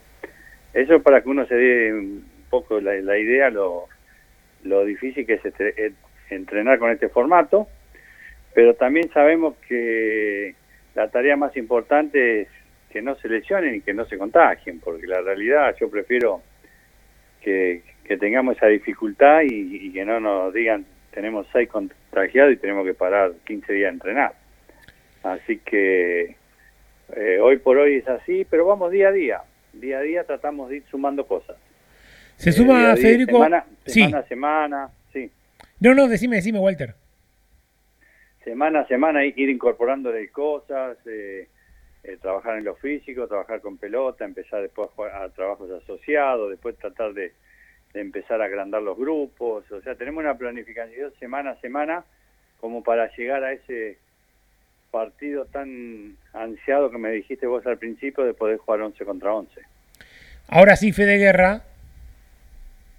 Eso es para que uno se dé un poco la, la idea lo, lo difícil que es este, entrenar con este formato, pero también sabemos que la tarea más importante es que no se lesionen y que no se contagien, porque la realidad yo prefiero que, que tengamos esa dificultad y, y, que no nos digan tenemos seis contagiados y tenemos que parar 15 días a entrenar. Así que eh, hoy por hoy es así, pero vamos día a día. Día a día tratamos de ir sumando cosas. Se suma, eh, día Federico. Semana, sí. a semana, sí. No, no, decime, decime, Walter. Semana a semana ir incorporándole cosas, eh, eh, trabajar en lo físico, trabajar con pelota, empezar después a, jugar a trabajos asociados, después tratar de, de, empezar a agrandar los grupos. O sea, tenemos una planificación semana a semana como para llegar a ese partido tan ansiado que me dijiste vos al principio de poder jugar 11 contra 11. Ahora sí, Fede Guerra.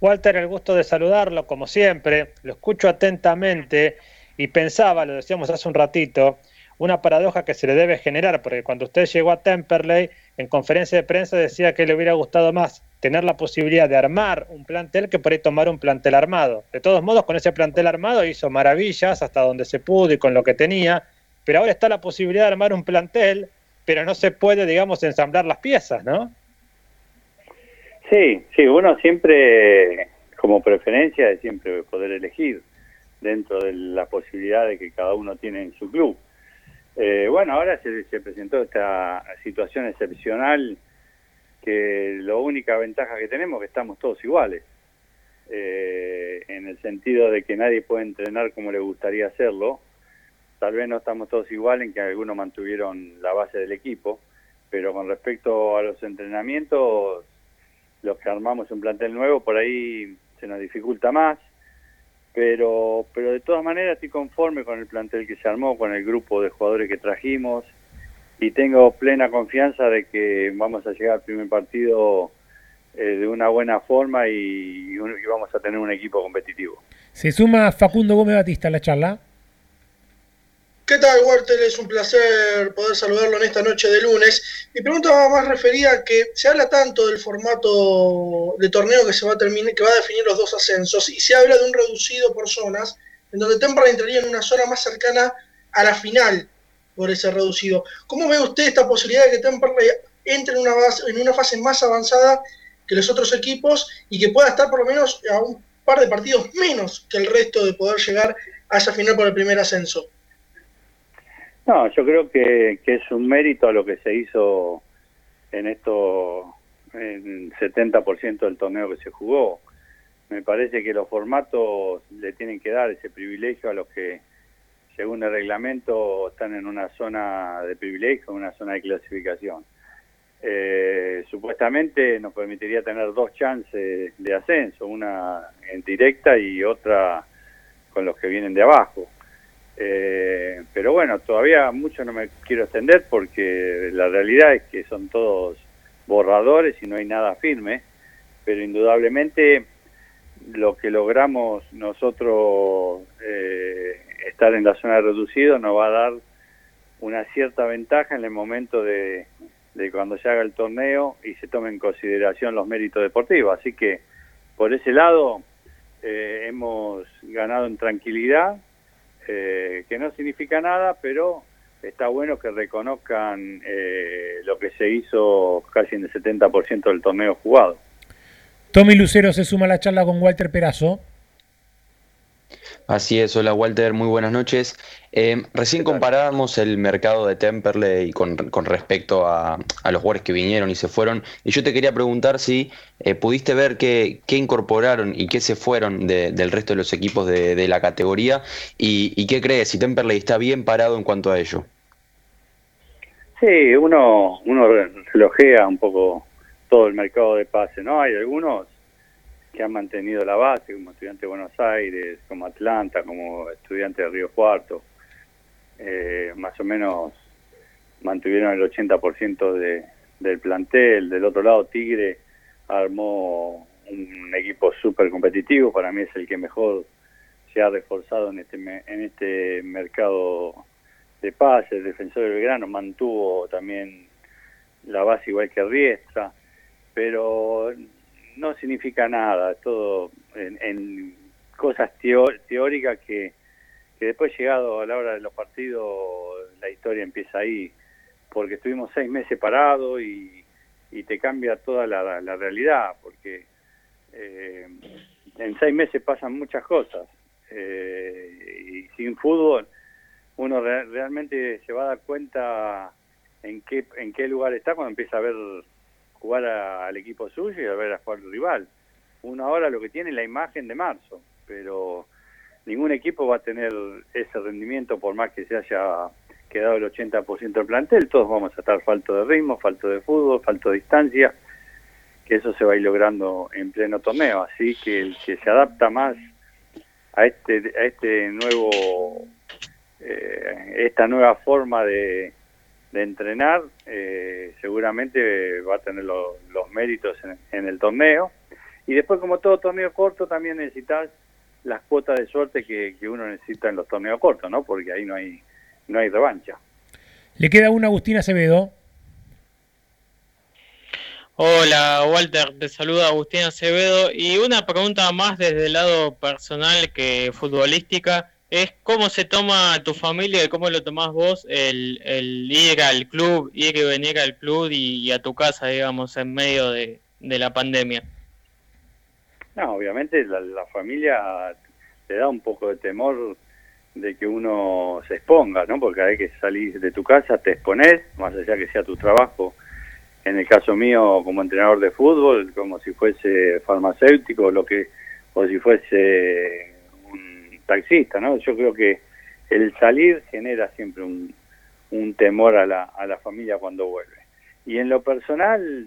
Walter, el gusto de saludarlo, como siempre. Lo escucho atentamente y pensaba, lo decíamos hace un ratito, una paradoja que se le debe generar, porque cuando usted llegó a Temperley, en conferencia de prensa decía que le hubiera gustado más tener la posibilidad de armar un plantel que por ahí tomar un plantel armado. De todos modos, con ese plantel armado hizo maravillas hasta donde se pudo y con lo que tenía, pero ahora está la posibilidad de armar un plantel, pero no se puede, digamos, ensamblar las piezas, ¿no? Sí, sí, uno siempre, como preferencia, es siempre poder elegir dentro de la posibilidad de que cada uno tiene en su club. Eh, bueno, ahora se, se, presentó esta situación excepcional que la única ventaja que tenemos es que estamos todos iguales, eh, en el sentido de que nadie puede entrenar como le gustaría hacerlo, tal vez no estamos todos igual en que algunos mantuvieron la base del equipo, pero con respecto a los entrenamientos los que armamos un plantel nuevo, por ahí se nos dificulta más, pero, pero de todas maneras estoy conforme con el plantel que se armó, con el grupo de jugadores que trajimos y tengo plena confianza de que vamos a llegar al primer partido eh, de una buena forma y, y vamos a tener un equipo competitivo. Se suma Facundo Gómez Batista a la charla. ¿Qué tal, Walter? Es un placer poder saludarlo en esta noche de lunes. Mi pregunta más referida a que se habla tanto del formato de torneo que se va a terminar, que va a definir los dos ascensos, y se habla de un reducido por zonas, en donde Temperley entraría en una zona más cercana a la final por ese reducido. ¿Cómo ve usted esta posibilidad de que Temperley entre en una, base, en una fase más avanzada que los otros equipos y que pueda estar por lo menos a un par de partidos menos que el resto de poder llegar a esa final por el primer ascenso? No, yo creo que, que es un mérito a lo que se hizo en esto, en 70% del torneo que se jugó. Me parece que los formatos le tienen que dar ese privilegio a los que, según el reglamento, están en una zona de privilegio, una zona de clasificación. Eh, supuestamente nos permitiría tener dos chances de ascenso, una en directa y otra con los que vienen de abajo. Eh, pero bueno, todavía mucho no me quiero extender porque la realidad es que son todos borradores y no hay nada firme, pero indudablemente lo que logramos nosotros eh, estar en la zona de reducido nos va a dar una cierta ventaja en el momento de, de cuando se haga el torneo y se tome en consideración los méritos deportivos. Así que por ese lado eh, hemos ganado en tranquilidad, eh, que no significa nada, pero está bueno que reconozcan eh, lo que se hizo casi en el 70% del torneo jugado. Tommy Lucero se suma a la charla con Walter Perazo. Así es, hola Walter, muy buenas noches. Eh, recién comparábamos el mercado de Temperley con, con respecto a, a, los jugadores que vinieron y se fueron. Y yo te quería preguntar si eh, pudiste ver qué, qué, incorporaron y qué se fueron de, del resto de los equipos de, de la categoría y, y, qué crees, si Temperley está bien parado en cuanto a ello. Sí, uno, uno relojea un poco todo el mercado de pase, ¿no? Hay algunos que han mantenido la base, como estudiante de Buenos Aires, como Atlanta, como estudiante de Río Cuarto, eh, más o menos mantuvieron el 80% de, del plantel. Del otro lado, Tigre armó un equipo súper competitivo, para mí es el que mejor se ha reforzado en este, en este mercado de pases. El defensor del Belgrano mantuvo también la base igual que Riestra, pero no significa nada, todo en, en cosas teóricas que, que después llegado a la hora de los partidos la historia empieza ahí, porque estuvimos seis meses parados y, y te cambia toda la, la realidad, porque eh, en seis meses pasan muchas cosas eh, y sin fútbol uno re realmente se va a dar cuenta en qué en qué lugar está cuando empieza a ver jugar al equipo suyo y a ver a jugar al rival. Uno ahora lo que tiene es la imagen de marzo, pero ningún equipo va a tener ese rendimiento por más que se haya quedado el 80% del plantel, todos vamos a estar falto de ritmo, falto de fútbol, falto de distancia, que eso se va a ir logrando en pleno torneo, así que el que se adapta más a este a este nuevo eh, esta nueva forma de, de entrenar, eh, seguramente va a tener lo, los méritos en, en, el torneo. Y después, como todo torneo corto, también necesitas las cuotas de suerte que, que, uno necesita en los torneos cortos, ¿no? Porque ahí no hay, no hay revancha. Le queda una Agustín Acevedo. Hola Walter, te saluda Agustín Acevedo y una pregunta más desde el lado personal que futbolística es cómo se toma tu familia y cómo lo tomás vos el, ir al club, ir y venir al club y, a tu casa, digamos, en medio de, de la pandemia. No, obviamente la, la, familia te da un poco de temor de que uno se exponga, ¿no? Porque hay que salir de tu casa, te expones, más allá que sea tu trabajo. En el caso mío, como entrenador de fútbol, como si fuese farmacéutico, lo que, o si fuese taxista, ¿no? Yo creo que el salir genera siempre un, un temor a la, a la familia cuando vuelve. Y en lo personal,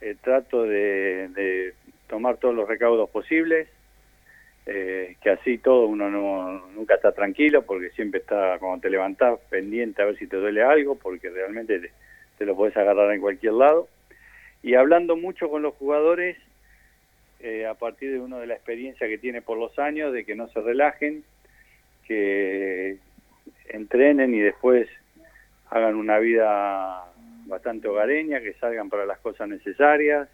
eh, trato de, tomar todos los recaudos posibles, eh, que así todo uno no, nunca está tranquilo porque siempre está cuando te levantás pendiente a ver si te duele algo porque realmente te, te lo podés agarrar en cualquier lado. Y hablando mucho con los jugadores, eh, a partir de uno de la experiencia que tiene por los años, de que no se relajen, que entrenen y después hagan una vida bastante hogareña, que salgan para las cosas necesarias,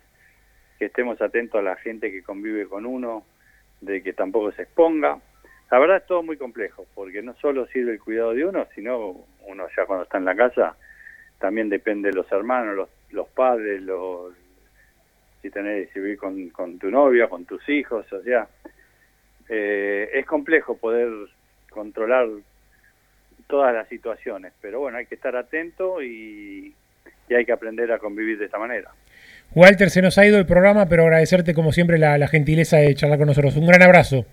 que estemos atentos a la gente que convive con uno, de que tampoco se exponga. La verdad es todo muy complejo, porque no solo sirve el cuidado de uno, sino uno ya cuando está en la casa también depende de los hermanos, los, los padres, los, si tenés vivir con, con tu novia, con tus hijos, o sea, eh, es complejo poder controlar todas las situaciones, pero bueno, hay que estar atento y, y hay que aprender a convivir de esta manera. Walter, se nos ha ido el programa, pero agradecerte como siempre la, la gentileza de charlar con nosotros. Un gran abrazo.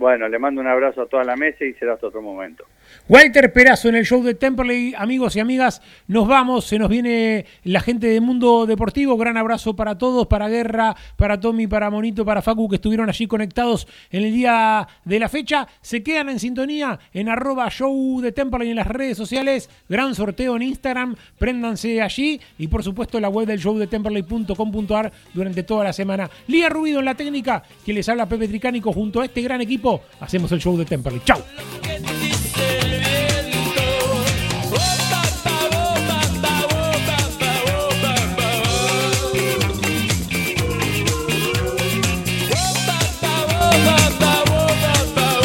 Bueno, le mando un abrazo a toda la mesa y será hasta otro momento. Walter Perazo en el show de Temperley, amigos y amigas, nos vamos, se nos viene la gente de Mundo Deportivo, gran abrazo para todos, para Guerra, para Tommy, para Monito, para Facu, que estuvieron allí conectados en el día de la fecha, se quedan en sintonía en arroba show de Temperley en las redes sociales, gran sorteo en Instagram, préndanse allí y por supuesto la web del show de Temperley.com.ar durante toda la semana. Lía Rubido en la técnica, que les habla Pepe Tricánico junto a este gran equipo, hacemos el show de Temperley. ¡Chao!